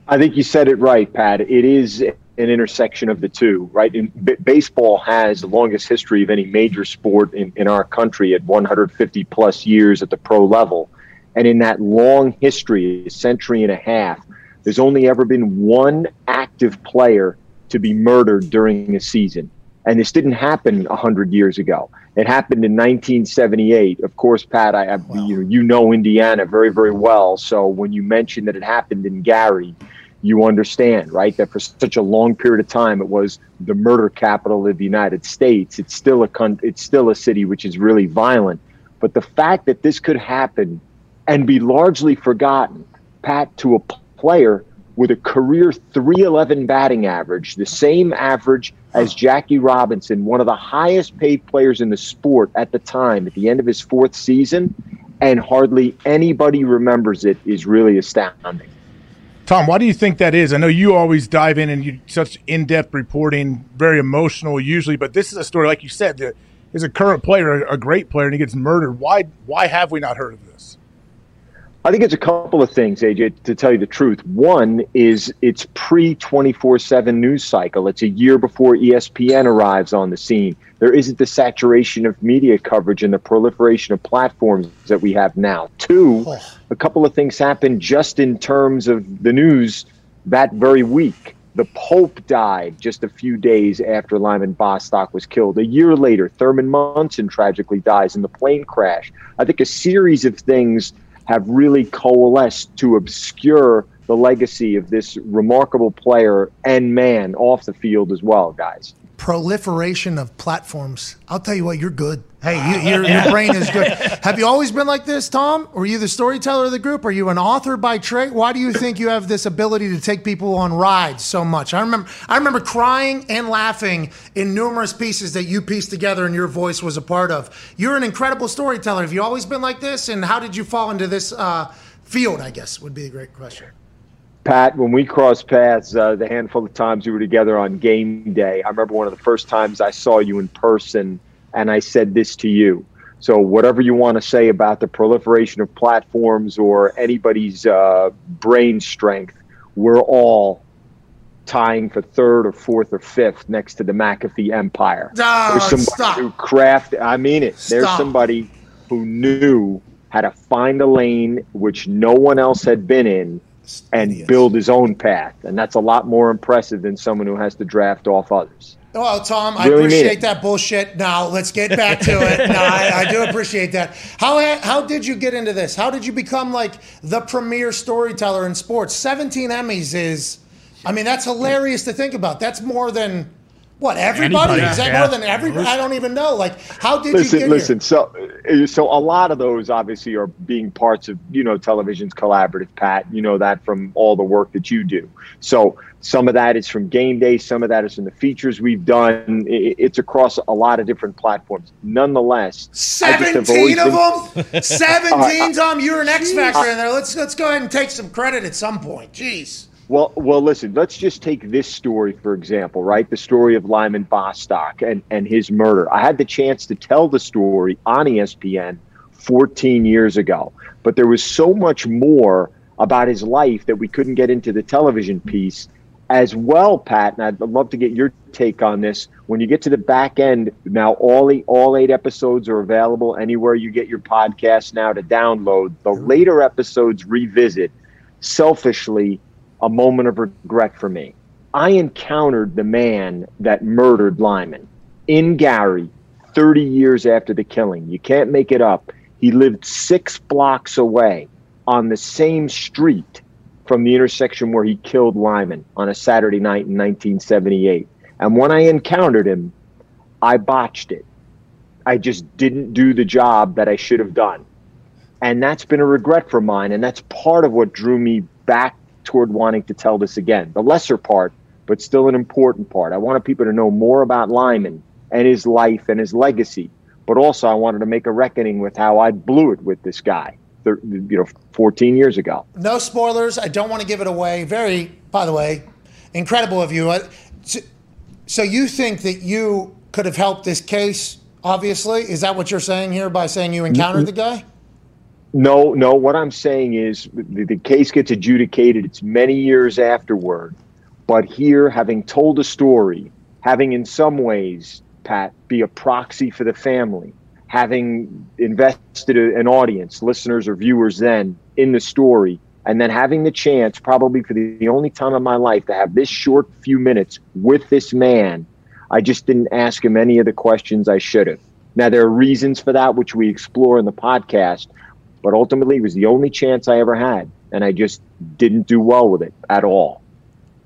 I think you said it right, Pat. It is an intersection of the two, right? And b- baseball has the longest history of any major sport in, in our country at 150 plus years at the pro level. And in that long history, a century and a half, there's only ever been one active player to be murdered during a season. And this didn't happen 100 years ago. It happened in 1978. Of course, Pat, I, I you, know, you know Indiana very, very well. So when you mentioned that it happened in Gary, you understand, right? That for such a long period of time, it was the murder capital of the United States. It's still a con- it's still a city which is really violent. But the fact that this could happen and be largely forgotten, Pat, to a player with a career 311 batting average, the same average as Jackie Robinson, one of the highest paid players in the sport at the time, at the end of his fourth season, and hardly anybody remembers it is really astounding. Tom, why do you think that is? I know you always dive in and you such in-depth reporting, very emotional usually, but this is a story like you said that is a current player, a great player, and he gets murdered. Why? Why have we not heard of this? I think it's a couple of things, AJ, to tell you the truth. One is it's pre 24 7 news cycle. It's a year before ESPN arrives on the scene. There isn't the saturation of media coverage and the proliferation of platforms that we have now. Two, a couple of things happened just in terms of the news that very week. The Pope died just a few days after Lyman Bostock was killed. A year later, Thurman Munson tragically dies in the plane crash. I think a series of things have really coalesced to obscure the legacy of this remarkable player and man off the field as well, guys. Proliferation of platforms. I'll tell you what, you're good. Hey, you, your, your brain is good. Have you always been like this, Tom? Were you the storyteller of the group? Are you an author by trade? Why do you think you have this ability to take people on rides so much? I remember, I remember crying and laughing in numerous pieces that you pieced together and your voice was a part of. You're an incredible storyteller. Have you always been like this? And how did you fall into this uh, field? I guess would be a great question. Pat, when we crossed paths, uh, the handful of times we were together on game day, I remember one of the first times I saw you in person, and I said this to you. So, whatever you want to say about the proliferation of platforms or anybody's uh, brain strength, we're all tying for third or fourth or fifth next to the McAfee empire. Oh, There's somebody stop. who crafted, I mean it. There's somebody who knew how to find a lane which no one else had been in and build his own path. And that's a lot more impressive than someone who has to draft off others. Well, Tom, I Really mean appreciate that bullshit. Now let's get back to it. No, I, I do appreciate that. How how did you get into this? How did you become like the premier storyteller in sports? Seventeen Emmys is, I mean, that's hilarious to think about. That's more than what everybody Anybody, is that yeah. more than everybody? I don't even know. Like, how did you listen, get listen. here? So, uh, so a lot of those obviously are being parts of you know television's collaborative. Pat, you know that from all the work that you do. So some of that is from game day. Some of that is from the features we've done. It's across a lot of different platforms. Nonetheless, I just have Seventeen of been- them. Seventeen, Tom. You're an X factor in there. Let's let's go ahead and take some credit at some point. Jeez. Well, well, listen. Let's just take this story for example, right? The story of Lyman Bostock and and his murder. I had the chance to tell the story on ESPN 14 years ago, but there was so much more about his life that we couldn't get into the television piece as well, Pat. And I'd love to get your take on this. When you get to the back end, now all eight, all eight episodes are available anywhere you get your podcast now to download. The later episodes revisit selfishly a moment of regret for me. I encountered the man that murdered Lyman in Gary 30 years after the killing. You can't make it up. He lived six blocks away on the same street from the intersection where he killed Lyman on a Saturday night in 1978. And when I encountered him, I botched it. I just didn't do the job that I should have done. And that's been a regret for mine. And that's part of what drew me back toward wanting to tell this again. The lesser part, but still an important part. I wanted people to know more about Lyman and his life and his legacy. But also, I wanted to make a reckoning with how I blew it with this guy, you know, 14 years ago. No spoilers. I don't want to give it away. Very, by the way, incredible of you. So, so you think that you could have helped this case? Obviously, is that what you're saying here by saying you encountered the guy? No, no. What I'm saying is the, the case gets adjudicated. It's many years afterward. But here, having told a story, having in some ways, Pat, be a proxy for the family, having invested an audience, listeners or viewers then in the story, and then having the chance, probably for the, the only time in my life, to have this short few minutes with this man, I just didn't ask him any of the questions I should have. Now, there are reasons for that, which we explore in the podcast, but ultimately, it was the only chance I ever had, and I just didn't do well with it at all.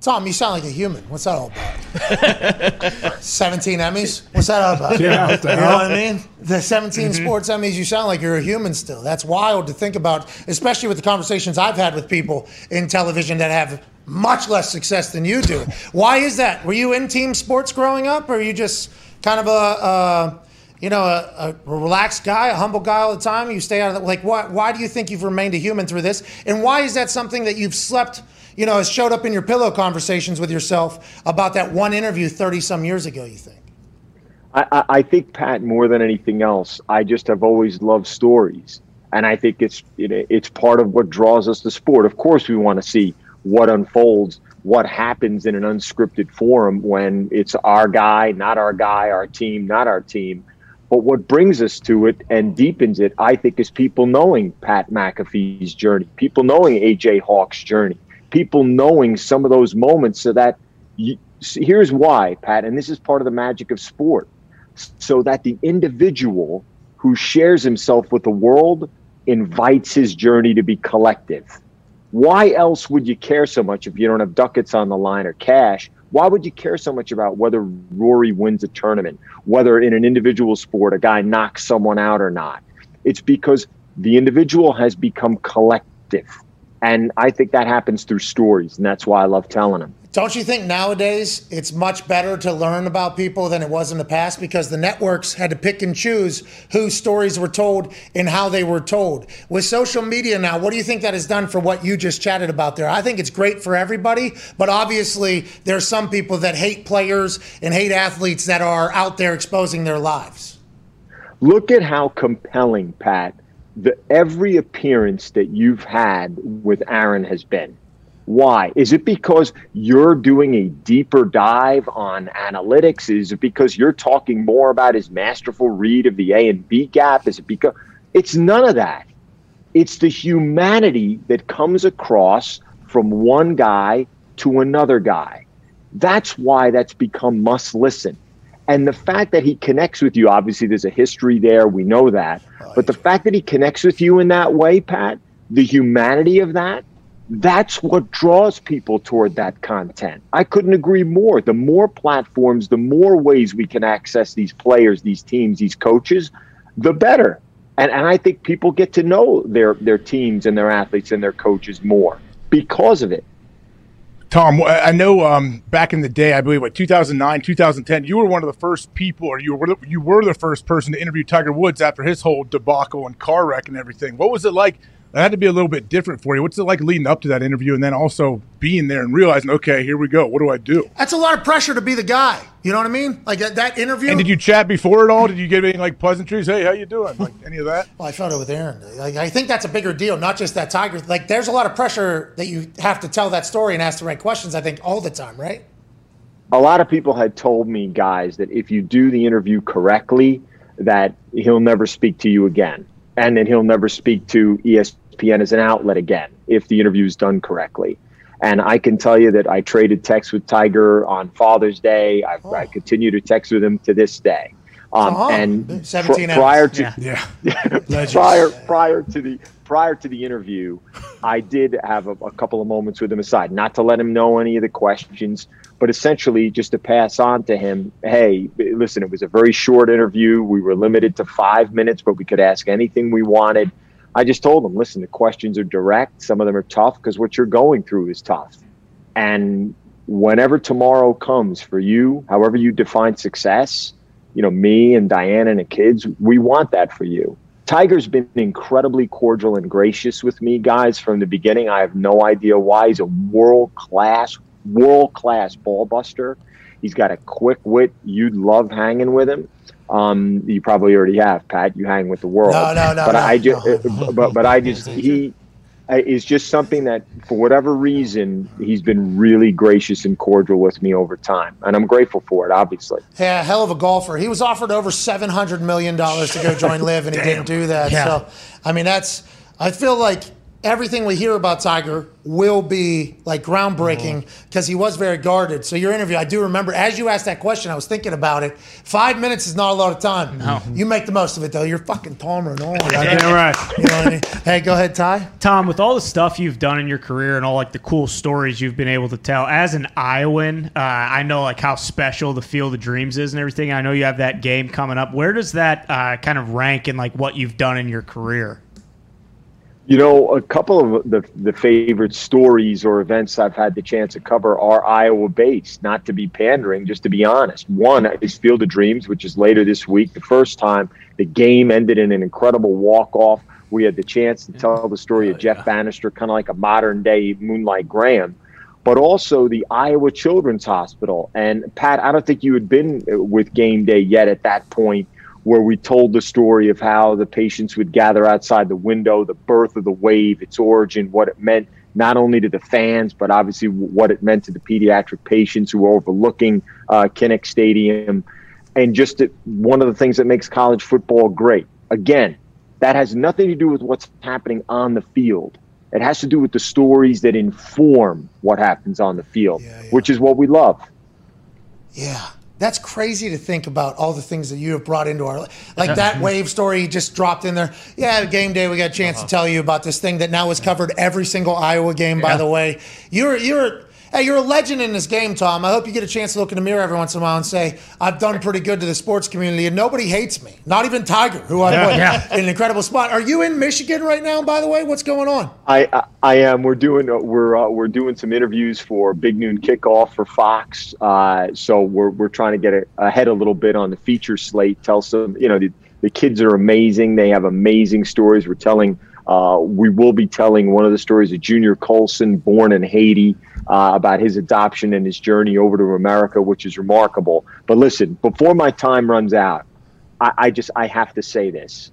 Tom, you sound like a human. What's that all about? 17 Emmys? What's that all about? Yeah, you know what I mean? The 17 Mm-hmm. sports Emmys, you sound like you're a human still. That's wild to think about, especially with the conversations I've had with people in television that have much less success than you do. Why is that? Were you in team sports growing up, or are you just kind of a, a you know, a, a relaxed guy, a humble guy all the time? You stay out of the, like, why, why do you think you've remained a human through this? And why is that something that you've slept, you know, has showed up in your pillow conversations with yourself about that one interview 30 some years ago, you think? I, I, I think Pat, more than anything else, I just have always loved stories, and I think it's know, it's part of what draws us to sport. Of course, we want to see what unfolds, what happens in an unscripted forum when it's our guy, not our guy, our team, not our team. But what brings us to it and deepens it, I think, is people knowing Pat McAfee's journey, people knowing AJ Hawk's journey, people knowing some of those moments so that you, here's why, Pat, and this is part of the magic of sport so that the individual who shares himself with the world invites his journey to be collective. Why else would you care so much if you don't have ducats on the line or cash? Why would you care so much about whether Rory wins a tournament, whether in an individual sport a guy knocks someone out or not? It's because the individual has become collective. And I think that happens through stories, and that's why I love telling them. Don't you think nowadays it's much better to learn about people than it was in the past because the networks had to pick and choose whose stories were told and how they were told? With social media now, what do you think that has done for what you just chatted about there? I think it's great for everybody, but obviously there's some people that hate players and hate athletes that are out there exposing their lives. Look at how compelling, Pat, the every appearance that you've had with Aaron has been. Why? Is it because you're doing a deeper dive on analytics? Is it because you're talking more about his masterful read of the A and B gap? Is it because it's none of that? It's the humanity that comes across from one guy to another guy. That's why that's become must listen. And the fact that he connects with you, obviously, there's a history there. We know that. But the fact that he connects with you in that way, Pat, the humanity of that, that's what draws people toward that content. I couldn't agree more. The more platforms, the more ways we can access these players, these teams, these coaches, the better. And, and I think people get to know their, their teams and their athletes and their coaches more because of it. Tom, I know um, back in the day, I believe, what 2009, 2010, you were one of the first people, or you were you were the first person to interview Tiger Woods after his whole debacle and car wreck and everything. What was it like? That had to be a little bit different for you. What's it like leading up to that interview, and then also being there and realizing, okay, here we go. What do I do? That's a lot of pressure to be the guy. You know what I mean? Like that, that interview. And did you chat before it all? Did you get any like pleasantries? Hey, how you doing? Like any of that? Well, I felt it with Aaron. Like, I think that's a bigger deal, not just that Tiger. Like, there's a lot of pressure that you have to tell that story and ask the right questions. I think all the time, right? a lot of people had told me, guys, that if you do the interview correctly, that he'll never speak to you again, and then he'll never speak to ESPN as an outlet again if the interview is done correctly. And I can tell you that I traded texts with Tiger on Father's Day. I, I continue to text with him to this day. Um, Oh, and 17 pr- prior to Yeah. Yeah. prior prior to the prior to the interview, I did have a, a couple of moments with him aside, not to let him know any of the questions, but essentially just to pass on to him, hey, listen, it was a very short interview. We were limited to five minutes, but we could ask anything we wanted. I just told him, listen, the questions are direct. Some of them are tough because what you're going through is tough. And whenever tomorrow comes for you, however you define success, you know, me and Diana and the kids, we want that for you. Tiger's been incredibly cordial and gracious with me, guys, from the beginning. I have no idea why. He's a world class, world class ball buster. He's got a quick wit. You'd love hanging with him. Um, you probably already have, Pat. You hang with the world. No, no, no, But no, I just, no, but but I just he is just something that, for whatever reason, he's been really gracious and cordial with me over time, and I'm grateful for it. Obviously, Yeah, hell of a golfer. He was offered over seven hundred million dollars to go join LIV, and he didn't do that. Yeah. So, I mean, that's. I feel like everything we hear about Tiger will be like groundbreaking because he was very guarded. So your interview, I do remember as you asked that question, I was thinking about it. Five minutes is not a lot of time. No. You make the most of it though. You're fucking Palmer and all. Damn right. You know what I mean? Hey, go ahead, Ty. Tom, with all the stuff you've done in your career and all like the cool stories you've been able to tell, as an Iowan, uh, I know like how special the Field of Dreams is and everything. I know you have that game coming up. Where does that uh, kind of rank in like what you've done in your career? You know, a couple of the, the favorite stories or events I've had the chance to cover are Iowa based, not to be pandering, just to be honest. One is Field of Dreams, which is later this week. The first time the game ended in an incredible walk off. We had the chance to tell the story of oh, Jeff Banister, kind of like a modern day Moonlight Graham, but also the Iowa Children's Hospital. And Pat, I don't think you had been uh, with game day yet at that point where we told the story of how the patients would gather outside the window, the birth of the wave, its origin, what it meant not only to the fans, but obviously what it meant to the pediatric patients who were overlooking uh, Kinnick Stadium. And just it, one of the things that makes college football great. Again, that has nothing to do with what's happening on the field. It has to do with the stories that inform what happens on the field, which is what we love. Yeah. That's crazy to think about all the things that you have brought into our life. like that mm-hmm. wave story you just dropped in there. Yeah, game day we got a chance to uh-huh. tell you about this thing that now has covered every single Iowa game. By the way, you're you're hey you're a legend in this game, Tom. I hope you get a chance to look in the mirror every once in a while and say I've done pretty good to the sports community, and nobody hates me. Not even Tiger, who I put Yeah. in an incredible spot. Are you in Michigan right now? By the way, what's going on? I, I I am. We're doing uh, we're uh, we're doing some interviews for Big Noon Kickoff for Fox. Uh, so we're we're trying to get a, ahead a little bit on the feature slate. Tell some you know the, the kids are amazing. They have amazing stories. We're telling. Uh, we will be telling one of the stories of Junior Colson, born in Haiti, uh, about his adoption and his journey over to America, which is remarkable. But listen, before my time runs out, I, I just I have to say this: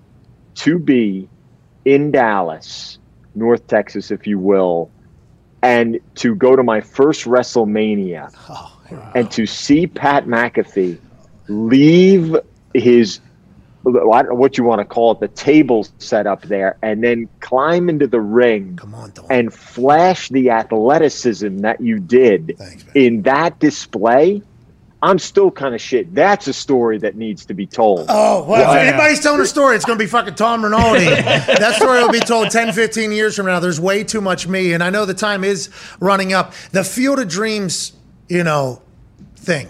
to be in Dallas, North Texas, if you will, and to go to my first WrestleMania and to see Pat McAfee leave his I don't know what you want to call it, the table set up there, and then climb into the ring and flash the athleticism that you did in that display. I'm still kind of shit. That's a story that needs to be told. Oh, well, Yeah. if anybody's telling a story, it's going to be fucking Tom Rinaldi. that story will be told 10, 15 years from now. There's way too much me, and I know the time is running up. The Field of Dreams, you know, thing.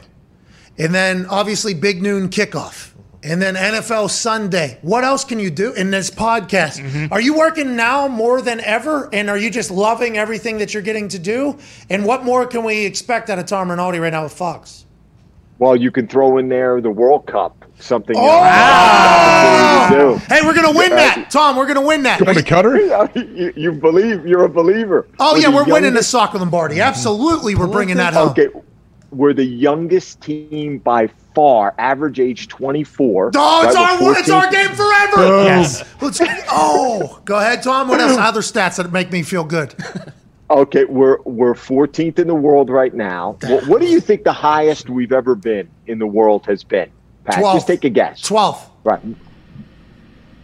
And then obviously Big Noon kickoff. And then NFL Sunday. What else can you do in this podcast? Are you working now more than ever? And are you just loving everything that you're getting to do? And what more can we expect out of Tom Rinaldi right now with Fox? Well, you can throw in there the World Cup, something. Oh! Oh! Hey, we're going to win that. Tom, we're going to win that. Going to Qatar? you, you believe you're a believer. Oh yeah, we're winning the soccer Lombardi. Absolutely, we're bringing that home. Okay, we're the youngest team by far, average age 24. Oh, it's right? our We're it's our game forever. Yes. Let's, oh, go ahead, Tom. What else? Other stats that make me feel good. Okay, we're we're 14th in the world right now. What, what do you think the highest we've ever been in the world has been? Pat, 12. just take a guess. Twelve. Right.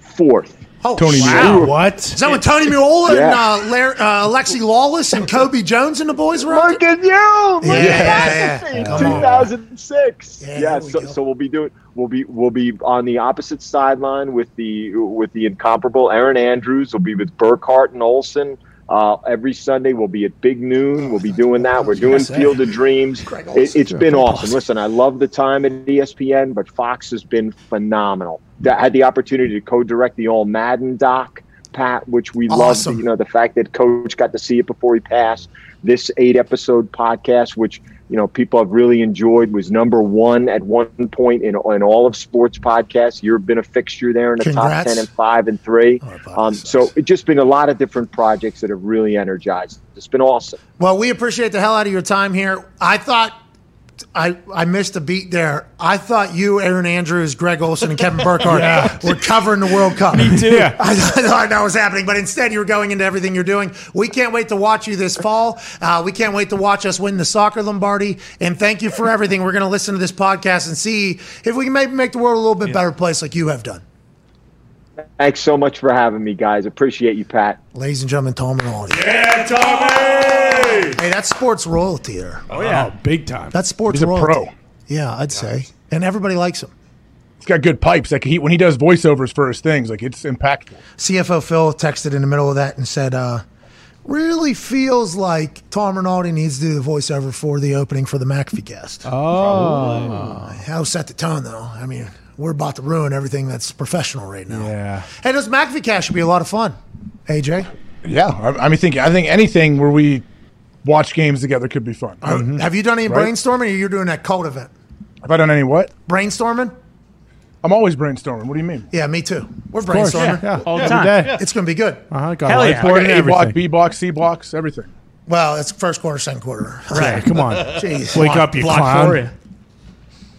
Fourth. Oh, Tony wow. Muir. What? Is that when Tony Meola Yeah. and uh, Lar- uh, Alexi Lalas and Cobi Jones and the boys were out Look at you! Look Yeah, at yeah, that! yeah. 2006. Yeah, Yeah, there we so, so we'll be doing we'll be we'll be on the opposite sideline with the with the incomparable Erin Andrews. We'll be with Burkhardt and Olsen. Uh, every Sunday we'll be at Big Noon. We'll be doing that. We're doing Field of Dreams. It, it's been awesome. Listen, I love the time at ESPN, but Fox has been phenomenal. I had the opportunity to co-direct the All Madden doc, Pat, which we Awesome. love. You know, the fact that Coach got to see it before he passed. This eight-episode podcast, which you know people have really enjoyed, was number one at one point in, in all of sports podcasts. You've been a fixture there in the top ten and five and three. Oh, Um, so it's just been a lot of different projects that have really energized. It's been awesome. Well, we appreciate the hell out of your time here. I thought I, I missed a beat there. I thought you, Erin Andrews, Greg Olsen, and Kevin Burkhardt were covering the World Cup. Me too. Yeah. I, I thought that was happening, but instead you were going into everything you're doing. We can't wait to watch you this fall. Uh, we can't wait to watch us win the soccer Lombardi. And thank you for everything. We're going to listen to this podcast and see if we can maybe make the world a little bit better place like you have done. Thanks so much for having me, guys. Appreciate you, Pat. Ladies and gentlemen, Tom and Rinaldi. Yeah, Tommy. Hey, that's sports royalty there. Oh yeah, big time. That's sports He's a royalty. pro. Yeah, I'd say. And everybody likes him. He's got good pipes. Like he when he does voiceovers for his things, like it's impactful. CFO Phil texted in the middle of that and said, uh, really feels like Tom Rinaldi needs to do the voiceover for the opening for the McAfee cast. Oh, How set the tone, though? I mean, we're about to ruin everything that's professional right now. yeah. Hey, this McAfee cast should be a lot of fun. AJ, Yeah, I, I mean, think I think anything where we watch games together could be fun. have you done any Right. brainstorming or you're doing that code event? Have I done any what? Brainstorming? I'm always brainstorming. What do you mean? Yeah, me too. We're course, brainstorming. yeah, All the Every time. day. It's going to be good. Uh-huh, got Hell a yeah. whiteboard and A block. B blocks, C blocks, everything. Well, it's first quarter, second quarter. Right, come on. Jeez. Wake up, you Block clown. for you.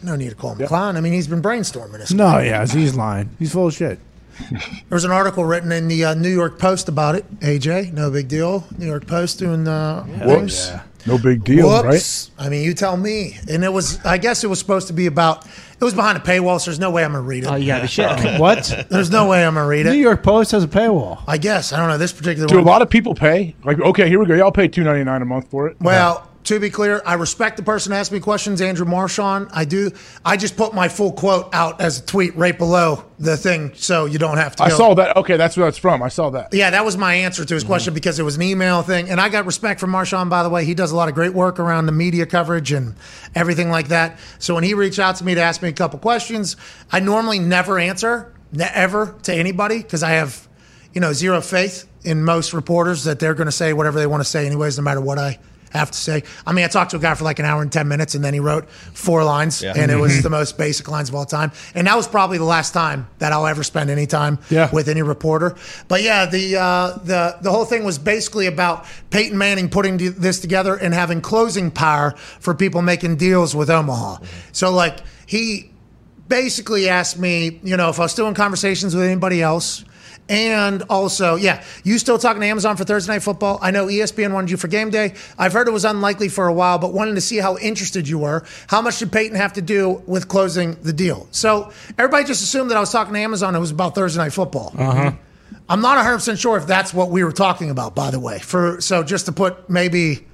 No need to call him a clown. I mean, he's been brainstorming this. No, yeah, he's lying. He's full of shit. There was an article written in the uh, New York Post about it. AJ, no big deal. New York Post doing uh, things. Whoops. No big deal, right? I mean, you tell me. And it was, I guess it was supposed to be about, it was behind a paywall, so there's no way I'm going to read it. Oh, you gotta be shitting. What? There's no way I'm going to read it. New. York Post has a paywall. I guess. I don't know. This particular Do a lot of people pay? Like, okay, here we go. Y'all pay two ninety nine a month for it. Well, to be clear, I respect the person asking me questions, Andrew Marchand. I do. I just put my full quote out as a tweet right below the thing, so you don't have to. I go- saw that. Okay, that's where that's from. I saw that. Yeah, that was my answer to his mm-hmm. question because it was an email thing. And I got respect from Marchand, by the way. He does a lot of great work around the media coverage and everything like that. So when he reached out to me to ask me a couple questions, I normally never answer, ne- ever to anybody because I have, you know, zero faith in most reporters that they're going to say whatever they want to say, anyways, no matter what I have to say. I mean, I talked to a guy for like an hour and 10 minutes and then he wrote four lines Yeah. and it was the most basic lines of all time. And that was probably the last time that I'll ever spend any time Yeah. with any reporter. But yeah, the uh, the the whole thing was basically about Peyton Manning putting this together and having closing power for people making deals with Omaha. So like he basically asked me, you know, if I was still in conversations with anybody else. And also, yeah, you still talking to Amazon for Thursday Night Football? I know ESPN wanted you for game day. I've heard it was unlikely for a while, but wanted to see how interested you were. How much did Peyton have to do with closing the deal? So everybody just assumed that I was talking to Amazon. It was about Thursday Night Football. Uh-huh. I'm not 100 percent sure if that's what we were talking about. By the way, for so just to put maybe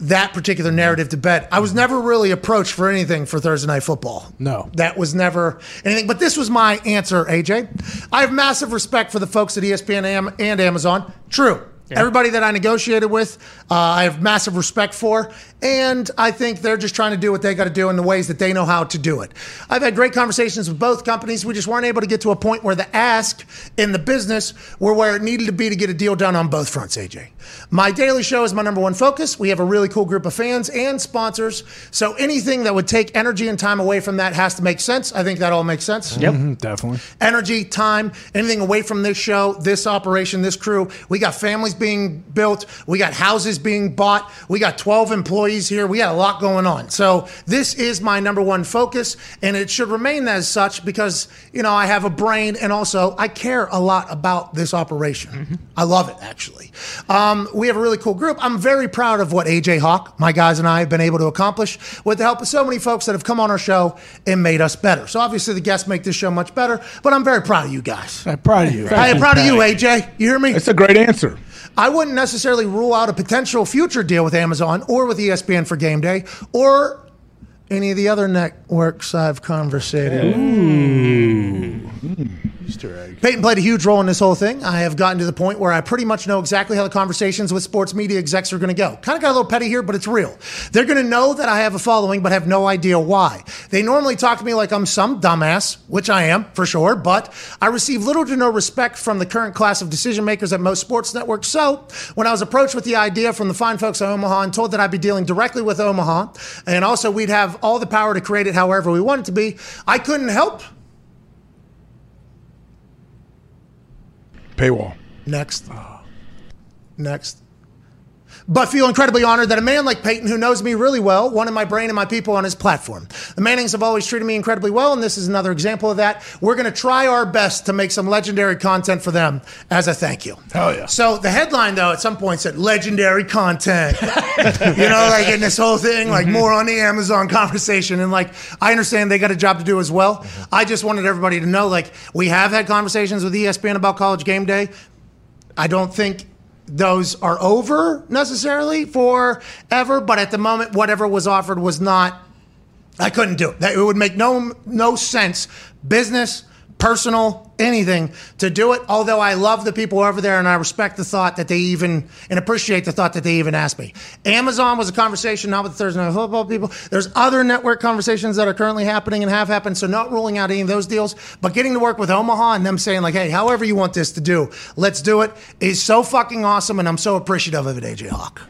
that particular narrative to bed, I was never really approached for anything for Thursday Night Football. No. that was never anything. But this was my answer, AJ. I have massive respect for the folks at ESPN and Amazon. True. Everybody that I negotiated with, uh, I have massive respect for, and I think they're just trying to do what they got to do in the ways that they know how to do it. I've had great conversations with both companies. We just weren't able to get to a point where the ask in the business were where it needed to be to get a deal done on both fronts, AJ. My daily show is my number one focus. We have a really cool group of fans and sponsors, so anything that would take energy and time away from that has to make sense. I think that all makes sense. Yep Mhm, definitely. energy, time, anything away from this show, this operation, this crew. We got families being built. We got houses being bought. We got 12 employees here. We got a lot going on. So this is my number one focus, and it should remain as such because, you know, I have a brain and also I care a lot about this operation. I love it, actually. Um, we have a really cool group. I'm very proud of what AJ Hawk, my guys, and I have been able to accomplish with the help of so many folks that have come on our show and made us better. So obviously the guests make this show much better, but I'm very proud of you guys. I'm proud of you. I am proud of you, AJ. You hear me? It's a great answer. I wouldn't necessarily rule out a potential future deal with Amazon or with ESPN for game day or any of the other networks I've conversated. Mm. Easter egg. Peyton played a huge role in this whole thing. I have gotten to the point where I pretty much know exactly how the conversations with sports media execs are going to go. Kind of got a little petty here, but it's real. They're going to know that I have a following, but have no idea why. They normally talk to me like I'm some dumbass, which I am for sure, but I receive little to no respect from the current class of decision makers at most sports networks. So when I was approached with the idea from the fine folks at Omaha and told that I'd be dealing directly with Omaha, and also we'd have all the power to create it however we want it to be, I couldn't help. Paywall. Next. Ah. Next. But feel incredibly honored that a man like Peyton, who knows me really well, wanted my brain and my people on his platform. The Mannings have always treated me incredibly well, and this is another example of that. We're going to try our best to make some legendary content for them as a thank you. Hell yeah. So the headline, though, at some point said legendary content. you know, like in this whole thing, like mm-hmm. more on the Amazon conversation. And like, I understand they got a job to do as well. Mm-hmm. I just wanted everybody to know, like, we have had conversations with ESPN about college game day. I don't think those are over necessarily forever, but at the moment, whatever was offered was not. I couldn't do it. It would make no no sense, business, personal, anything to do it. Although I love the people over there and I respect the thought that they even and appreciate the thought that they even asked me. Amazon was a conversation, not with the Thursday Night Football people. There's other network conversations that are currently happening and have happened. So not ruling out any of those deals, but getting to work with Omaha and them saying like, hey, however you want this to do, let's do it is so fucking awesome, and I'm so appreciative of it, AJ Hawk.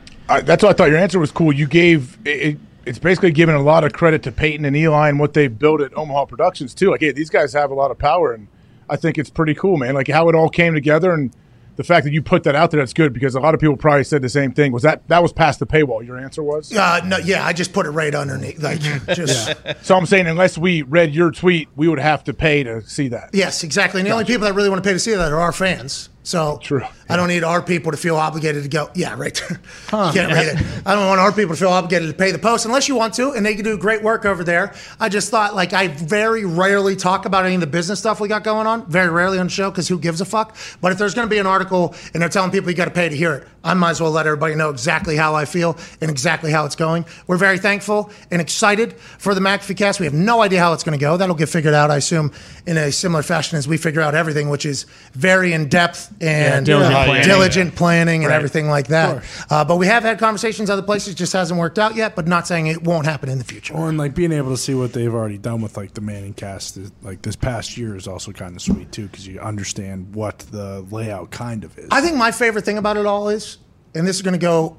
That's why I thought your answer was cool. You gave it- it's basically giving a lot of credit to Peyton and Eli and what they've built at Omaha Productions too. Like, hey, these guys have a lot of power, and I think it's pretty cool, man. Like how it all came together, and the fact that you put that out there, that's good because a lot of people probably said the same thing. Was that that was past the paywall? Your answer was. Uh, no, yeah, I just put it right underneath, like just. So I'm saying, unless we read your tweet, we would have to pay to see that. Yes, exactly. And the only people that really want to pay to see that are our fans. So True. I don't need our people to feel obligated to go. Yeah, right there. Can't read it. I don't want our people to feel obligated to pay the post unless you want to, and they can do great work over there. I just thought, like, I very rarely talk about any of the business stuff we got going on. Very rarely on the show because who gives a fuck? But if there's going to be an article and they're telling people you got to pay to hear it, I might as well let everybody know exactly how I feel and exactly how it's going. We're very thankful and excited for the McAfee cast. We have no idea how it's going to go. That'll get figured out, I assume, in a similar fashion as we figure out everything, which is very in depth and diligent uh, planning. diligent planning and Right. everything like that. Uh, but we have had conversations other places, just hasn't worked out yet. But not saying it won't happen in the future. Or and like being able to see what they've already done with like the Manning cast, is- like this past year, is also kind of sweet too because you understand what the layout kind of is. I think my favorite thing about it all is, and this is going to go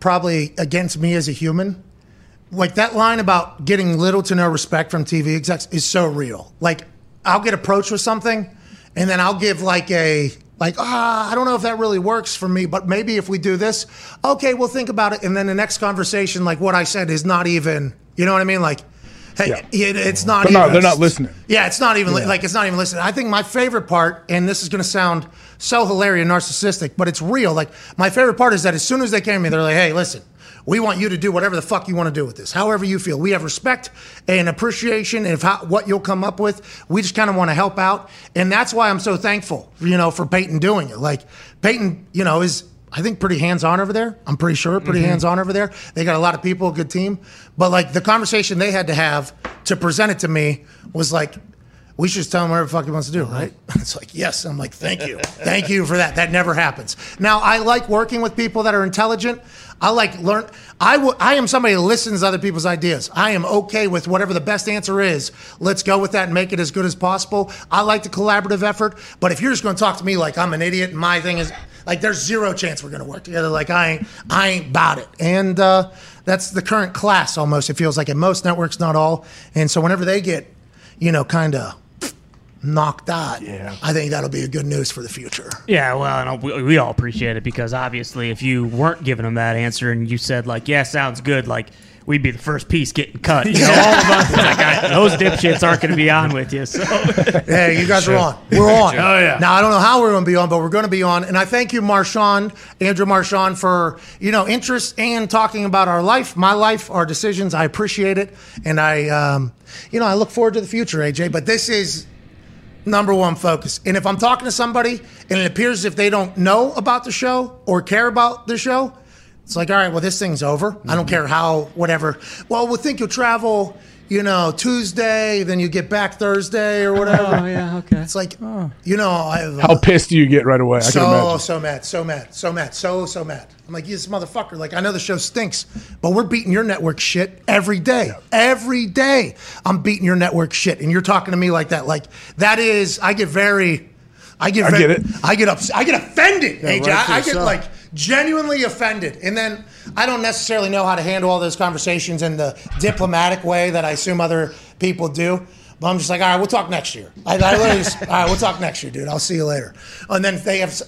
probably against me as a human, like that line about getting little to no respect from TV execs is so real. Like I'll get approached with something, and then I'll give like a like ah I don't know if that really works for me, but maybe if we do this, okay, we'll think about it. And then the next conversation, like what I said, is not even you know what I mean, like. Hey, it, it's not. They're not- even- they're not listening. Yeah, it's not even li- like it's not even listening. I think my favorite part, and this is going to sound so hilarious and narcissistic, but it's real. Like my favorite part is that as soon as they came to me, they're like, "Hey, listen, we want you to do whatever the fuck you want to do with this, however you feel. We have respect and appreciation of how, what you'll come up with. We just kind of want to help out, and that's why I'm so thankful, you know, for Peyton doing it. Like Peyton, you know, is I think pretty hands on over there. I'm pretty sure pretty Mm-hmm. hands on over there. They got a lot of people, a good team. But like the conversation they had to have to present it to me was like, we should just tell him whatever the fuck he wants to do, right? It's like, yes. I'm like, thank you. Thank you for that. That never happens. Now, I like working with people that are intelligent. I like learn. I I am somebody that listens to other people's ideas. I am okay with whatever the best answer is. Let's go with that and make it as good as possible. I like the collaborative effort. But if you're just going to talk to me like I'm an idiot and my thing is like, there's zero chance we're going to work together. Like I ain't, I ain't about it. And uh, that's the current class almost. It feels like at most networks, not all. And so whenever they get, you know, kind of knocked out, yeah. I think that'll be a good news for the future. Yeah, well, and we, we all appreciate it because obviously, if you weren't giving them that answer and you said like, "Yeah, sounds good," like we'd be the first piece getting cut. You know, all of us, like, I, those dipshits aren't going to be on with you. So, Hey, you guys are on. We're on. Oh, yeah. Now I don't know how we're going to be on, but we're going to be on. And I thank you, Marchand, Andrew Marchand, for you know interest and talking about our life, my life, our decisions. I appreciate it, and I, um, you know, I look forward to the future, AJ. But this is number one focus. And if I'm talking to somebody and it appears if they don't know about the show or care about the show, it's like, all right, well, this thing's over. I don't mm-hmm. care how, whatever. Well, we'll think you'll travel, you know, Tuesday, then you get back Thursday or whatever. Oh, yeah, okay. It's like, oh. you know, I, How pissed do you get right away? I can so imagine. so mad, so mad, so mad, so so mad. I'm like, you this motherfucker. Like, I know the show stinks, but we're beating your network shit every day. Every day, I'm beating your network shit, and you're talking to me like that. Like that is, I get very, I get, I ve- get it. I get upset. I get offended, Yeah, AJ. rightfully I, I get like genuinely offended, and then I don't necessarily know how to handle all those conversations in the diplomatic way that I assume other people do. But I'm just like, all right, we'll talk next year. I, I literally just, all right, we'll talk next year, dude. I'll see you later. And then they have,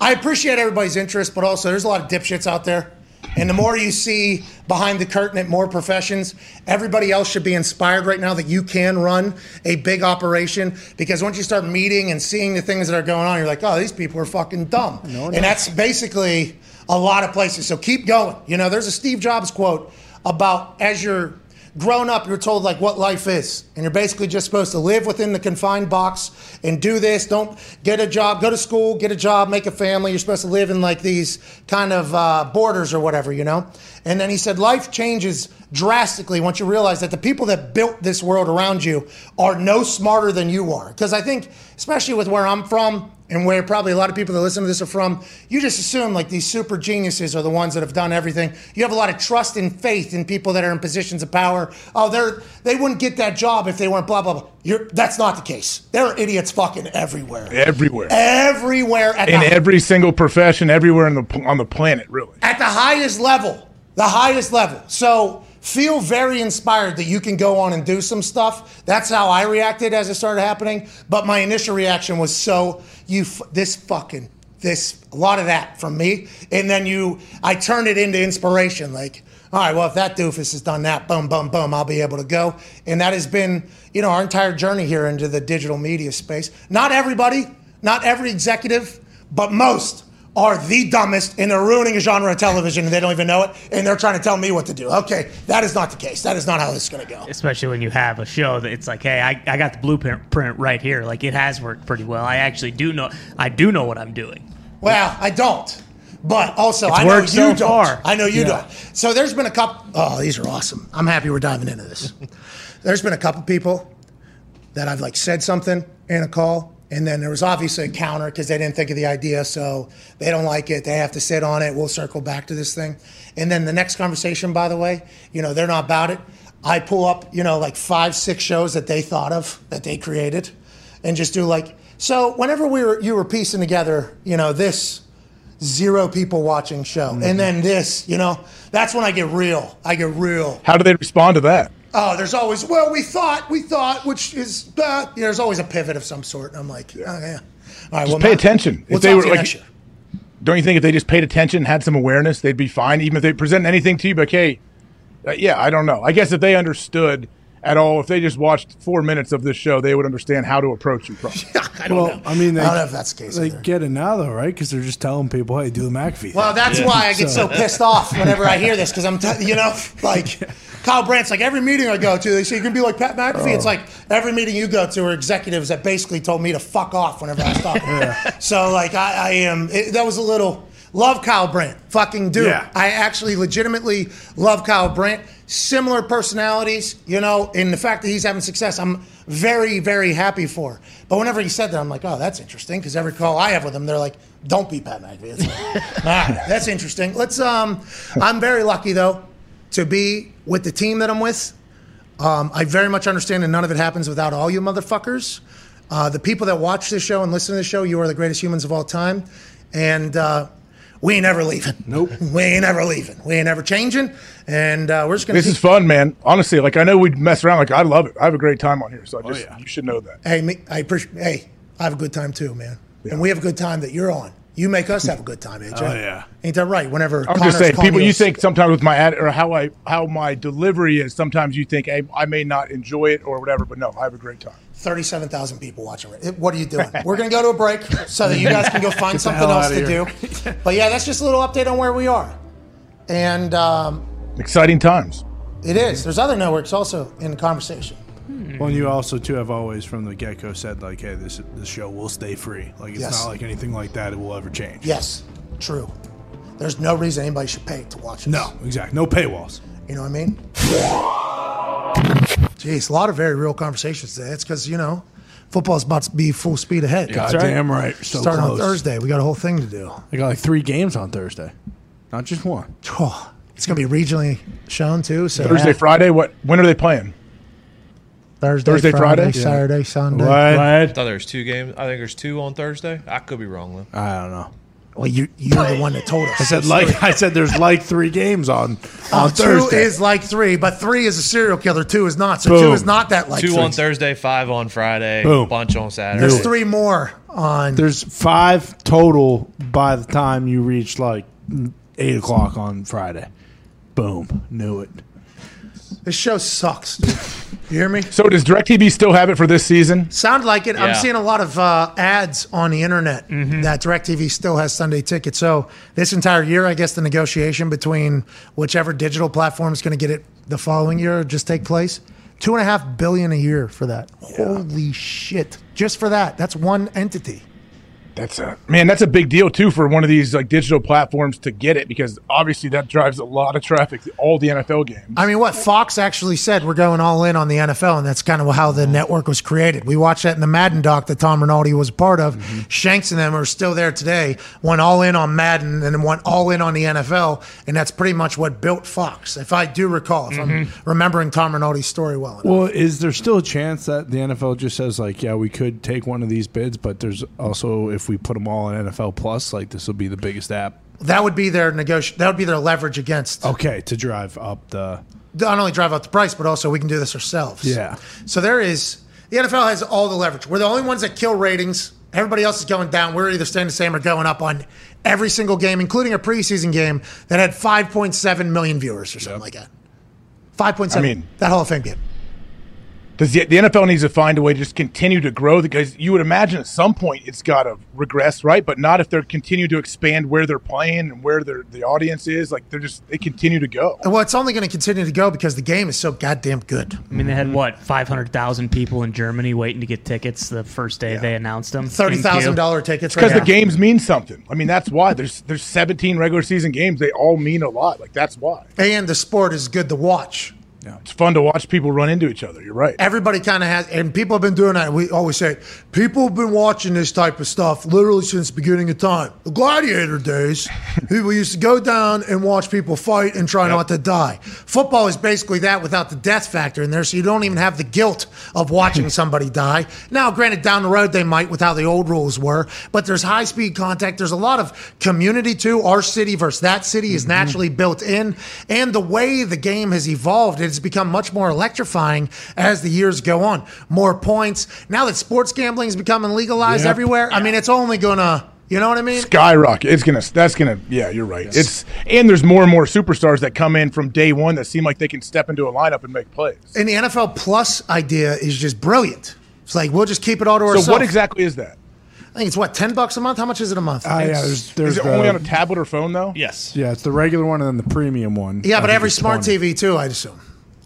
I appreciate everybody's interest, but also there's a lot of dipshits out there. And the more you see behind the curtain at more professions, everybody else should be inspired right now that you can run a big operation. Because once you start meeting and seeing the things that are going on, you're like, oh, these people are fucking dumb. and that's basically a lot of places. So keep going. You know, there's a Steve Jobs quote about as you're grown up, you're told like what life is, and you're basically just supposed to live within the confined box and do this. Don't get a job, go to school, get a job, make a family. You're supposed to live in like these kind of uh, borders or whatever, you know. And then he said life changes drastically once you realize that the people that built this world around you are no smarter than you are. Because I think, especially with where I'm from and where probably a lot of people that listen to this are from, you just assume like these super geniuses are the ones that have done everything. You have a lot of trust and faith in people that are in positions of power. Oh, they're they wouldn't get that job if they weren't blah blah blah. You're, that's not the case. There are idiots fucking everywhere. Everywhere. Everywhere at In the, every single profession, everywhere the, on the planet, really. at the highest level. The highest level. So feel very inspired that you can go on and do some stuff. That's how I reacted as it started happening. But my initial reaction was so you f- this fucking this a lot of that from me, and then you I turned it into inspiration. Like, all right, well if that doofus has done that, boom, boom, boom, I'll be able to go. And that has been you know our entire journey here into the digital media space. Not everybody, not every executive, but most are the dumbest and they're ruining a genre of television and they don't even know it and they're trying to tell me what to do. Okay, that is not the case. That is not how this is going to go. Especially when you have a show that it's like, hey, I, I got the blueprint print right here. Like it has worked pretty well. I actually do know. I do know what I'm doing. Well, I don't. But also, It's I know you so don't. far. I know you Yeah. don't. So there's been a couple. Oh, these are awesome. I'm happy we're diving into this. there's been a couple people that I've like said something in a call, and then there was obviously a counter because they didn't think of the idea, so they don't like it. They have to sit on it. We'll circle back to this thing, and then the next conversation, by the way, you know, they're not about it. I pull up, you know, like five, six shows that they thought of that they created, and just do like. So whenever we were, you were piecing together, you know, this zero people watching show, and mm-hmm. then this, you know, that's when I get real. I get real. How do they respond to that? Oh, there's always, well, we thought, we thought, which is, uh, you know, there's always a pivot of some sort. And I'm like, oh, yeah. All right, Just well, pay my- attention. We'll if they were like, don't you think if they just paid attention, had some awareness, they'd be fine? Even if they present anything to you, but hey, uh, yeah, I don't know. I guess if they understood at all, if they just watched four minutes of this show, they would understand how to approach you. Probably. I don't well, know. I mean, they, I don't know if that's the case. They either. get it now, though, right? Because they're just telling people, "Hey, do the McAfee." thing. Well, that's why I get so pissed off whenever I hear this because I'm, t- you know, like Kyle Brandt's like every meeting I go to, they say you're gonna be like Pat McAfee. It's oh. like every meeting you go to are executives that basically told me to fuck off whenever I was talking. So like I, I am. It, that was a little. Love Kyle Brandt, fucking dude. Yeah. I actually legitimately love Kyle Brandt. Similar personalities, you know, in the fact that he's having success, I'm very, very happy for. But whenever he said that, I'm like, oh, that's interesting. Because every call I have with him, they're like, don't be Pat McAfee. Like, right, that's interesting. Let's. Um, I'm very lucky though to be with the team that I'm with. Um, I very much understand that none of it happens without all you motherfuckers. Uh, the people that watch this show and listen to the show, you are the greatest humans of all time. And uh, we ain't ever leaving. Nope. We ain't ever leaving. We ain't ever changing. And uh, we're just going to This is fun, man. Honestly, like I know we'd mess around. Like I love it. I have a great time on here. So I just you should know that. Hey, me, I appreciate. Hey, I have a good time too, man. And we have a good time that you're on. You make us have a good time, AJ. Oh, yeah. Ain't that right? Whenever I'm Connor's just saying, people. You a- think sometimes with my ad or how I how my delivery is. Sometimes you think, hey, I may not enjoy it or whatever, but no, I have a great time. 37,000 people watching. it. What are you doing? We're going to go to a break so that you guys can go find something else to here. do. But yeah, that's just a little update on where we are. And um, Exciting times. it is. There's other networks also in the conversation. Well, and you also too have always from the get go said like, "Hey, this this show will stay free. Like it's Yes. not like anything like that. It will ever change." Yes, true. There's no reason anybody should pay to watch this. No, exactly. No paywalls. You know what I mean? Jeez, a lot of very real conversations today. It's because, you know, football's about to be full speed ahead. Goddamn right. So Starting on. Thursday. We got a whole thing to do. They got like three games on Thursday, not just one. Oh, it's going to be regionally shown too. So Thursday, Friday. What? When are they playing? Thursday, Thursday, Friday? Saturday, Sunday. I thought there was two games. I think there's two on Thursday. I could be wrong though. I don't know. Well, you you're the one that told us. I said like I said. There's like three games on Oh, on two Thursday. is like three, but three is a serial killer. Two is not. So Boom. two is not that like two three. on Thursday, five on Friday, Boom. bunch on Saturday. There's three more on. There's five total by the time you reach like eight o'clock on Friday. Boom, knew it. This show sucks. You hear me? So does DirecTV still have it for this season? Sound like it. I'm seeing a lot of uh, ads on the internet that DirecTV still has Sunday tickets. So this entire year, I guess the negotiation between whichever digital platform is going to get it the following year just take place. Two and a half billion a year for that. Holy shit! Just for that. That's one entity. That's a man. That's a big deal too for one of these like digital platforms to get it because obviously that drives a lot of traffic to all the NFL games. I mean, what Fox actually said, we're going all in on the NFL, and that's kind of how the network was created. We watched that in the Madden doc that Tom Rinaldi was a part of. Mm-hmm. Shanks and them are still there today, went all in on Madden and then went all in on the NFL, and that's pretty much what built Fox, if I do recall, if I'm mm-hmm. remembering Tom Rinaldi's story well enough. Well, is there still a chance that the NFL just says like, yeah, we could take one of these bids, but there's also if we put them all in NFL Plus, like this will be the biggest app. That would be their negoti- That would be their leverage against Okay, to drive up the not only drive up the price, but also we can do this ourselves. Yeah. So there is the NFL has all the leverage. We're the only ones that kill ratings. Everybody else is going down. We're either staying the same or going up on every single game, including a preseason game that had 5.7 million viewers or something like that. 5.7. I mean- that Hall of Fame game. Does the, the NFL needs to find a way to just continue to grow because you would imagine at some point it's got to regress, right? But not if they're continue to expand where they're playing and where their the audience is. Like they're just they continue to go. Well, it's only going to continue to go because the game is so goddamn good. I mean, they had what five hundred thousand people in Germany waiting to get tickets the first day they announced them. Thirty thousand dollar tickets. Because right the games mean something. I mean, that's why there's there's 17 regular season games. They all mean a lot. Like that's why and the sport is good to watch. It's fun to watch people run into each other. You're right. Everybody kind of has, and people have been doing that. We always say people have been watching this type of stuff literally since the beginning of time. The gladiator days, people used to go down and watch people fight and try not to die. Football is basically that without the death factor in there, so you don't even have the guilt of watching somebody die. Now, granted, down the road they might with how the old rules were, but there's high speed contact. There's a lot of community too. Our city versus that city is mm-hmm. naturally built in, and the way the game has evolved, it has become much more electrifying as the years go on. More points. Now that sports gambling is becoming legalized Yep. everywhere, I mean, it's only gonna, you know what I mean? Skyrocket. It's gonna. That's gonna. Yeah, you're right. It's and there's more and more superstars that come in from day one that seem like they can step into a lineup and make plays. And the NFL Plus idea is just brilliant. It's like we'll just keep it all to ourselves. So what exactly is that? I think it's what ten bucks a month. How much is it a month? Ah, yeah, there's, there's Is it the- only on a tablet or phone though? Yes. yeah, it's the regular one and then the premium one. yeah, I but every smart 20. TV too. I'd assume.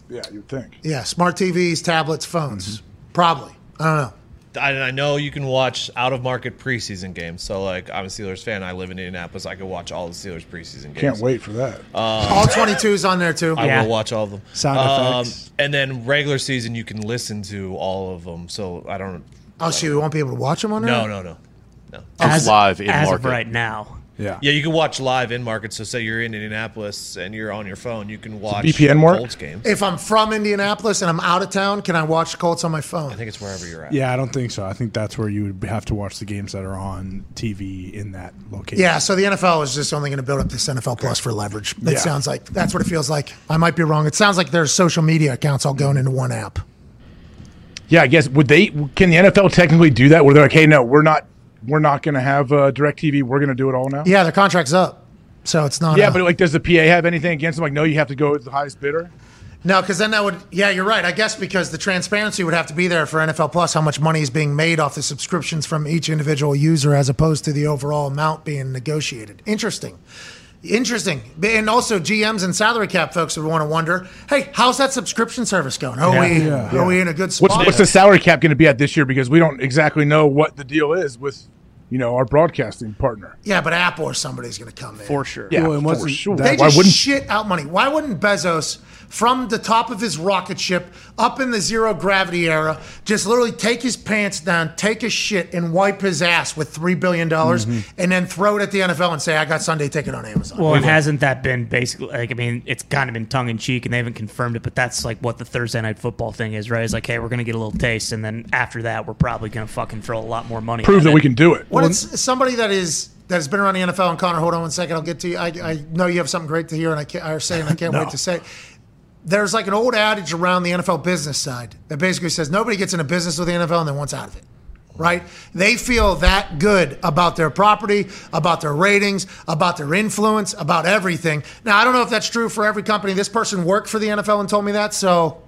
Yeah, you'd think. Yeah, smart TVs, tablets, phones. Mm-hmm. Probably. I don't know. I, I know you can watch out of market preseason games. So, like, I'm a Steelers fan. I live in Indianapolis. I can watch all the Steelers preseason games. Can't wait for that. All 22s on there too. I Yeah. will watch all of them. Sound Um, effects. and then regular season, you can listen to all of them. So I don't. Oh, so you won't be able to watch them on there? No, no, no, no. as, live in as market. of right now. Yeah. Yeah, you can watch live in market. So, say you're in Indianapolis and you're on your phone, you can watch VPN work? Colts games. If I'm from Indianapolis and I'm out of town, can I watch the Colts on my phone? I think it's wherever you're at. Yeah, I don't think so. I think that's where you would have to watch the games that are on TV in that location. Yeah, so the NFL is just only going to build up this NFL Plus for leverage. It Yeah. sounds like that's what it feels like. I might be wrong. It sounds like there's social media accounts all going into one app. Yeah, I guess would they? Can the NFL technically do that? Where they're like, hey, no, we're not. We're not going to have uh, Directv. We're going to do it all now. Yeah, their contract's up, so it's not. Yeah, a- but like, does the PA have anything against them? Like, no, you have to go with the highest bidder. No, because then that would, yeah, you're right. I guess because the transparency would have to be there for NFL Plus, how much money is being made off the subscriptions from each individual user as opposed to the overall amount being negotiated. Interesting. Interesting. And also, GMs and salary cap folks would want to wonder hey, how's that subscription service going? Are, we, Yeah. are we in a good spot? What's what's the salary cap going to be at this year? Because we don't exactly know what the deal is with, you know, our broadcasting partner. yeah, but Apple or somebody's going to come in. For sure. Yeah, Well, and for wasn't sure. that- They Why wouldn't? shit out money. Why wouldn't Bezos, from the top of his rocket ship up in the zero gravity era, just literally take his pants down, take a shit, and wipe his ass with three billion dollars, Mm-hmm. and then throw it at the NFL and say, "I got Sunday ticket on Amazon." Well, and hasn't that been basically like I mean, it's kind of been tongue in cheek, and they haven't confirmed it, but that's like what the Thursday night football thing is, right? It's like, hey, we're gonna get a little taste, and then after that, we're probably gonna fucking throw a lot more money. Prove at that it. we can do it. When it's somebody that is that has been around the NFL, and Connor, hold on one second, I'll get to you. I, I know you have something great to hear, and I can't, I say, and I can't wait to say. There's like an old adage around the NFL business side that basically says nobody gets into business with the NFL and then wants out of it. right? They feel that good about their property, about their ratings, about their influence, about everything. Now, I don't know if that's true for every company. This person worked for the NFL and told me that, so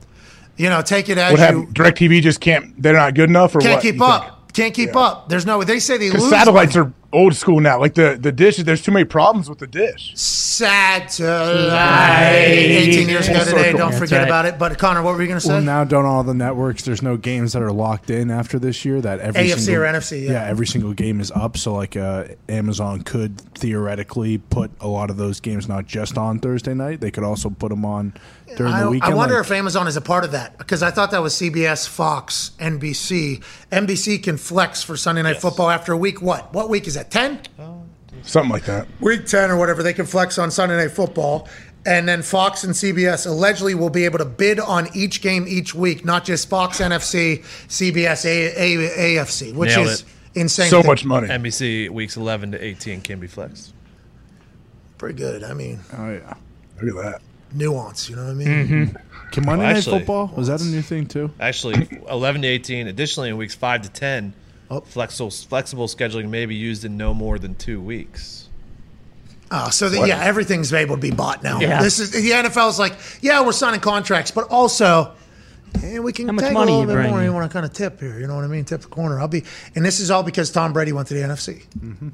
you know, take it as What you happened? Directv just can't. They're not good enough, or can't what? keep think? up. Can't keep up. There's no. They say they lose. satellites are old school now. Like the the dish, there's too many problems with the dish. Satellite. 18 years ago Full today. circle. Don't That's forget right. about it. But Connor, what were you going to say? Well, now don't all the networks? There's no games that are locked in after this year. That every AFC single, or NFC, yeah. every single game is up. So like uh, Amazon could theoretically put a lot of those games not just on Thursday night. They could also put them on during I, the weekend. I wonder like- if Amazon is a part of that because I thought that was CBS, Fox, NBC. NBC can flex for Sunday Night Football after a week. What? What week is that? 10? Something like that. Week 10 or whatever. They can flex on Sunday Night Football. And then Fox and CBS allegedly will be able to bid on each game each week, not just Fox NFC, CBS, a- A- AFC, which Nailed is it. insane. much money. NBC weeks 11 to 18 can be flexed. Pretty good. I mean, oh yeah, look at that nuance. You know what I mean? Mm-hmm. Can Monday Well, Night Football was that a new thing too? Actually, 11 to 18. Additionally, in weeks 5 to 10, Oh. flexible flexible scheduling may be used in no more than two weeks. Oh, so the, yeah, everything's able to be bought now. Yeah. This is the NFL's like, yeah, we're signing contracts, but also, And we can How much take money a you little bit bring more. in? You want to kind of tip here, you know what I mean? Tip the corner. I'll be, and this is all because Tom Brady went to the NFC. Mm-hmm.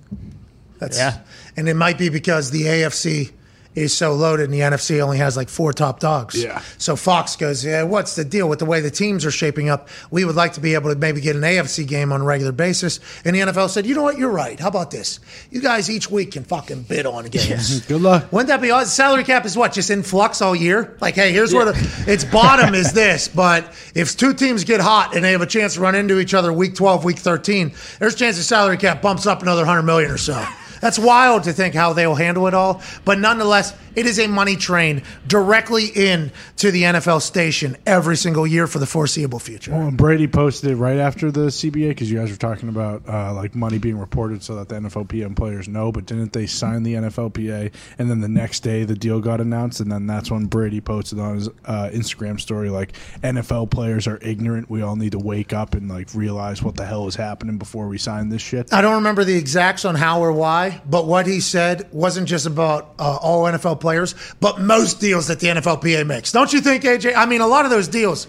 That's Yeah. and it might be because the AFC is so loaded and the NFC only has like four top dogs. Yeah. So Fox goes, yeah, what's the deal with the way the teams are shaping up? We would like to be able to maybe get an AFC game on a regular basis. And the NFL said, you know what, you're right. How about this? You guys each week can fucking bid on games. Good luck. Wouldn't that be awesome? Salary cap is what? Just in flux all year? Like, hey, here's where the its bottom is this, but if two teams get hot and they have a chance to run into each other week 12, week 13, there's a chance the salary cap bumps up another 100 million or so. That's wild to think how they'll handle it all. But nonetheless, it is a money train directly in to the NFL station every single year for the foreseeable future. Well, Brady posted it right after the CBA because you guys were talking about uh, like money being reported so that the NFLPA players know. But didn't they sign the NFLPA and then the next day the deal got announced and then that's when Brady posted on his uh, Instagram story like NFL players are ignorant. We all need to wake up and like realize what the hell is happening before we sign this shit. I don't remember the exacts on how or why, but what he said wasn't just about uh, all NFL players, but most deals that the NFLPA makes. Don't you think, AJ? I mean, a lot of those deals,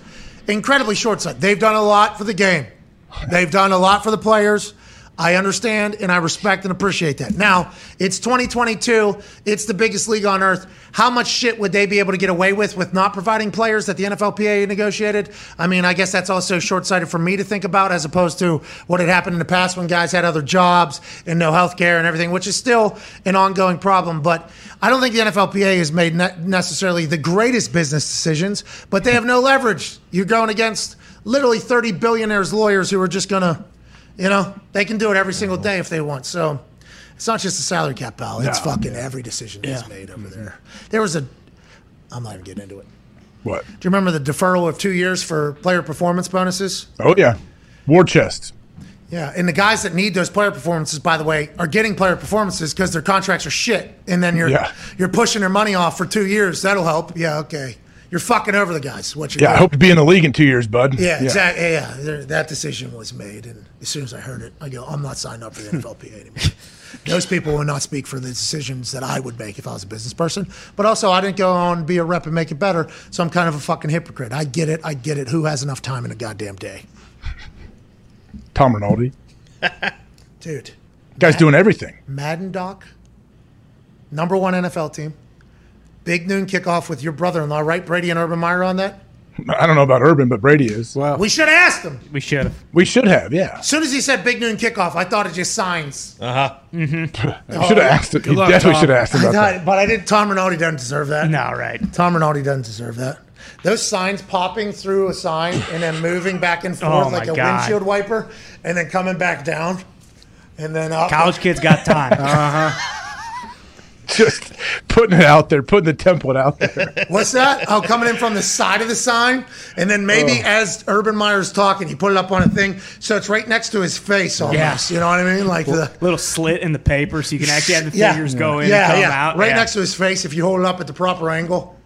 incredibly short sighted. They've done a lot for the game, they've done a lot for the players. I understand and I respect and appreciate that. Now, it's 2022. It's the biggest league on earth. How much shit would they be able to get away with with not providing players that the NFLPA negotiated? I mean, I guess that's also short sighted for me to think about as opposed to what had happened in the past when guys had other jobs and no health care and everything, which is still an ongoing problem. But I don't think the NFLPA has made ne- necessarily the greatest business decisions, but they have no leverage. You're going against literally 30 billionaires lawyers who are just going to you know, they can do it every single day if they want. So it's not just the salary cap, pal. It's No. fucking every decision is Yeah. made over there. There was a, I'm not even getting into it. What? Do you remember the deferral of two years for player performance bonuses? Oh yeah, war chest. Yeah, and the guys that need those player performances, by the way, are getting player performances because their contracts are shit, and then you're Yeah. you're pushing their money off for two years. That'll help. Yeah, okay. You're fucking over the guys. What you Yeah, I hope to be in the league in two years, bud. Yeah, exactly. Yeah, there- that decision was made, and as soon as I heard it, I go, "I'm not signing up for the NFLPA anymore." Those people will not speak for the decisions that I would make if I was a business person. But also, I didn't go on and be a rep and make it better, so I'm kind of a fucking hypocrite. I get it. I get it. Who has enough time in a goddamn day, Tom Rinaldi. dude? Guy's doing everything. Madden Doc, number one NFL team, big noon kickoff with your brother-in-law, right? Brady and Urban Meyer on that. I don't know about Urban, but Brady is. Well, We should have asked him. We should have. we should have. Yeah, As soon as he said big noon kickoff, I thought it just signs. Uh huh. you should have asked him. You luck, definitely Tom. should have asked him I about that. but I didn't. Tom Rinaldi doesn't deserve that. No, right. Tom Rinaldi doesn't deserve that. Those signs popping through a sign and then moving back and forth Oh, like a God. windshield wiper, and then coming back down, and then up. College kids got time. Just putting it out there, putting the template out there. What's that? Oh, coming in from the side of the sign, and then maybe oh. as Urban Meyer's talking, he put it up on a thing, so it's right next to his face almost. You know what I mean? Like the Little slit in the paper so you can actually have the yeah, fingers go in yeah, and come yeah, out. right Yeah. next to his face if you hold it up at the proper angle.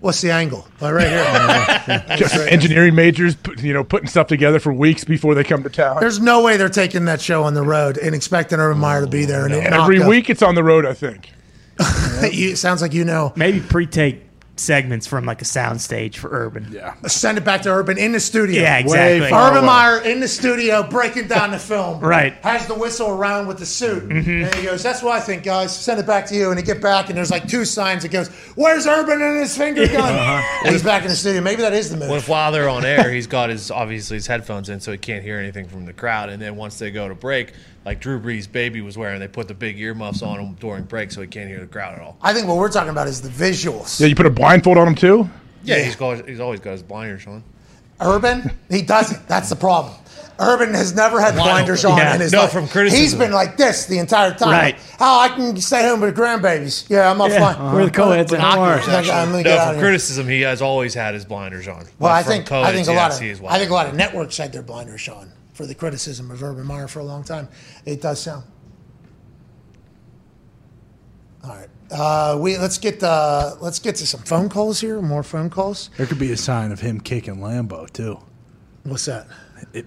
What's the angle? Oh, right here. Just engineering majors, you know, putting stuff together for weeks before they come to town. There's no way they're taking that show on the road and expecting Urban Meyer to be there. And it Every knock week it's on the road, I think. You- it sounds like you know. Maybe pre-take segments from like a soundstage for Urban. Yeah. Send it back to Urban in the studio. Yeah, exactly. far Urban away. Meyer in the studio breaking down the film. Right. Has the whistle around with the suit. Mm-hmm. And he goes, That's what I think, guys. Send it back to you. And he get back, and there's like two signs. It goes, Where's Urban and his finger gun? Uh-huh. And he's back in the studio. Maybe that is the move. When while they're on air, he's got his obviously his headphones in, so he can't hear anything from the crowd. And then once they go to break, like Drew Brees' baby was wearing, they put the big earmuffs on him during break, so he can't hear the crowd at all. I think what we're talking about is the visuals. Yeah, you put a blindfold on him too. Yeah, Yeah. he's got he's always got his blinders on. Urban, he doesn't. That's the problem. Urban has never had blinders on Yeah. in his No, life. from criticism. He's been like this the entire time. Right. How I can stay home with grandbabies. Yeah, I'm not Yeah, fine. we're the co-eds at home. I'm gonna No, get out from of here. criticism, he has always had his blinders on. Well, But I think I think a yes, lot of I think a lot of networks had their blinders on for the criticism of Urban Meyer for a long time. It does sound. All right, uh, we let's get uh, let's get to some phone calls here. More phone calls. There could be a sign of him kicking Lambo too. What's that? It,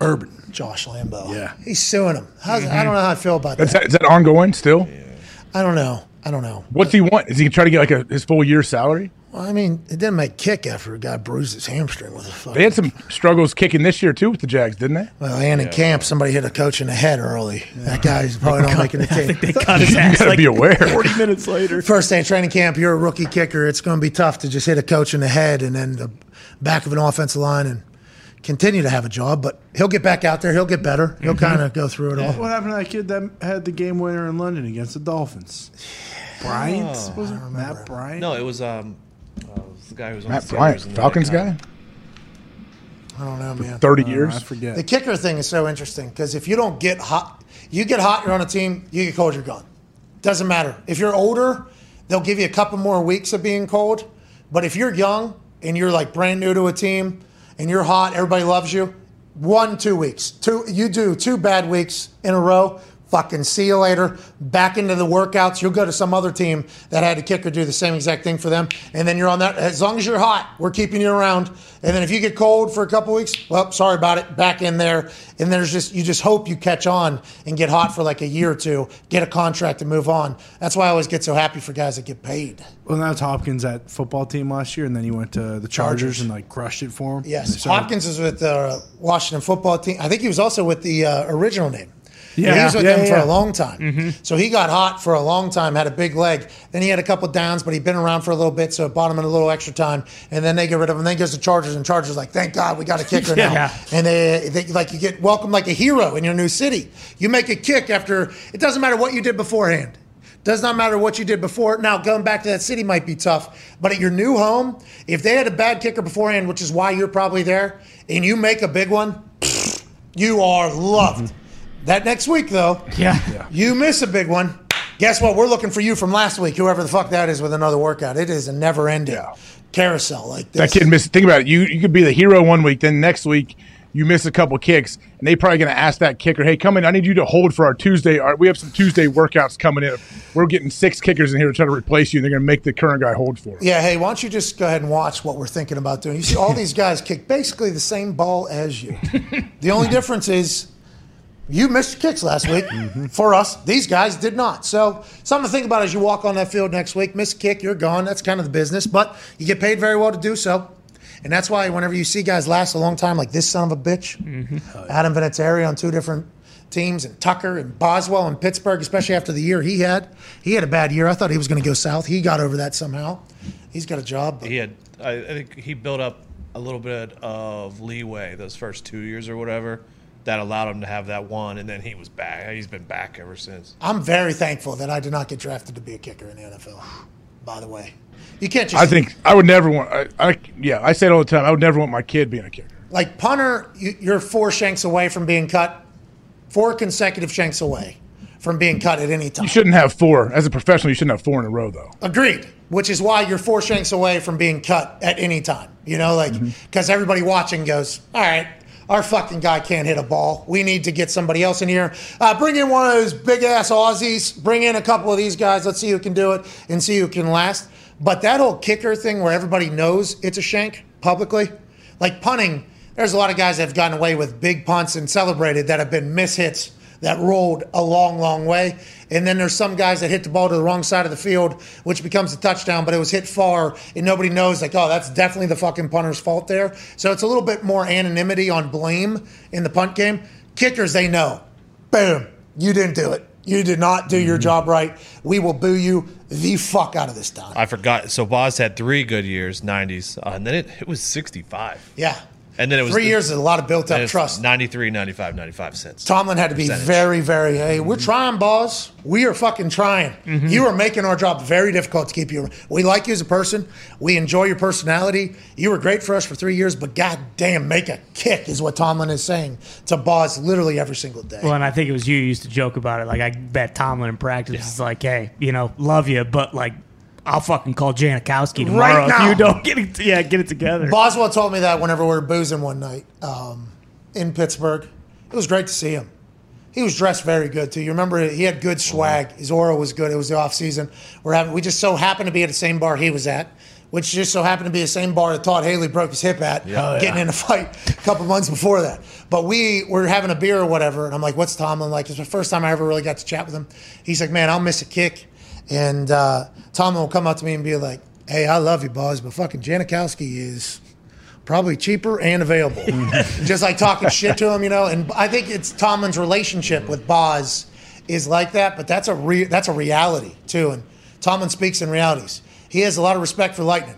Urban. Josh Lambo. Yeah. he's suing him. How's, I don't know how I feel about That's that. is that ongoing still? I don't know. I don't know. What's he want? Is he trying to get like a, his full year salary? Well, I mean, it didn't make kick after a guy bruised his hamstring with a fucking. They had some struggles kicking this year too with the Jags, didn't they? Well, and in camp, somebody hit a coach in the head early. That guy's probably not making the team. They cut his You ass gotta like be aware. 40 minutes later. First day of training camp, you're a rookie kicker. It's going to be tough to just hit a coach in the head and then the back of an offensive line and continue to have a job. But he'll get back out there. He'll get better. He'll kind of go through it all. What happened to that kid that had the game winner in London against the Dolphins? Bryant was it? Matt Bryant. No, it was um, it was the guy who was on Matt the Steelers Bryant, and Falcons then- guy, I don't know, man. thirty Uh, years. I forget. The kicker thing is so interesting because if you don't get hot, you get hot, you're on a team, you get cold, you're gone. Doesn't matter. If you're older, they'll give you a couple more weeks of being cold. But if you're young and you're like brand new to a team and you're hot, everybody loves you, one, two weeks. Two you do two bad weeks in a row. Fucking see you later. Back into the workouts. You'll go to some other team that had a kicker do the same exact thing for them. And then you're on that. As long as you're hot, we're keeping you around. And then if you get cold for a couple weeks, well, sorry about it. Back in there. And there's just, you just hope you catch on and get hot for like a year or two, get a contract and move on. That's why I always get so happy for guys that get paid. Well, that's Hopkins at football team last year, and then he went to the Chargers, Chargers. and like crushed it for him. Yes. Hopkins is with the Washington football team. I think he was also with the uh, original name. Yeah. he was with Yeah, them for yeah. a long time. Mm-hmm. So he got hot for a long time, had a big leg. Then he had a couple downs, but he'd been around for a little bit, so it bought him in a little extra time. And then they get rid of him. Then he goes to Chargers, and Chargers like, thank God we got a kicker now. And they, they like you get welcomed like a hero in your new city. You make a kick after it doesn't matter what you did beforehand. Does not matter what you did before. Now, going back to that city might be tough, but at your new home, if they had a bad kicker beforehand, which is why you're probably there, and you make a big one, you are loved. That next week, though, Yeah. you miss a big one. Guess what? We're looking for you from last week, whoever the fuck that is, with another workout. It is a never ending Yeah. carousel like this. That kid missed. Think about it. You you could be the hero one week, then next week you miss a couple kicks, and they probably going to ask that kicker, "Hey, come in. I need you to hold for our Tuesday. Our, we have some Tuesday workouts coming in. We're getting six kickers in here to try to replace you. and They're going to make the current guy hold for. It. Yeah, hey, why don't you just go ahead and watch what we're thinking about doing? You see, all these guys kick basically the same ball as you. the only difference is you missed kicks last week mm-hmm. for us. These guys did not. So, something to think about as you walk on that field next week. Miss a kick, you're gone. That's kind of the business, but you get paid very well to do so. And that's why whenever you see guys last a long time, like this son of a bitch, mm-hmm. Adam Vinatieri on two different teams, and Tucker and Boswell in Pittsburgh, especially after the year he had. He had a bad year. I thought he was going to go south. He got over that somehow. He's got a job. but- He had, I, I think he built up a little bit of leeway those first two years or whatever that allowed him to have that one, and then he was back. He's been back ever since. I'm very thankful that I did not get drafted to be a kicker in the NFL. By the way, you can't just I think I would never want. I, I yeah, I say it all the time. I would never want my kid being a kicker. like punter. You, you're four shanks away from being cut. Four consecutive shanks away from being cut at any time. You shouldn't have four as a professional. You shouldn't have four in a row though. Agreed. Which is why you're four shanks away from being cut at any time. You know, like mm-hmm. because everybody watching goes, all right. Our fucking guy can't hit a ball. We need to get somebody else in here. Uh, bring in one of those big ass Aussies. Bring in a couple of these guys. Let's see who can do it and see who can last. But that whole kicker thing where everybody knows it's a shank publicly, like punting, there's a lot of guys that have gotten away with big punts and celebrated that have been mishits that rolled a long, long way. And then there's some guys that hit the ball to the wrong side of the field, which becomes a touchdown, but it was hit far, and nobody knows, like, oh, that's definitely the fucking punter's fault there. So it's a little bit more anonymity on blame in the punt game. Kickers, they know. Boom, you didn't do it. You did not do your job right. We will boo you the fuck out of this time. I forgot. So Boz had three good years, 90s, uh, and then it, it was 65. Yeah. And then it was Three years is a lot of built up trust. 93, 95, 95 cents. Tomlin had to be Percentage. very, very, hey, we're trying, boss. We are fucking trying. Mm-hmm. You are making our job very difficult to keep you. We like you as a person. We enjoy your personality. You were great for us for three years, but goddamn, make a kick is what Tomlin is saying to boss literally every single day. Well, and I think it was you who used to joke about it. Like I bet Tomlin in practice is like, "Hey, you know, love you, but like, I'll fucking call Janikowski tomorrow Right now. if you don't get it. Yeah, get it together." Boswell told me that whenever we were boozing one night um, in Pittsburgh. It was great to see him. He was dressed very good too. You remember he had good swag. His aura was good. It was the off season. We're having we just so happened to be at the same bar he was at, which just so happened to be the same bar that Todd Haley broke his hip at, Yeah. getting in a fight a couple months before that. But we were having a beer or whatever, and I'm like, "What's Tomlin like?" It's the first time I ever really got to chat with him. He's like, "Man, I'll miss a kick," and uh, Tomlin will come up to me and be like, "Hey, I love you, boss, but fucking Janikowski is." probably cheaper and available. Just like talking shit to him, you know. And I think it's Tomlin's relationship with Boz is like that, but that's a re- that's a reality too. And Tomlin speaks in realities. He has a lot of respect for Lightning,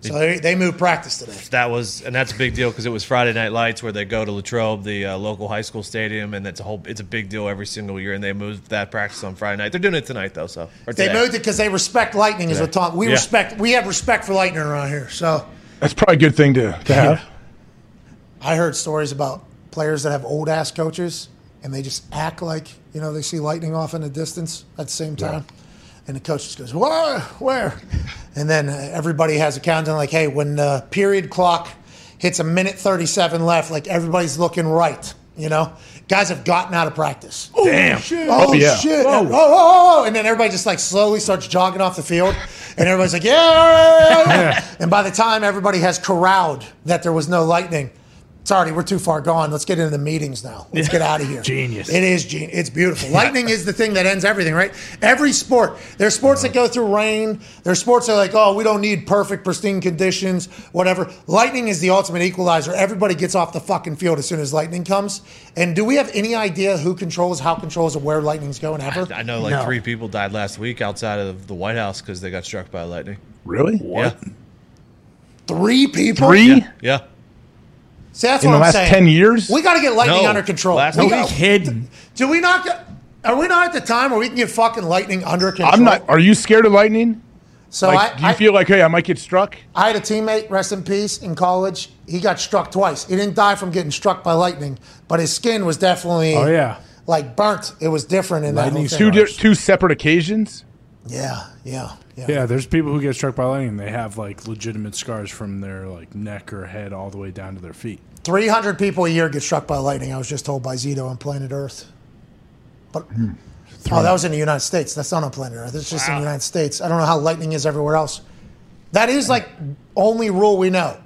so they, they moved practice today. That was, and that's a big deal because it was Friday Night Lights where they go to Latrobe, the uh, local high school stadium, and it's a whole, it's a big deal every single year. And they moved that practice on Friday night. They're doing it tonight though, so They today. moved it because they respect Lightning. Is Today. what Tom. We Yeah. respect. We have respect for Lightning around here. So That's probably a good thing to, to have. I heard stories about players that have old ass coaches and they just act like you know they see lightning off in the distance at the same time, and the coach just goes where where, and then uh, everybody has a countdown like hey when the period clock hits a minute thirty seven left like everybody's looking right you know guys have gotten out of practice. Damn. Shit. Oh, Oh, yeah. shit! Oh. Oh. Oh, oh, and then everybody just like slowly starts jogging off the field, and everybody's like, "Yeah!" yeah, yeah, yeah." and by the time everybody has corralled that there was no lightning, sorry, we're too far gone. Let's get into the meetings now. Let's get out of here. Genius. It is genius. It's beautiful. Lightning is the thing that ends everything, right? Every sport. There's sports that go through rain. There's sports that are like, oh, we don't need perfect, pristine conditions, whatever. Lightning is the ultimate equalizer. Everybody gets off the fucking field as soon as lightning comes. And do we have any idea who controls, how controls, or where lightning's going ever? I know like No. three people died last week outside of the White House because they got struck by lightning. Really? Yeah, Three people? Three yeah. See, that's in what the I'm last saying. ten years? We got to get lightning No. under control. Last We week. got- Kidding. do we not get, are we not at the time where we can get fucking lightning under control? I'm not. Are you scared of lightning? So Like, I, do you I- feel like, hey, I might get struck? I had a teammate, rest in peace, in college. He got struck twice. He didn't die from getting struck by lightning, but his skin was definitely Oh yeah. like burnt. It was different in that whole Lightning thing. Two di- two separate occasions. Yeah, yeah, yeah. Yeah, there's people who get struck by lightning. They have like legitimate scars from their like neck or head all the way down to their feet. 300 people a year get struck by lightning. I was just told by Zito on planet Earth. But hmm. oh, that was in the United States. That's not on planet Earth. It's just in the United States. I don't know how lightning is everywhere else. That is like only rule we know.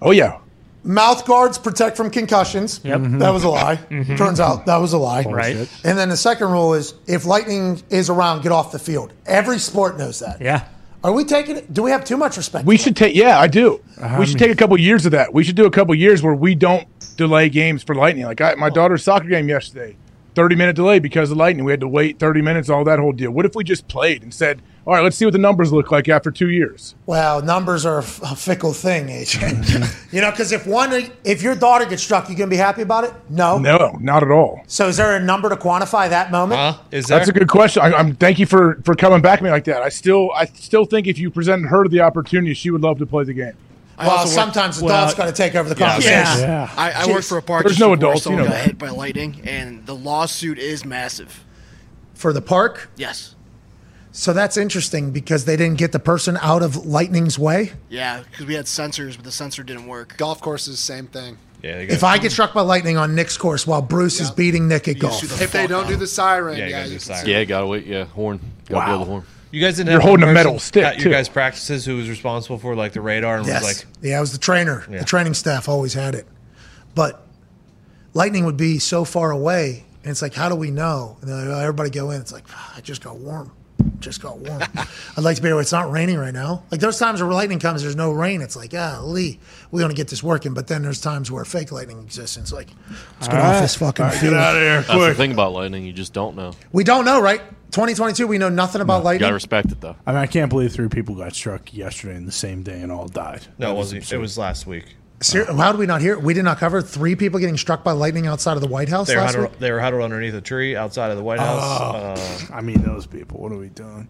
Oh yeah. Mouth guards protect from concussions. Yep. Mm-hmm. That was a lie. Mm-hmm. Mm-hmm. Turns out that was a lie. Right. And then the second rule is if lightning is around, get off the field. Every sport knows that. Yeah. Are we taking it? Do we have too much respect? We should take. Yeah, I do. Uh-huh. we should take a couple years of that. We should do a couple years where we don't delay games for lightning. Like I, my daughter's soccer game yesterday, thirty minute delay because of lightning. We had to wait thirty minutes. All that whole deal. What if we just played and said, "All right, let's see what the numbers look like after two years." Well, numbers are a f- a fickle thing, AJ. Mm-hmm. you know, because if one, if your daughter gets struck, you gonna be happy about it? No. No, not at all. So is there a number to quantify that moment? Huh? Is there? That's a good question. I, I'm thank you for for coming back to me like that. I still I still think if you presented her the opportunity, she would love to play the game. I well, also work- sometimes well, adults got to take over the conversation. Yeah. Yeah. I, I work for a park. There's no adults, you know got that. hit by lightning, and the lawsuit is massive. For the park, Yes. So that's interesting because they didn't get the person out of lightning's way. Yeah, because we had sensors, but the sensor didn't work. Golf courses, same thing. yeah, If I get struck by lightning on Nick's course while Bruce is beating Nick at You golf, the If they don't out. do the siren, Yeah, you yeah, gotta you can siren. Yeah, gotta wait. Yeah, horn. Gotta blow the horn. You guys didn't You're have holding a metal stick, at your guys' practices who was responsible for like the radar and Yes. was like, yeah, I was the trainer. Yeah. The training staff always had it. But lightning would be so far away, and it's like, how do we know? And then oh, everybody go in. It's like, "Ah, I just got warm. Just got warm. I'd like to be where it's not raining right now. Like those times where lightning comes, there's no rain. It's like, ah, Lee, we want to get this working. But then there's times where fake lightning exists. And it's like, let's get All off right. this fucking All right, field. get out of here That's the thing about lightning. You just don't know. We don't know, right? 2022, we know nothing about You lightning. gotta respect it though. I mean, I can't believe three people got struck yesterday in the same day and all died. no, That it is wasn't. It was last week. Ser- How did we not hear? We did not cover three people getting struck by lightning outside of the White House They were, last huddled, week. they were huddled underneath a tree outside of the White House. Uh, I mean, those people. What are we doing?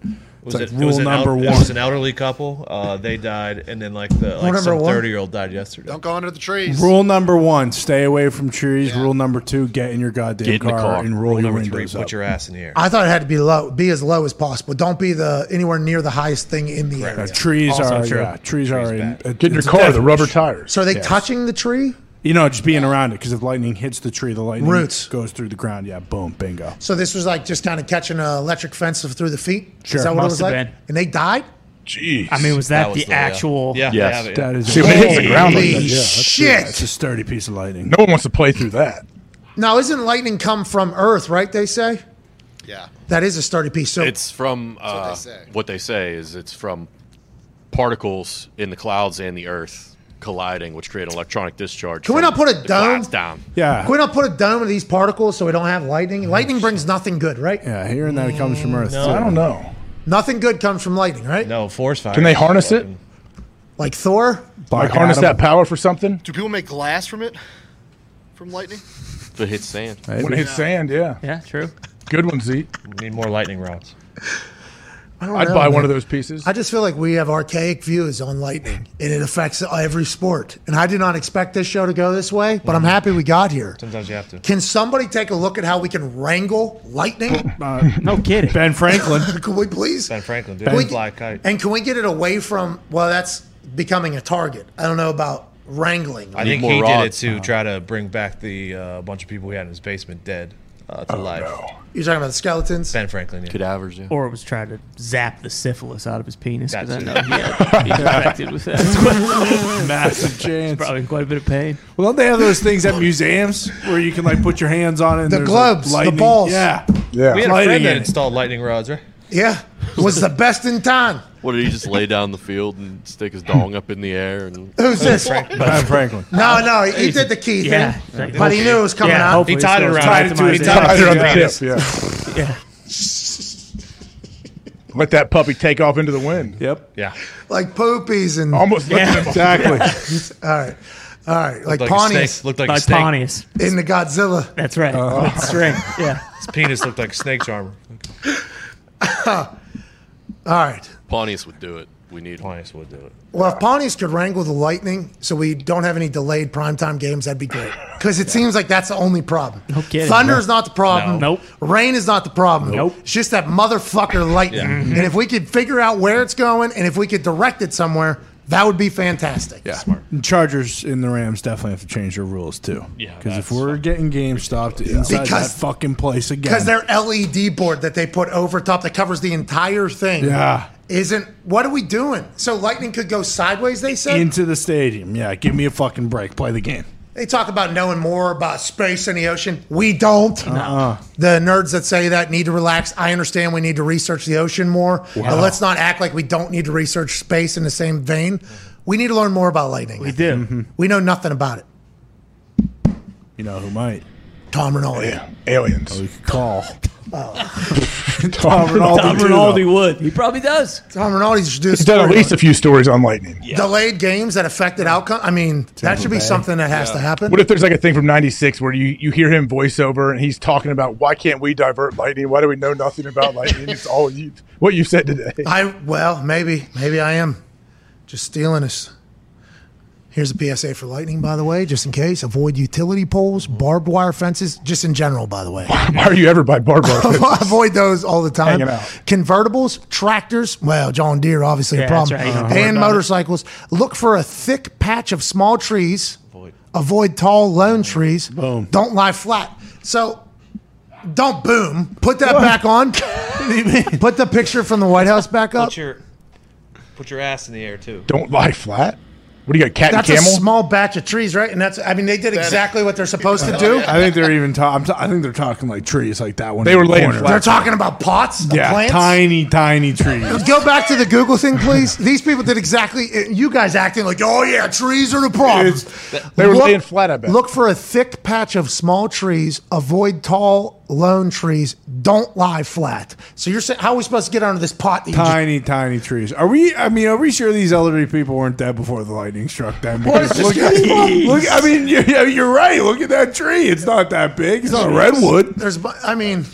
Was It's it, like it was an number el- one. It was an elderly couple. Uh, they died, and then like the like number some one? thirty year old died yesterday. Don't go under the trees. Rule number one: stay away from trees. Rule number two: get in your goddamn Get in car, car. and roll Rule your number three: windows put your ass in the air. I thought it had to be low, be as low as possible. Don't be the anywhere near the highest thing in the Uh, area. trees Also are true. yeah, trees are in, uh, Get in your car, the rubber tires. So are they Yes. touching the tree? You know, just being around it because if lightning hits the tree, the lightning Roots. goes through the ground. Yeah, boom, bingo. So this was like just kind of catching an electric fence through the feet. Sure. Is that what Must it was have like? been. And they died. Jeez. I mean, was that, That was the the, actual? Yeah, Yes. they have it, That is See, when it hits the ground like Holy that, yeah, that's shit! It's a sturdy piece of lightning. No one wants to play through that. Now, isn't lightning come from Earth? Right? They say Yeah. that is a sturdy piece. So It's from what uh, they say. what they say is it's from particles in the clouds and the Earth colliding, which create an electronic discharge. Can we not put a dome? down? Yeah, can we not put a dome of these particles so we don't have lightning? Mm. Lightning brings nothing good, right? yeah. Hearing that it comes from Earth. no. too. I don't know. Nothing good comes from lightning, right? No force fire. Can they harness it? Like Thor. Like harness Adam. that power for something? Do people make glass from it? From lightning? If it hits sand. Maybe. When it hits sand, yeah. Yeah, true. Good one, Z. We need more lightning rods. I don't I'd know, buy man. one of those pieces. I just feel like we have archaic views on lightning, and it affects every sport. And I did not expect this show to go this way, but I'm happy we got here. Sometimes you have to. Can somebody take a look at how we can wrangle lightning? No kidding. Ben Franklin. Can we please? Ben Franklin did Can we- fly a kite. And can we get it away from? Well, that's becoming a target. I don't know about wrangling. I Need think more he did it rods. to try to bring back the uh, bunch of people he had in his basement dead uh, to life. You're talking about the skeletons. Ben Franklin, yeah. Cadavers, yeah. Or it was trying to zap the syphilis out of his penis. 'cause I know he had he infected with that. Massive chance. Probably quite a bit of pain. Well, don't they have those things at museums where you can like put your hands on it? And The there's, globes, the like, balls. Yeah, yeah. We had a friend that installed lightning rods, right? Yeah, was the best in town. What did he just lay down the field and stick his dong up in the air and Who's this? Ben Franklin. No, no, he, he did the key Yeah. thing, but he knew it was coming Yeah, out. He tied it it's around. tied He to my tied Tied it it on around the his tip, yeah. Yeah. Let that puppy take off into the wind. Yep. Yeah. like poopies and Almost Yeah. lifted him Exactly. all right, all right, like, Looked like Pontius. Looked like, a Like snake. Pontius. in the Godzilla. That's right. Uh-huh. With string. Yeah. His penis looked like a snake charmer. All right. Pontius would do it. We need Pontius would do it. Well, if Pontius could wrangle the lightning so we don't have any delayed primetime games, that'd be great. Because it seems like that's the only problem. No kidding. Thunder is not the problem. No. Nope. Rain is not the problem. Nope. It's just that motherfucker lightning. Yeah. Mm-hmm. And if we could figure out where it's going and if we could direct it somewhere, that would be fantastic. Yeah. And Chargers and the Rams definitely have to change their rules too. Yeah, Because if we're getting game stopped inside Because- that fucking place again, Because their LED board that they put over top that covers the entire thing yeah isn't. What are we doing? So lightning could go sideways, they said? into the stadium. Yeah, give me a fucking break. Play the game. They talk about knowing more about space and the ocean. We don't. Uh-uh. The nerds that say that need to relax. I understand we need to research the ocean more, but let's not act like we don't need to research space in the same vein. We need to learn more about lightning. We do. Mm-hmm. We know nothing about it. You know who might? Tom Rinaldi. Yeah. Aliens. Oh, we could call. Oh. Tom Tom Rinaldi. Tom too, Rinaldi though. would. He probably does. Tom Rinaldi should do a He's done at story least on a few stories on lightning. delayed games that affected outcome. I mean, that should be Bay. something that has to happen. What if there's like a thing from '96 where you, you hear him voiceover and he's talking about why can't we divert lightning? Why do we know nothing about lightning? It's all you, what you said today. I well, maybe, maybe I am just stealing this. Here's a PSA for lightning, by the way, just in case. Avoid utility poles, barbed wire fences, just in general, by the way. Why are you ever by barbed wire? fence? Avoid those all the time. Convertibles, tractors, well, John Deere, obviously Yeah, a problem. that's right. You don't And about it. motorcycles. Look for a thick patch of small trees. Avoid, tall, lone trees. Boom. Don't lie flat. So don't boom. Put that back on. Put the picture from the White House back up. Put your put your ass in the air too. Don't lie flat. What do you got, cat That's and a small batch of trees, right? And that's, I mean, they did exactly what they're supposed to do. I think they're even. Ta- I'm ta- I think they're talking like trees, like that one. They in were the laying corner. flat. They're talking about pots of Yeah, plants. tiny, tiny trees. Go back to the Google thing, please. These people did exactly. You guys acting like, oh yeah, trees are the problem. They were laying flat, I bet. Look for a thick patch of small trees. Avoid tall, lone trees. Don't lie flat. So you're saying, how are we supposed to get under this pot? That you just- Tiny, tiny trees. Are we? I mean, are we sure these elderly people weren't dead before the lightning struck them? Well, it's look, at, look, I mean, you're, you're right. Look at that tree. It's not that big. It's not a redwood. There's, I mean,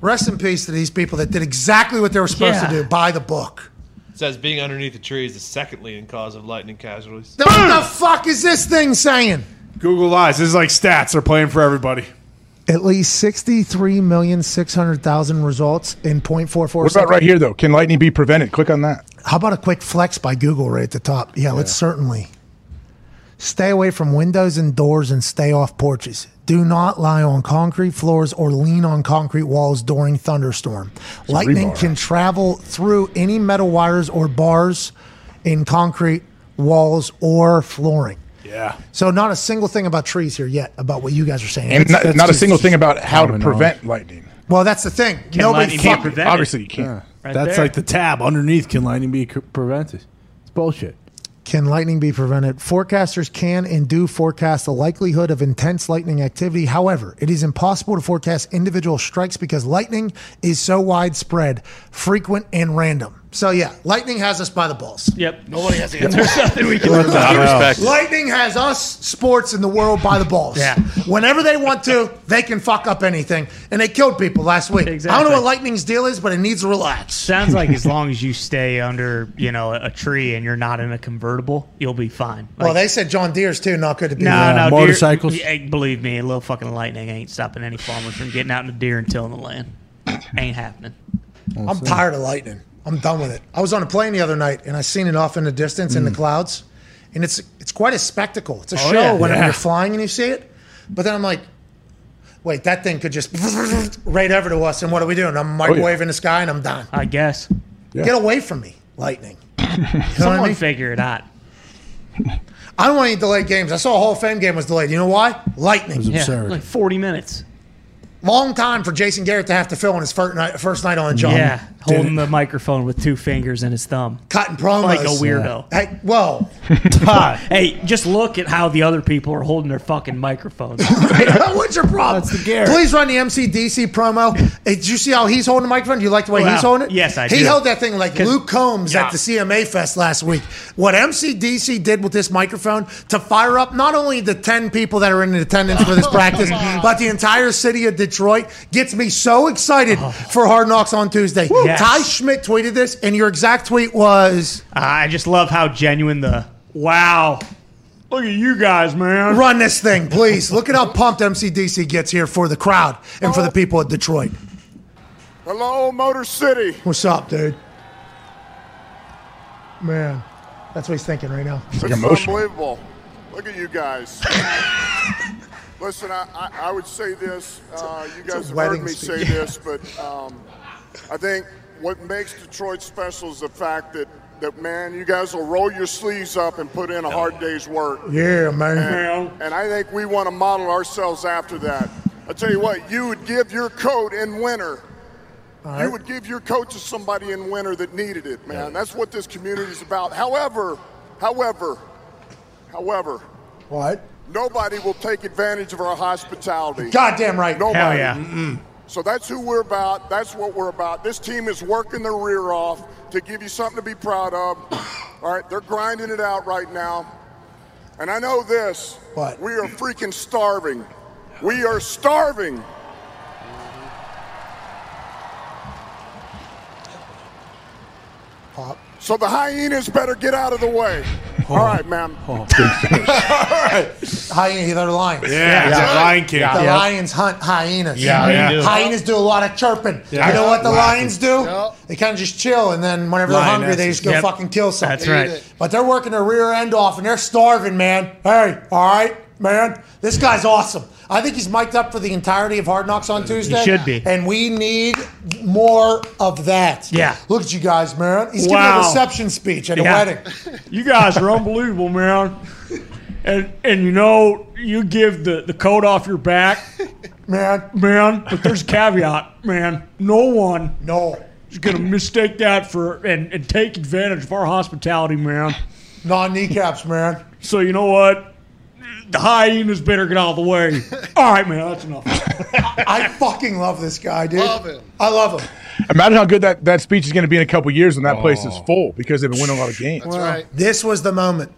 rest in peace to these people that did exactly what they were supposed Yeah. to do by the book. It says being underneath the tree is the second leading cause of lightning casualties. What the fuck is this thing saying? Google lies. This is like stats. They're playing for everybody. At least sixty-three million six hundred thousand results in 0.44 What about right here, though? Can lightning be prevented? Click on that. How about a quick flex by Google right at the top? Yeah, let's certainly stay away from windows and doors and stay off porches. Do not lie on concrete floors or lean on concrete walls during thunderstorm. Lightning can travel through any metal wires or bars in concrete walls or flooring. Yeah. So not a single thing about trees here yet about what you guys are saying. And It's- not, that's not a single thing about how to common prevent lightning. Well, that's the thing. Can Nobody lightning be fucking prevented? Obviously, you can't. Right That's there. like the tab underneath. Can lightning be prevented? It's bullshit. Can lightning be prevented? Forecasters can and do forecast the likelihood of intense lightning activity. However, it is impossible to forecast individual strikes because lightning is so widespread, frequent, and random. So, yeah, lightning has us by the balls. Yep. Nobody has the answer. There's nothing we can Out of respect. Lightning has us sports in the world by the balls. Yeah. Whenever they want to, they can fuck up anything. And they killed people last week. I don't Exactly. know what lightning's deal is, but it needs to relax. Sounds like as long as you stay under, you know, a tree and you're not in a convertible, you'll be fine. Like, well, they said John Deere's too, not good to be no, there. no, motorcycles? Deer, yeah, believe me, a little fucking lightning ain't stopping any farmers from getting out in the deer and tilling the land. ain't happening. I'm tired of lightning. I'm done with it. I was on a plane the other night and I seen it off in the distance in the hmm. clouds, and it's it's quite a spectacle. It's a oh, show yeah. when Yeah. you're flying and you see it. But then I'm like, wait, that thing could just right over to us, and what are we doing? I'm oh, microwaving the sky and I'm done. I guess. Get away from me, lightning. You know what I Someone mean? figure it out. I don't want any delayed games. I saw a Hall of Fame game was delayed. You know why? Lightning. Yeah, Absurd. like 40 minutes. Long time for Jason Garrett to have to fill in his first night, first night on the job. yeah, holding the microphone with two fingers in his thumb. Cutting promos. Like a weirdo. Hey, whoa. Hey, just look at how the other people are holding their fucking microphones. What's your problem? That's the Garrett. Please run the MCDC promo. Hey, did you see how he's holding the microphone? Do you like the way Wow. he's holding it? Yes, I He do. held that thing like Luke Combs Yeah. at the CMA Fest last week. What MCDC did with this microphone to fire up not only the 10 people that are in attendance for this practice, but the entire city of Detroit gets me so excited oh. for Hard Knocks on Tuesday. Yes. Ty Schmit tweeted this, and your exact tweet was I just love how genuine the wow. Look at you guys, man. run this thing, please. Look at how pumped MCDC gets here for the crowd and for the oh. people at Detroit. Hello, Motor City. What's up, dude? Man, that's what he's thinking right now. It's emotional. unbelievable. Look at you guys. Listen, I, I, I would say this. Uh, you guys have heard me speech. say this, but um, I think what makes Detroit special is the fact that, that, man, you guys will roll your sleeves up and put in a hard day's work. Yeah, man. And, and I think we want to model ourselves after that. I tell you what, you would give your coat in winter. You would give your coat to somebody in winter that needed it, man. That's what this community is about. However, however, however, What? Nobody will take advantage of our hospitality. Goddamn right. Nobody. Hell yeah. So that's who we're about. That's what we're about. This team is working their rear off to give you something to be proud of. All right, they're grinding it out right now. And I know this. What? We are freaking starving. We are starving. Pop. So the hyenas better get out of the way. All right, ma'am. Hyena, they're lions. Yeah, yeah. Lion King. The Yeah. lions hunt hyenas. Yeah, they yeah. Hyenas do a lot of chirping. You know what the lions do? They kind of just chill, and then whenever they're hungry, they just go Yep. fucking kill something. That's right. But they're working their rear end off, and they're starving, man. Hey, all right? man. This guy's awesome. I think he's mic'd up for the entirety of Hard Knocks on Tuesday. He should be. And we need more of that. Yeah. Look at you guys, man. He's giving a reception speech at a wedding. You guys are unbelievable, man. And and you know, you give the, the coat off your back, Man, man, but there's a caveat, man. No one no. is gonna mistake that for and, and take advantage of our hospitality, man. Non kneecaps, man. So you know what? The hyenas better get out of the way. All right, man, that's enough. I fucking love this guy, dude. I love him. I love him. Imagine how good that, that speech is going to be in a couple years when that place is oh. full because they've been winning a lot of games. That's right. This was the moment.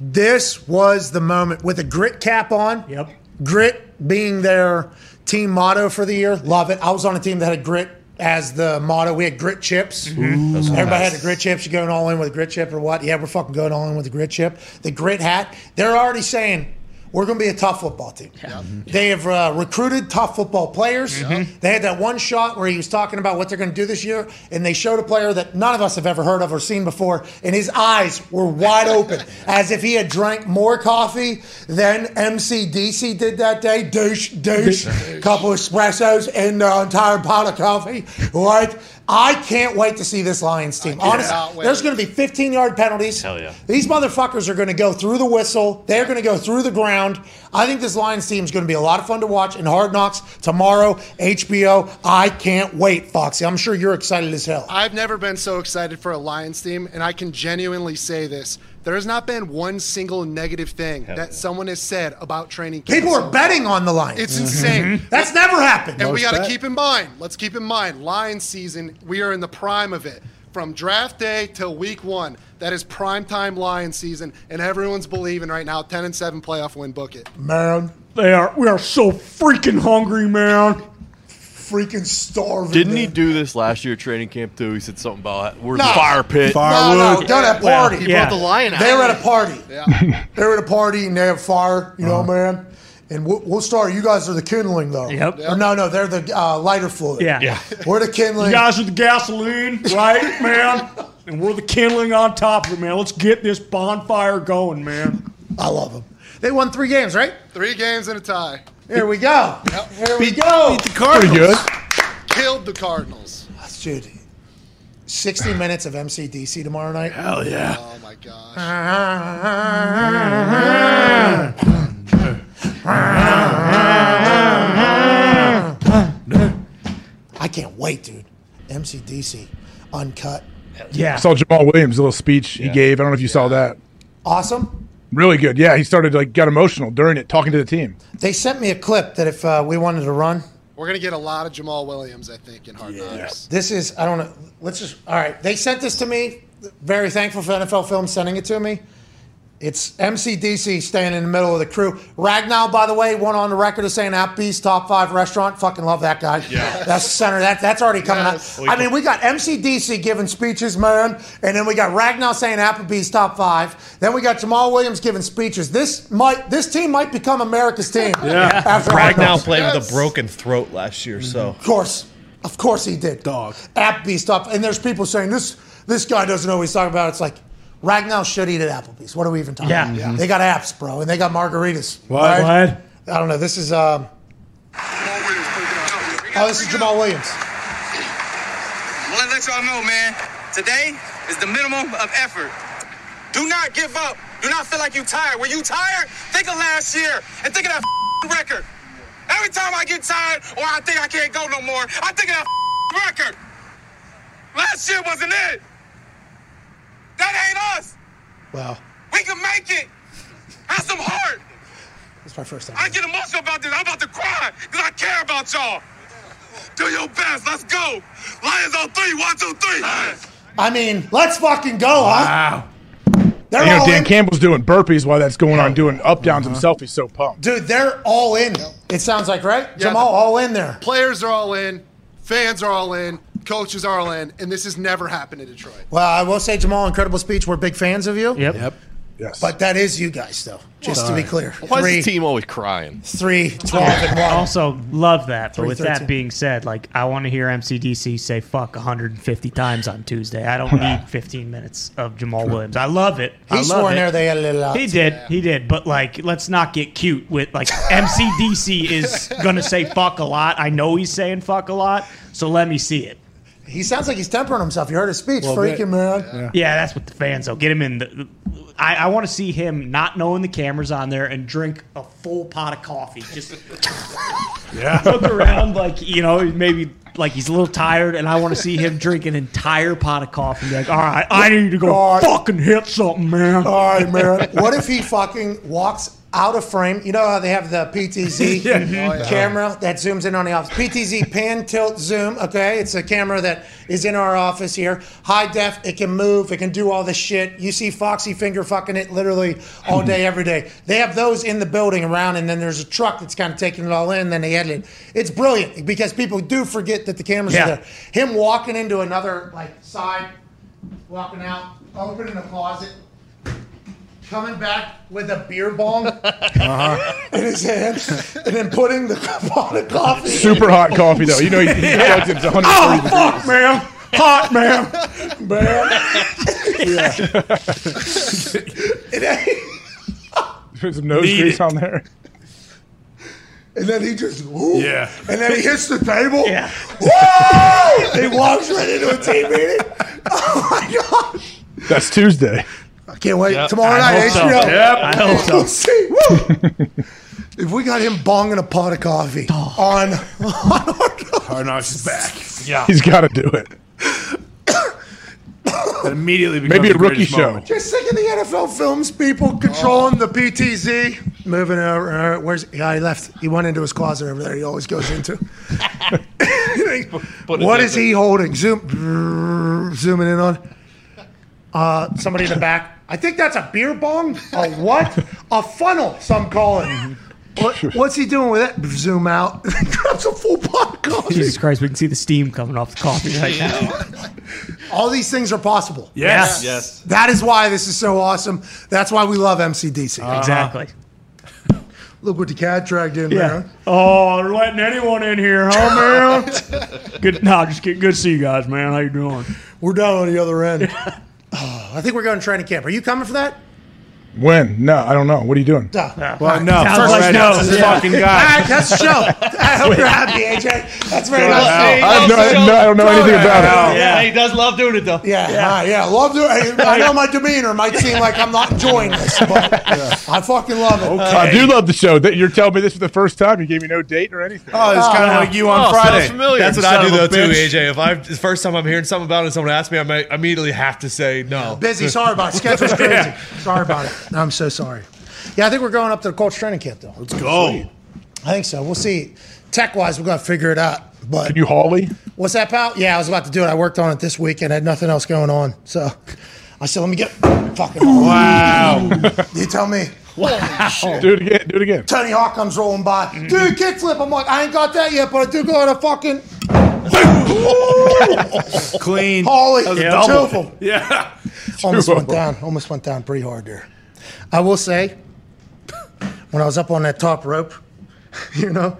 This was the moment with a grit cap on. Yep. Grit being their team motto for the year. Love it. I was on a team that had grit as the motto. We had grit chips. Mm-hmm. Everybody had the grit chips. You going all in with a grit chip or what? Yeah, we're fucking going all in with a grit chip. The grit hat. They're already saying we're going to be a tough football team. They have uh, recruited tough football players. They had that one shot where he was talking about what they're going to do this year, and they showed a player that none of us have ever heard of or seen before, and his eyes were wide open, as if he had drank more coffee than MCDC did that day. Douche, douche, couple espressos and the entire pot of coffee. Right? I can't wait to see this Lions team. Honestly, there's going to be 15 yard penalties. Hell yeah. These motherfuckers are going to go through the whistle. They're going to go through the ground. I think this Lions team is going to be a lot of fun to watch in Hard Knocks tomorrow, HBO. I can't wait, Foxy. I'm sure you're excited as hell. I've never been so excited for a Lions team, and I can genuinely say this. There has not been one single negative thing that someone has said about training camp. People are betting on the Lions. It's insane. Mm-hmm. That's never happened. And we got to keep in mind, let's keep in mind, Lions season, we are in the prime of it. From draft day till week one, that is prime time Lions season, and everyone's believing right now 10 and 7 playoff win book it. Man, They are we are so freaking hungry, man. freaking starving. Didn't he do this last year at training camp too? He said something about we're No. the fire pit. No, no, they're at a Well, party. He Yeah. brought the lion out. They were at a party. Yeah. They were at a party and they have fire, you know, uh-huh. man. And we'll, we'll start. You guys are the kindling, though. Yep. Or no, no, they're the uh, lighter fluid. Yeah. Yeah. We're the kindling. You guys are the gasoline, right, man? And we're the kindling on top of it, man. Let's get this bonfire going, man. I love them. They won three games, right? Three games and a tie. Here we go. Here we go. Beat the Cardinals. Pretty good. Killed the Cardinals. Dude, 60 minutes of MCDC tomorrow night. Hell yeah. Oh my gosh. I can't wait, dude. MCDC, uncut. Yeah. I saw Jamaal Williams' little speech he gave. I don't know if you saw that. Awesome. Really good. Yeah, he started like got emotional during it, talking to the team. They sent me a clip that if uh, we wanted to run, We're going to get a lot of Jamaal Williams, I think, in Hard Knocks. this is, I don't know. Let's just, all right. They sent this to me. Very thankful for NFL Film sending it to me. It's MCDC staying in the middle of the crew. Ragnow, by the way, went on the record of saying Applebee's top five restaurant. Fucking love that guy. Yeah. That's the center. That, that's already coming Yes. out. I mean, we got MCDC giving speeches, man. And then we got Ragnow saying Applebee's top five. Then we got Jamaal Williams giving speeches. This might this team might become America's team. Yeah. After Hard Ragnow Knocks. played with a broken throat last year, so Of course. Of course he did. Dog. Applebee's stuff. And there's people saying this this guy doesn't know what he's talking about. It's like Ragnow should eat at Applebee's. What are we even talking Yeah. about? Yeah. They got apps, bro, and they got margaritas. What? Right? What? I don't know. This is um Oh, this is Jamaal Williams. I want to let y'all know, man. Today is the minimum of effort. Do not give up. Do not feel like you're tired. When you tired, think of last year and think of that record. Every time I get tired or I think I can't go no more, I think of that record. Last year wasn't it. That ain't us. Wow. We can make it. Have some heart. That's my first time. I get emotional about this. I'm about to cry because I care about y'all. Do your best. Let's go. Lions on three. One, two, three. I mean, let's fucking go, huh? Wow. They're you know, Dan in. Campbell's doing burpees while that's going on, doing up downs himself. Uh-huh. He's so pumped. Dude, they're all in. It sounds like, right? Yeah, Jamaal, all in there. Players are all in, fans are all in, coaches are all in, and this has never happened in Detroit. Well, I will say, Jamaal, incredible speech. We're big fans of you. Yep. Yep. Yes. But that is you guys, though. Just to be clear. Why Three, is the team always crying? three, 12, and I 1. also love that. But Three with thirteen. that being said, like I want to hear MCDC say "fuck" 150 times on Tuesday. I don't need 15 minutes of Jamaal Williams. I love it. I He love swore in it. there they edited it out. He did. He did. But like, let's not get cute with like MCDC is gonna say "fuck" a lot. I know he's saying "fuck" a lot. So let me see it. He sounds like he's tempering himself. You heard his speech. Well, Freaking man. Yeah, that's what the fans. though. get him in. The, I, I want to see him not knowing the cameras on there and drink a full pot of coffee. Just Yeah. look around like you know maybe like he's a little tired, and I want to see him drink an entire pot of coffee. and be like, all right, I need to go God. fucking hit something, man. All right, man. What if he fucking walks out of frame? You know how they have the PTZ oh, camera that zooms in on the office? PTZ pan, tilt, zoom. Okay, it's a camera that is in our office here. High def, it can move, it can do all this shit. You see Foxy finger fucking it literally all day, every day. They have those in the building around, and then there's a truck that's kind of taking it all in. And Then they edit it. It's brilliant because people do forget that the cameras Yeah. are there. Him walking into another like side, walking out, opening the closet coming back with a beer bong uh-huh. in his hand, and then putting the pot of coffee. Super hot coffee though. You know he, he plugs it to 130 Oh, degrees. fuck, man. Hot, man. Man. yeah. then, Put some nose Need grease it. on there. and then he just, whoo, Yeah. And then he hits the table. Yeah. Woo! He walks right into a team meeting. Oh, my gosh. That's Tuesday. I can't wait. Yep. Tomorrow I night, hope so. HBO. Yep. I hope so. We'll see. Woo! if we got him bonging a pot of coffee on, Hard Knocks is back. Yeah. He's got to do it. That immediately becomes Maybe a rookie greatest show. moment. Just think of the NFL films, people controlling the PTZ. Moving over. Uh, where's yeah? He left. He went into his closet over there. He always goes into. Put it what in is the- he holding? Zoom, zooming in on. Uh, somebody in the back. I think that's a beer bong. A what? a funnel. Some call it. What, what's he doing with it? Zoom out. Grabs a full pot of coffee. Jesus Christ, we can see the steam coming off the coffee right now. All these things are possible. Yes. Yes. yes. That is why this is so awesome. That's why we love MCDC. Exactly. Look what the cat dragged in, Yeah. man. Oh, they're letting anyone in here, huh, man? good. No, just get good to see you guys, man. How you doing? We're down on the other end. Oh, I think we're going to training camp. Are you coming for that? When? No, I don't know. What are you doing? Well, no. Sounds First like red no. House is Yeah. fucking guy. right, that's the show. I hope you're happy, AJ. That's very nice. I, have no, I, no, I don't know anything about it. Yeah. he does love doing it though. Yeah, yeah, yeah. Love to. I know my demeanor might seem like I'm not enjoying this, but I fucking love it. I do love the show. That you're telling me this for the first time. You gave me no date or anything. Oh, it's oh, kind of like you on Oh, Friday. sounds familiar. That's what Son I do of a though too. AJ. If I the first time I'm hearing something about it, and someone asks me, I might immediately have to say no. Busy. Sorry about it. Schedule's crazy. Sorry about it. I'm so sorry. Yeah, I think we're going up to the Colts training camp though. Let's go. I think so. We'll see. Tech wise, we're going to figure it out. But Can you Holly? What's that, pal? Yeah, I was about to do it. I worked on it this week and had nothing else going on. So I said, let me get fucking. Wow. You tell me. Do it again. Do it again. Tony Hawk comes rolling by. Dude, kickflip. I'm like, I ain't got that yet, but I do got a fucking. Clean. Holly. That was a Yeah. double. Two of 'em. Yeah. Almost went down. Almost went down pretty hard there. I will say, when I was up on that top rope, you know,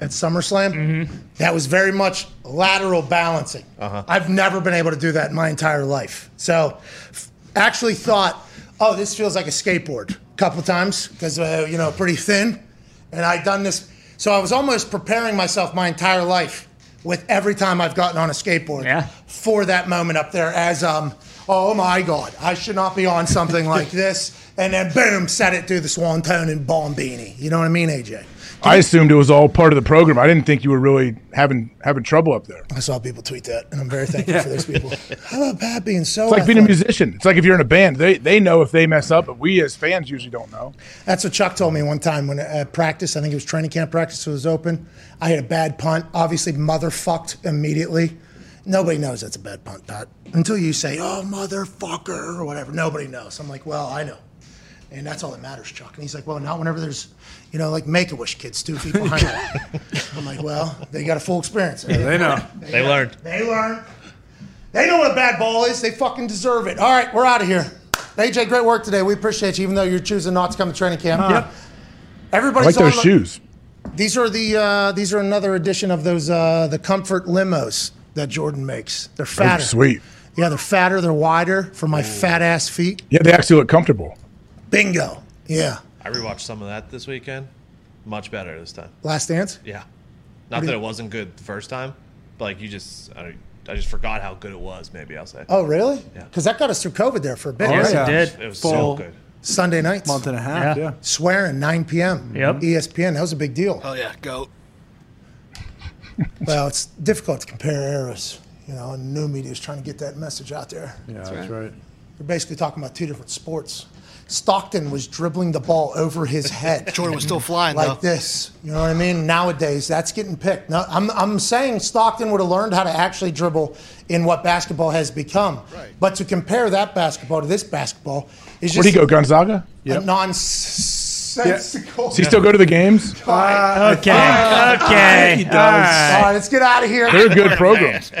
at SummerSlam, that was very much lateral balancing. I've never been able to do that in my entire life. So, f- actually thought, oh, this feels like a skateboard. A couple times because uh, you know pretty thin, and I'd done this. So I was almost preparing myself my entire life with every time I've gotten on a skateboard Yeah. for that moment up there as um oh my god I should not be on something like this and then boom set it through the Swanton and bombini you know what I mean AJ I assumed it was all part of the program. I didn't think you were really having having trouble up there. I saw people tweet that and I'm very thankful for those people how about Pat being so It's like being a musician. It's like if you're in a band, they they know if they mess up, but we as fans usually don't know. That's what Chuck told me one time when at practice. I think it was training camp practice was open. I had a bad punt. Obviously, motherfucked immediately. Nobody knows that's a bad punt, Pat, until you say, "Oh, motherfucker" or whatever. Nobody knows. I'm like, well, I know, and that's all that matters, Chuck. And he's like, well, not whenever there's, you know, like Make a Wish kids two feet behind you. I'm like, well, they got a full experience. They know. They learned. They learn. They know what a bad ball is. They fucking deserve it. All right, we're out of here. AJ, great work today. We appreciate you, even though you're choosing not to come to training camp. Yep. I like those on shoes. These are the uh, these are another edition of those uh, the comfort limos that Jordan makes. They're Those fatter. are sweet. Yeah, they're fatter. They're wider for my mm. fat ass feet. Yeah, they actually look comfortable. Bingo. Yeah. I rewatched some of that this weekend. Much better this time. Last dance. Yeah. What Not do that you- it wasn't good the first time, but like you just, I, I just forgot how good it was. Maybe I'll say. Oh, really? Yeah. Because that got us through COVID there for a bit. Yes, right? it oh, did. It was Full so good. Sunday nights. month and a half. Yeah. Yeah. Swearing 9 p.m. Yep. ESPN. That was a big deal. Oh yeah, goat. Well, it's difficult to compare eras. You know, and new media is trying to get that message out there. Yeah, that's right. We're basically talking about two different sports. Stockton was dribbling the ball over his head. Jordan was still flying like though. this. You know what I mean? Nowadays, that's getting picked. No, I'm, I'm saying Stockton would have learned how to actually dribble in what basketball has become. Right. But to compare that basketball to this basketball is just Where'd he go, Gonzaga? a nonsensical. Does he still go to the games? Okay. Okay. He does. All All right. right, let's get out of here. They're good programs.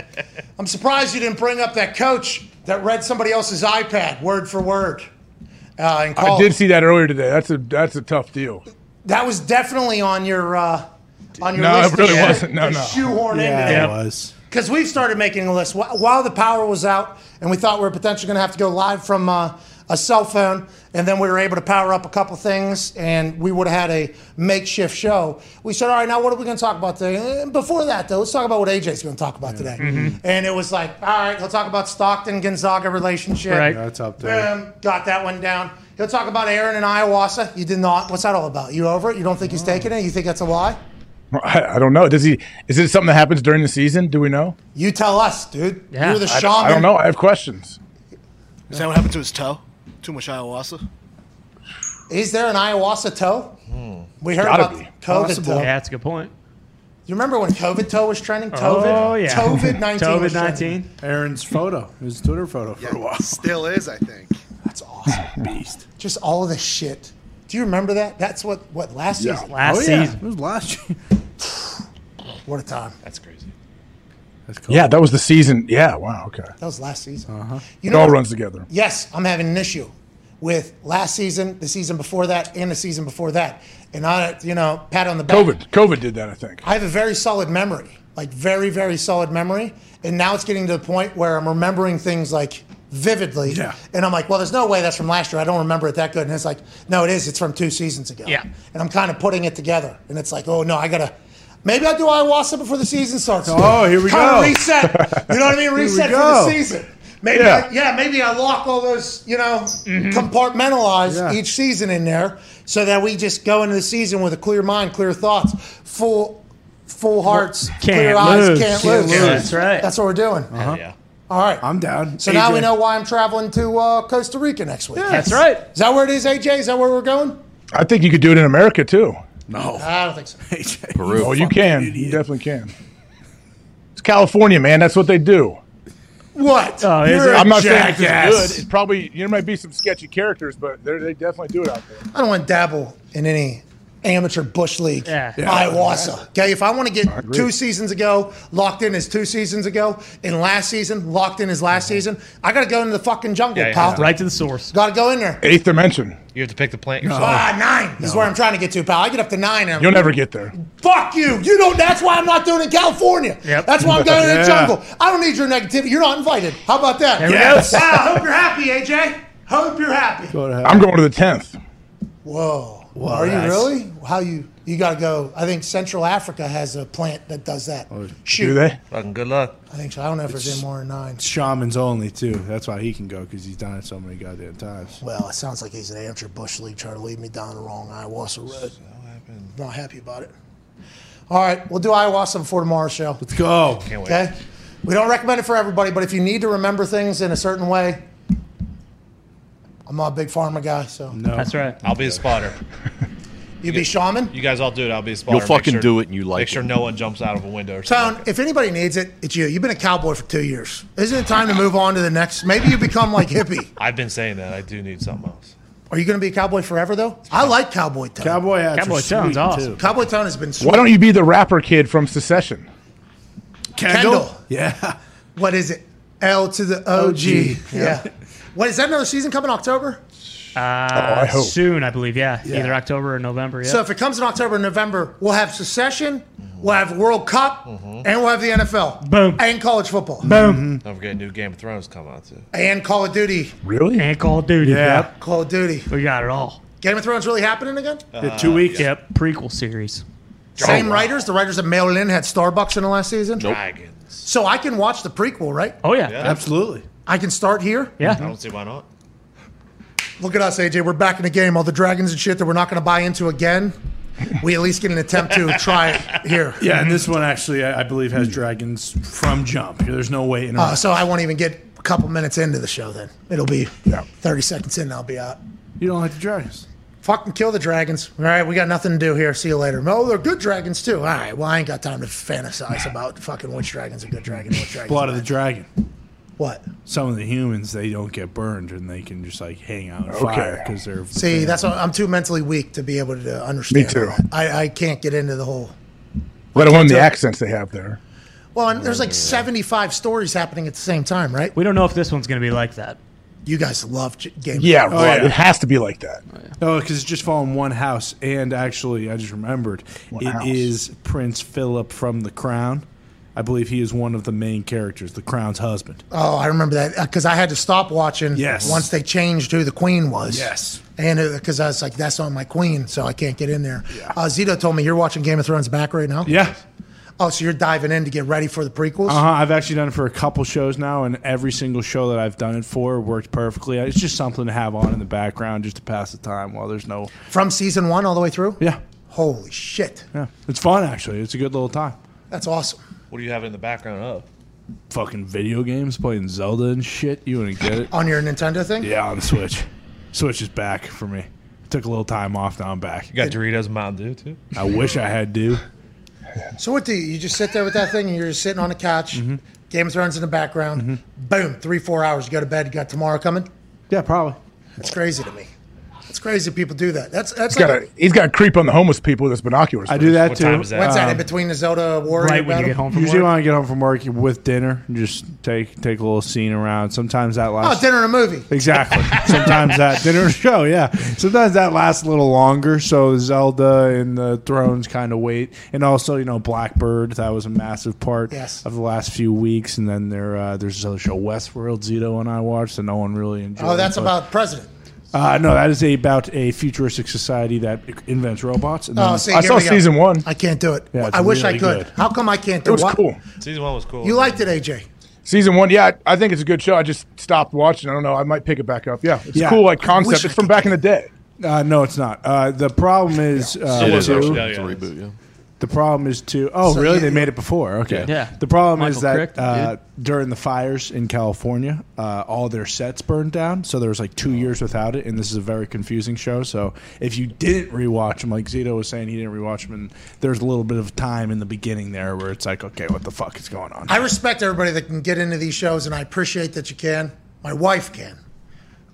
I'm surprised you didn't bring up that coach that read somebody else's iPad word for word. Uh, in I did see that earlier today. That's a that's a tough deal. That was definitely on your uh, on your No, it list. to really shoot- wasn't. No, no. Shoehorn Yeah, into it there. was. Because we've started making a list while the power was out, and we thought we were potentially going to have to go live from uh, a cell phone, and then we were able to power up a couple things, and we would have had a makeshift show. We said, all right, now what are we going to talk about today? And before that, though, let's talk about what AJ's going to talk about today. Mm-hmm. And it was like, all right, he'll talk about Stockton Gonzaga relationship. Right. That's up there. Boom, got that one down. He'll talk about Aaron and ayahuasca. You did not. What's that all about? You over it? You don't think he's taking it? You think that's a lie? I, I don't know. Does he? Is it something that happens during the season? Do we know? You tell us, dude. Yeah. You're the I. I don't know. I have questions. Is that what happened to his toe? Too much ayahuasca. Is there an ayahuasca toe? We heard Gotta about be. COVID Possible. toe. Yeah, that's a good point. You remember when COVID toe was trending? COVID. Oh yeah. COVID nineteen. COVID nineteen. Aaron's photo, his Twitter photo for a while. Still is, I think. That's awesome. Beast. Just all of this shit. Do you remember that? That's what what last Yeah. season. Last oh, yeah. season. It was last year. What a time. That's crazy. That's cool. Yeah, that was the season. Yeah. Wow. Okay. That was last season. Uh-huh. You It all runs together. Yes, I'm having an issue with last season, the season before that, and the season before that. And I, you know, pat on the back. COVID. COVID did that. I think. I have a very solid memory, like very, very solid memory. And now it's getting to the point where I'm remembering things like vividly. Yeah. And I'm like, well, there's no way that's from last year. I don't remember it that good. And it's like, no, it is. It's from two seasons ago. Yeah. And I'm kind of putting it together. And it's like, oh, no, I got to. Maybe I'll do ayahuasca before the season starts. Oh, here we Kinda go. reset. You know what I mean? Reset for the season. Maybe, Yeah. I, yeah, maybe I lock all those, you know, compartmentalize Yeah. each season in there so that we just go into the season with a clear mind, clear thoughts, full, full hearts, clear Can't eyes, lose. can't, Can't lose. lose. That's right. That's what we're doing. Hell yeah. All right. I'm down. so now we know why I'm traveling to uh, Costa Rica next week. That's right. Is that where it is, AJ? Is that where we're going? I think you could do it in America too. No. I don't think so. AJ. Peru. Oh, you fucking can. You definitely can. It's California, man. That's what they do. What? Oh, is You're a I'm not saying jackass. it's good. It's probably there might be some sketchy characters, but they're- they definitely do it out there. I don't want to dabble in any amateur bush league Yeah. Yeah. ayahuasca. Okay, if I want to get two seasons ago locked in as two seasons ago, and last season locked in as last season, I got to go into the fucking jungle, Yeah, pal. Right to the source. Got to go in there. Eighth dimension. You have to pick the plant yourself. Ah, nine is where I'm trying to get to, pal. I get up to nine. And You'll never get there. Fuck you. You don't. That's why I'm not doing it in California. Yep. That's why I'm going to the jungle. I don't need your negativity. You're not invited. How about that? There Yes. go. Ah, hope you're happy, AJ. Hope you're happy. Go. I'm going to the tenth. Whoa. Whoa, Are you really? How you? You got to go. I think Central Africa has a plant that does that. Oh, Shoot. Do they? Fucking good luck. I think so. I don't know if it's any more than nine. Shamans only too. That's why he can go because he's done it so many goddamn times. Well, it sounds like he's an amateur bush league trying to lead me down the wrong ayahuasca road. Not happy about it. All right, we'll do ayahuasca before tomorrow's show. Let's go. Can't wait. Okay. We don't recommend it for everybody, but if you need to remember things in a certain way, I'm not a big pharma guy, so No. That's right. I'll be a spotter. you be shaman. You guys all do it. I'll be a spotter. You'll Make fucking sure- do it and you like Make sure it. no one jumps out of a window or Tone, something. if anybody needs it, it's you. You've been a cowboy for two years. Isn't it time to move on to the next? Maybe you become like hippie. I've been saying that. I do need something else. Are you going to be a cowboy forever, though? I like cowboy tone. Cowboy hats Cowboy are sounds sweet, awesome. too. Cowboy tone has been sweet. Why don't you be the rapper kid from Succession? Kendall. Yeah. What is it? L to the OG. OG. Yeah. What is that? Another season coming October? Uh, oh, hope. soon, I believe. Yeah. Yeah. either October or November. Yeah. So if it comes in October or November, we'll have Succession, we'll have World Cup, mm-hmm. and we'll have the NFL. Boom. And college football. Boom. Don't mm-hmm. forget, new Game of Thrones come out too. And Call of Duty. Really? And Call of Duty. Yeah. Yep. Call of Duty. We got it all. Game of Thrones really happening again? Uh, yeah, two weeks. Yep. Prequel series. Same oh, writers. The writers that mailed in had Starbucks in the last season. Dragons. So I can watch the prequel, right? Oh yeah. Yeah. Absolutely. I can start here. Yeah. I don't see why not. Look at us, AJ. We're back in the game. All the dragons and shit that we're not going to buy into again. We at least get an attempt to try it here. Yeah, and this one actually, I, I believe, has dragons from jump. There's no way in. Uh, so I won't even get a couple minutes into the show. Then it'll be Yeah. 30 seconds in. and I'll be out. you don't like the dragons. Fucking kill the dragons. All right, we got nothing to do here. See you later. Oh, they're good dragons too. All right. Well, I ain't got time to fantasize about fucking which dragon's a good dragon, and which dragon's Blood a of the bad. dragon. What? Some of the humans they don't get burned and they can just like hang out in Okay. fire because they're See, that's what, I'm too mentally weak to be able to understand. Me too. that. I, I can't get into the whole. Let alone the accents they have there. Well, and there's like 75 stories happening at the same time, right? We don't know if this one's going to be like that. You guys love J- Game. Yeah, Thrones. right. Oh, yeah. It has to be like that. Oh, no, because oh, it's just following one house. And actually, I just remembered it is house. Prince Philip from The Crown. I believe he is one of the main characters, the Crown's husband. Oh, I remember that because I had to stop watching. Yes. Once they changed who the queen was. Yes. And because I was like, that's not my queen, so I can't get in there. Uh, Zito told me you're watching Game of Thrones back right now. Yeah. Oh, so you're diving in to get ready for the prequels? Uh huh. I've actually done it for a couple shows now, and every single show that I've done it for worked perfectly. It's just something to have on in the background just to pass the time while there's no. From season one all the way through? Yeah. Holy shit. Yeah. It's fun, actually. It's a good little time. That's awesome. What do you have in the background of? Fucking video games, playing Zelda and shit. You wouldn't get it. On your Nintendo thing? Yeah, on the Switch. Switch is back for me. Took a little time off, now I'm back. You got Doritos and Mountain Dew too. I wish I had to. So what do you, you just sit there with that thing and you're just sitting on the couch, Mm-hmm. Game of Thrones in the background, boom, three, four hours, you go to bed, you got tomorrow coming? Yeah, probably. It's crazy to me. It's crazy people do that. That's that's He's got like to he's got to creep on the homeless people with his binoculars. I do that What too. time is that? When's that in Um, between the Zelda Warrior Right when battle? you get home from Usually work. when I get home from work with dinner, and just take take a little scene around. Sometimes that lasts. Oh, dinner and a movie. Exactly. Sometimes that dinner and show, yeah. Sometimes that lasts a little longer. So Zelda and the Thrones kind of wait, and also you know Blackbird. That was a massive part Yes. of the last few weeks. And then there uh, there's this other show Westworld Zito and I watched that no one really enjoyed. Oh, that's but- about president. Uh, no, that is a, about a futuristic society that invents robots. And Oh, see, I here saw we go. season one. I can't do it. Yeah, it's I wish I really could. good. How come I can't do It It was what? cool. Season one was cool. You liked it, AJ. Season one, yeah, I I think it's a good show. I just stopped watching. I don't know. I might pick it back up. Yeah, it's Yeah. a cool like concept. I It's from back in the day. uh, no, it's not. Uh, the problem is uh, It is too- actually Yeah, it's a yeah. reboot. Yeah. The problem is to Oh, So really? you- they made it before. Okay. Yeah. The problem Michael is that Crick, uh, during the fires in California, uh, all their sets burned down. So there was like two years without it, and this is a very confusing show. So if you didn't rewatch them, like Zito was saying, he didn't rewatch them, and there's a little bit of time in the beginning there where it's like, okay, what the fuck is going on? I respect everybody that can get into these shows, and I appreciate that you can. My wife can.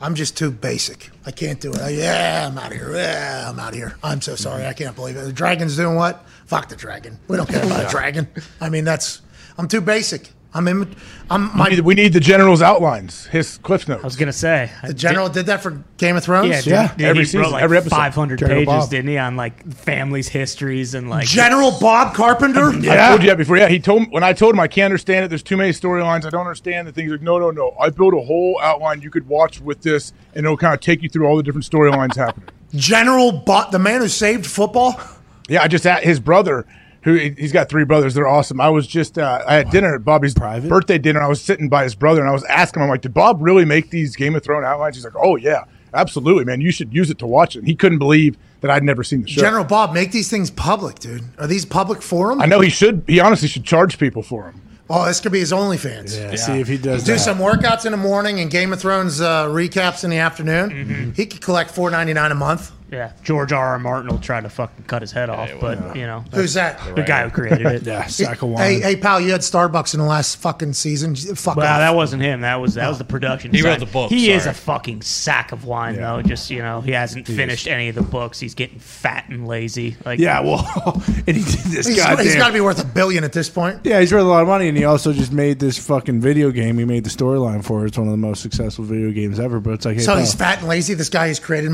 I'm just too basic. I can't do it. I- yeah, I'm out of here. Yeah, I'm out of here. I'm so sorry. Mm-hmm. I can't believe it. The dragon's doing what? Fuck the dragon. We don't care about a dragon. I mean, that's. I'm too basic. I'm in. I'm We need, we need the general's outlines, his cliff notes. I was gonna say The general did that for Game of Thrones. Yeah, Yeah, yeah. every he season, wrote like every episode. 500 General pages, Bob. didn't he, on like families' histories and like General Bob Carpenter. I told you that before. Yeah, he told when I told him I can't understand it. There's too many storylines. I don't understand the things. Like, no, no, no. I built a whole outline you could watch with this, and it'll kind of take you through all the different storylines happening. General Bob, the man who saved football. Yeah, I just at his brother, who he's got three brothers. They're awesome. I was just uh, I had dinner at Bobby's Private? birthday dinner. I was sitting by his brother, and I was asking him, I'm like, "Did Bob really make these Game of Thrones outlines?" He's like, "Oh yeah, absolutely, man. You should use it to watch it." And he couldn't believe that I'd never seen the show. General Bob, make these things public, dude. Are these public forums? I know he should. He honestly should charge people for them. Oh, this could be his OnlyFans. Yeah, See if he does Do some workouts in the morning and Game of Thrones uh, recaps in the afternoon. Mm-hmm. He could collect four ninety nine a month. Yeah, George R. R. Martin will try to fucking cut his head off, but you know Who's that? The guy who created it. Yeah, sack of wine. Hey, hey, pal, you had Starbucks in the last fucking season. Fuck Well, off. that wasn't him. That was that was the production. He wrote side. the book, He is sorry. a fucking sack of wine, though. Just you know, he hasn't finished any of the books. He's getting fat and lazy. Like Yeah, well, and he did this He's, goddamn. he's got to be worth a billion at this point. yeah, he's worth a lot of money, and he also just made this fucking video game. He made the storyline for it. It's one of the most successful video games ever. But it's like, hey, So pal, he's fat and lazy. This guy has created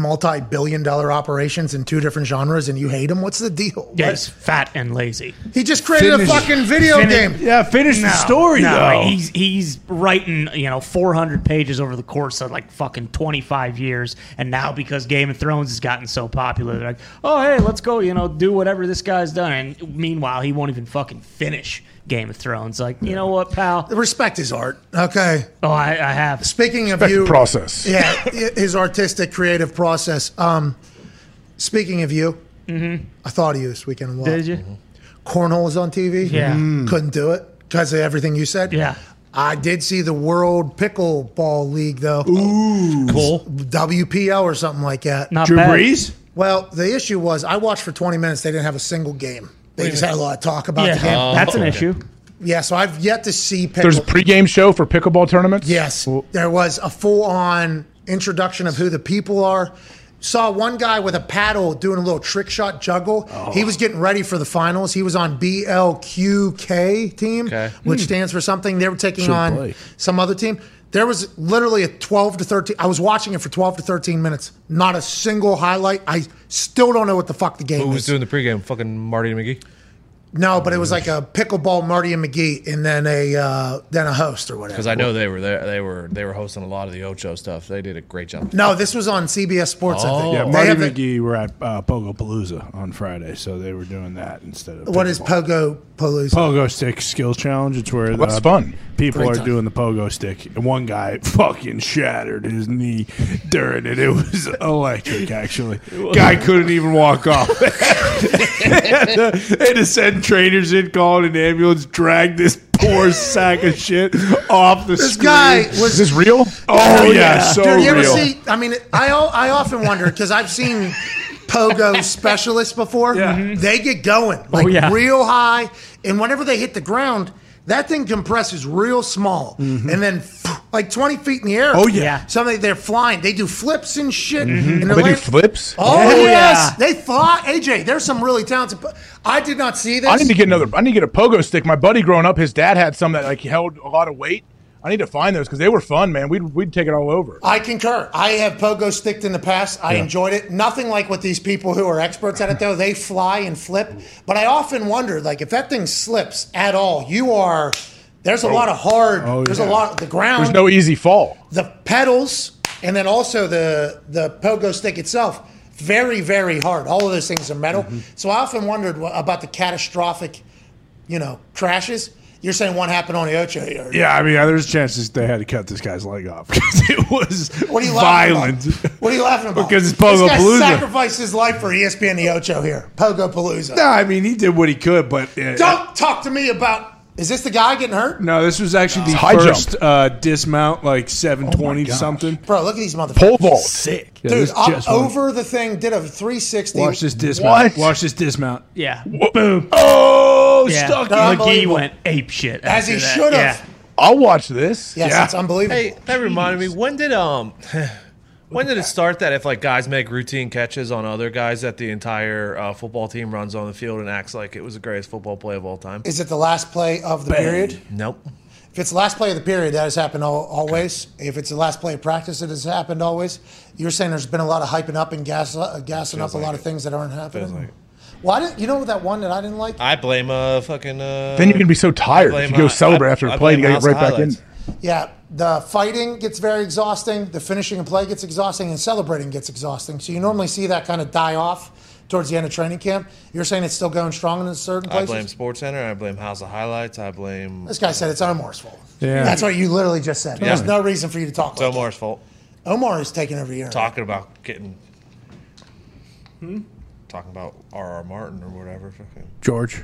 multi-billion-dollar operations in two different genres, and you hate him. What's the deal? yeah, What? he's fat and lazy. He just created Finish- a fucking video Finish- game. yeah, finish the story no, though. He's he's writing you know 400 pages over the course of like fucking 25 years, and now because Game of Thrones has gotten so popular, they're like, oh hey, let's go, you know, do whatever this guy's done. And meanwhile, he won't even fucking finish Game of Thrones. Like, you know what, pal? Respect his art. Okay. Oh, I, I have. Speaking of Respect you, process. yeah, his artistic, creative process. Um, speaking of you, I thought of you this weekend. a lot. Did you? Cornhole was on TV. Yeah. Mm. couldn't do it because of everything you said. Yeah. I did see the World Pickleball League though. Ooh, Cool. WPL or something like that. Not Drew bad. Brees. Well, the issue was I watched for 20 minutes. They didn't have a single game. They just had a lot of talk about Yeah, the game. that's an issue. Yeah, so I've yet to see pickle. There's a pregame show for pickleball tournaments. Yes, there was a full-on introduction of who the people are. Saw one guy with a paddle doing a little trick shot juggle. Oh. He was getting ready for the finals. He was on BLQK team, Okay. which hmm. stands for something. They were taking Should on play. some other team. There was literally a 12 to 13. I was watching it for 12 to 13 minutes. Not a single highlight. I still don't know what the fuck the game Who was is. doing the pregame? Fucking Marty McGee. No, but it was like a pickleball Marty and McGee, and then a uh, then a host or whatever. Because I know they were there. They were they were hosting a lot of the Ocho stuff. They did a great job. No, this was on CBS Sports. I think. Yeah, They Marty have the- McGee were at uh, Pogo Palooza on Friday, so they were doing that instead of What is pickleball. Pogo Palooza? Pogo stick skills challenge. It's where That's uh, fun. People Great are time. doing the pogo stick, and one guy fucking shattered his knee during it. It was electric, actually. Guy couldn't even walk off. they had to send trainers in, called an ambulance, dragged this poor sack of shit off the This screen. guy Is was. this real? Oh yeah, so Dude, you ever real. see? I mean, I al- I often wonder because I've seen pogo specialists before. Yeah. They get going oh, like yeah. real high, and whenever they hit the ground, that thing compresses real small, mm-hmm. and then like twenty feet in the air. Oh, yeah. Yeah. Something they're flying. They do flips and shit. Mm-hmm. And Oh, they're do flips. Oh, oh Yeah. yes, they fly. AJ, there's some really talented. po- I did not see this. I need to get another. I need to get a pogo stick. My buddy growing up, his dad had some that like held a lot of weight. I need to find those because they were fun, man. We'd we'd take it all over. I concur. I have pogo sticked in the past. I enjoyed it. Nothing like with these people who are experts at it, though. They fly and flip. But I often wonder, like, if that thing slips at all, you are. There's a lot of hard. Oh, there's yeah. a lot. The ground, There's no easy fall. the pedals, and then also the the pogo stick itself. Very, very hard. All of those things are metal. Mm-hmm. So I often wondered about the catastrophic, you know, crashes. You're saying one happened on the Ocho here. Yeah, I mean, there's chances they had to cut this guy's leg off because it was What are you laughing violent. about? What are you laughing about? Because it's Pogo this guy Palooza. sacrificed his life for ESPN the Ocho here. Pogo Palooza. No, I mean, he did what he could, but uh, Don't talk to me about. Is this the guy getting hurt? no, this was actually the High first uh, dismount, like 720 gosh. something. Bro, look at these motherfuckers. Pole vault. Sick. Yeah, Dude, up just won. over the thing, did a 360. Watch this dismount. What? Watch this dismount. Yeah. Boom. Oh, Yeah. stuck They're in. McGee unbelievable. went ape shit. As he after that. should Yeah. have. I'll watch this. Yes, Yeah. it's unbelievable. Hey, that reminded me. When did um, when did it start that if like guys make routine catches on other guys, that the entire uh, football team runs on the field and acts like it was the greatest football play of all time? Is it the last play of the period? Nope. If it's the last play of the period, that has happened al- always. If it's the last play of practice, it has happened always. You're saying there's been a lot of hyping up and gas, uh, gassing up a like lot of things that aren't happening. Feels like it. Well, I didn't, you know that one that I didn't like? I blame uh fucking uh. Then you can be so tired. If you go hi- celebrate I- after I a play, you gotta get right House back in. Yeah, the fighting gets very exhausting. The finishing a play gets exhausting, and celebrating gets exhausting. So you normally see that kind of die off towards the end of training camp. You're saying it's still going strong in certain I blame SportsCenter. I blame House of Highlights. I blame. This guy said it's Omar's fault. Yeah. That's what you literally just said. There's no reason for you to talk. It's Like Omar's fault. Omar is taking every year. Talking about getting. Talking about R.R. Martin or whatever. George.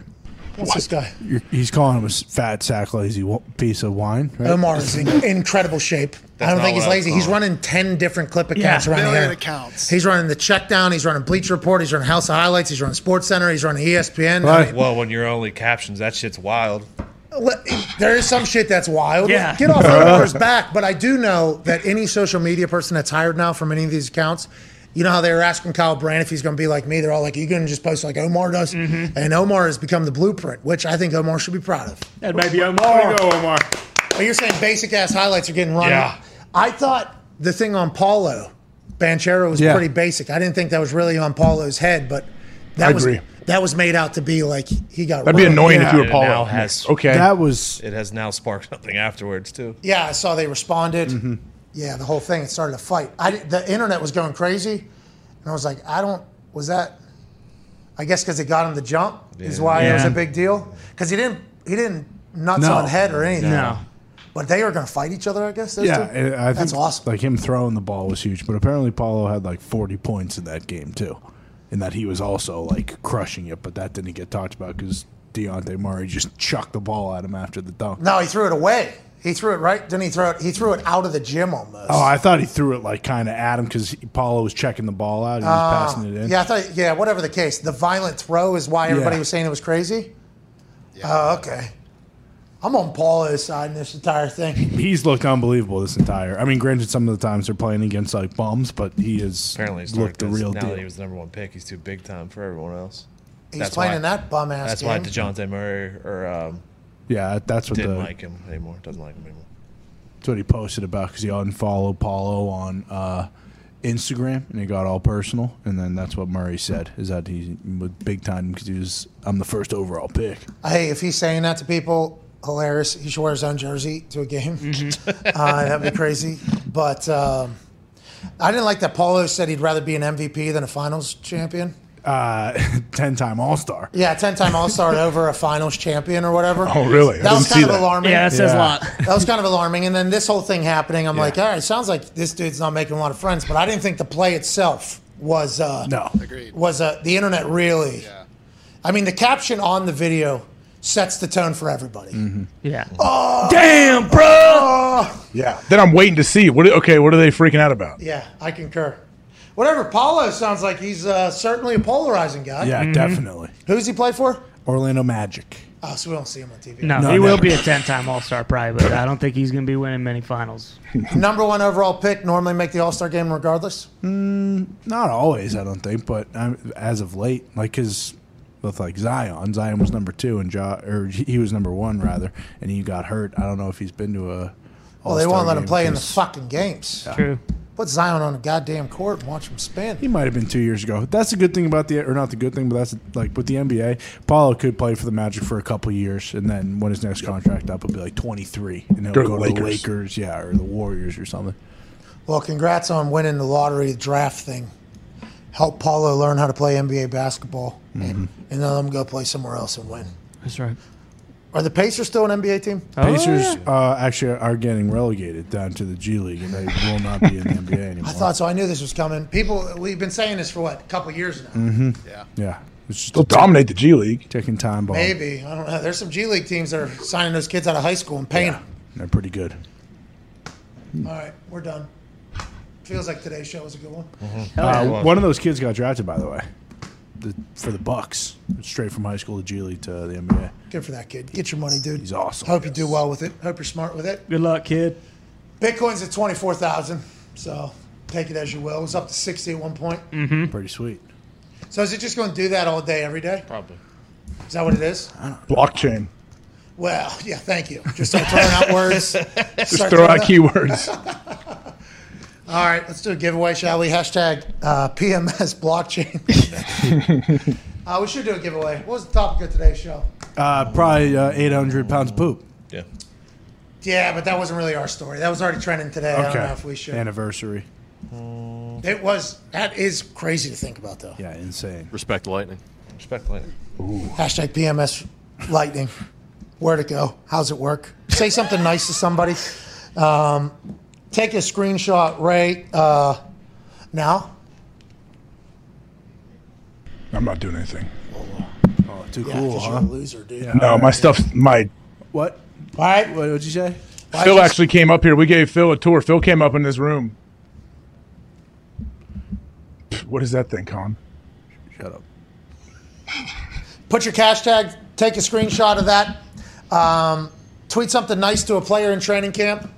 What's this guy? You're, he's calling him a fat sack lazy piece of wine. Right? Omar is in incredible shape. I don't think he's lazy. He's running ten different clip accounts Yeah. around Million here. accounts. He's running the check down. He's running Bleacher Report. He's running House of Highlights. He's running SportsCenter. He's running ESPN. I mean, Well, when you're only captions, that shit's wild. There is some shit that's wild. Yeah. Get off Omar's back. But I do know that any social media person that's hired now from any of these accounts, you know how they were asking Kyle Brandt if he's going to be like me. They're all like, "You're you going to just post like Omar does?" And Omar has become the blueprint, which I think Omar should be proud of. That may be Omar. go, Omar. But you're saying basic ass highlights are getting run. Yeah. I thought the thing on Paulo, Banchero was Yeah. pretty basic. I didn't think that was really on Paulo's head, but that I was agree. that was made out to be like he got. That'd be run. annoying if you were It Paulo. now has Okay. That was It has now sparked something afterwards too. Yeah, I saw they responded. Mm-hmm. Yeah, the whole thing. It started a fight. I, the internet was going crazy, and I was like, I don't. Was that? I guess because it got him the jump is Yeah. why it was a big deal. Because he didn't he didn't nuts No. on head or anything. No. But they were going to fight each other. I guess. Yeah. two? I think that's awesome. Like him throwing the ball was huge, but apparently Paulo had like 40 points in that game too, and that he was also like crushing it. But that didn't get talked about because Dejounte Murray just chucked the ball at him after the dunk. No, he threw it away. He threw it right. Didn't he throw it? He threw it out of the gym almost. Oh, I thought he threw it like kind of at him because Paulo was checking the ball out. And He was Uh, passing it in. Yeah, I thought. Yeah, whatever the case, the violent throw is why everybody Yeah. was saying it was crazy. Oh, okay. I'm on Paulo's side in this entire thing. He's looked unbelievable this entire. I mean, granted, some of the times they're playing against like bums, but he is Apparently, he's looked the real now deal. that he was the number one pick, he's too big time for everyone else. He's playing in that bum ass That's game. why Dejounte Murray or um, Yeah, that's what didn't the like him anymore. Doesn't like him anymore. that's what he posted about because he unfollowed Paulo on uh, Instagram and it got all personal, and then that's what Murray said is that he was big time because he was I'm the first overall pick. Hey, if he's saying that to people, hilarious. He should wear his own jersey to a game. uh, that'd be crazy. But um, I didn't like that Paulo said he'd rather be an MVP than a Finals champion. Uh, ten time All Star. Yeah, ten-time All-Star over a Finals champion or whatever. Oh, really? I That was didn't kind see of that. alarming. Yeah, that says a lot. That was kind of alarming. And then this whole thing happening, I'm like, all right, sounds like this dude's not making a lot of friends. But I didn't think the play itself was uh, No, Agreed. was uh, the internet really. Yeah. I mean, the caption on the video sets the tone for everybody. Yeah. Oh, Damn, bro. Oh, Yeah. Then I'm waiting to see. What? Okay, what are they freaking out about? yeah, I concur. Whatever. Paulo sounds like he's uh, certainly a polarizing guy. yeah, definitely Who's he play for? Orlando Magic. Oh, so we don't see him on TV. No, No, he will be a 10 time All Star probably, but I don't think he's going to be winning many finals. Number one overall pick, normally make the All Star game regardless. Not always, I don't think, but um, as of late, like because with like Zion, Zion was number two and ja, or he was number one rather, and he got hurt. I don't know if he's been to a. Well, they won't let him play in the fucking games. True. Put Zion on a goddamn court and watch him spin. He might have been two years ago. That's a good thing about the, or not the good thing, but that's like with the NBA. Paulo could play for the Magic for a couple years, and then when his next contract up, it'll be like twenty three, and he'll Go go, to to the the Lakers. Lakers, yeah, or the Warriors or something. Well, congrats on winning the lottery draft thing. Help Paulo learn how to play NBA basketball, Mm-hmm. and then let him go play somewhere else and win. That's right. Are the Pacers still an NBA team? Oh, Pacers uh, actually are getting relegated down to the G League, and they will not be in the NBA anymore. I thought so. I knew this was coming. People, we've been saying this for what, a couple years now. Mm-hmm. Yeah. Yeah, it's just They'll dominate the G League. Taking time bomb. Maybe I don't know. There's some G League teams that are signing those kids out of high school and paying Yeah, they're pretty good. them. All right, we're done. Feels like today's show was a good one. Uh, one of those kids got drafted, by the way, the, for the Bucks, straight from high school to G League to the NBA. Good for that kid. Get your money, dude. He's awesome. Hope you do well with it. Hope you're smart with it. Good luck, kid. Bitcoin's at twenty four thousand, so take it as you will. It was up to sixty at one point. Mm-hmm. Pretty sweet. So is it just going to do that all day, every day? Probably. Is that what it is? Blockchain. Well, yeah. Thank you. Just start throwing out words. Just Start throw out keywords. All right, let's do a giveaway, shall we? Hashtag uh, PMS blockchain. uh, we should do a giveaway. What was the topic of today's show? Uh, probably uh, 800 pounds of poop. Yeah. Yeah, but that wasn't really our story. That was already trending today. I don't know if we should. Anniversary. It was. That is crazy to think about, though. Yeah, insane. Respect lightning. Respect Lightning. Hashtag PMS Lightning. Where'd it go? How's it work? Say something nice to somebody. Um, take a screenshot right uh, now. I'm not doing anything. Oh, too Yeah, cool, 'cause huh? you're a loser, dude. No, my stuff's my. What? All right. What would you say? Phil actually came up here. We gave Phil a tour. Phil came up in this room. What is that thing, Con? Shut up. Put your cash tag, take a screenshot of that, um, tweet something nice to a player in training camp,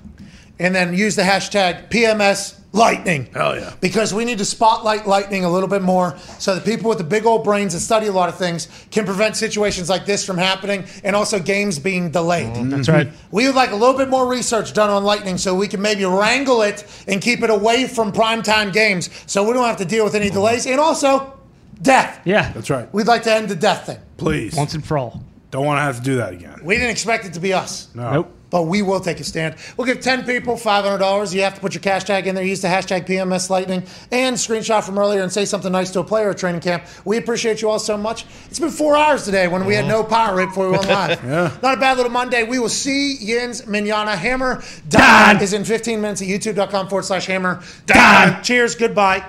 and then use the hashtag PMS Lightning. Hell yeah. Because we need to spotlight lightning a little bit more so that people with the big old brains that study a lot of things can prevent situations like this from happening and also games being delayed. Mm-hmm. That's right. We would like a little bit more research done on lightning so we can maybe wrangle it and keep it away from primetime games so we don't have to deal with any delays and also death. Yeah. That's right. We'd like to end the death thing. Please. Once and for all. Don't want to have to do that again. We didn't expect it to be us. No. Nope. But we will take a stand. We'll give 10 people $500. You have to put your cash tag in there, use the hashtag PMS Lightning, and screenshot from earlier and say something nice to a player at training camp. We appreciate you all so much. It's been four hours today when we had no power right before we went live. Yeah. Not a bad little Monday. We will see Yins Minyana Hammer. Don is in 15 minutes at youtube.com forward slash hammer. Don. Cheers. Goodbye.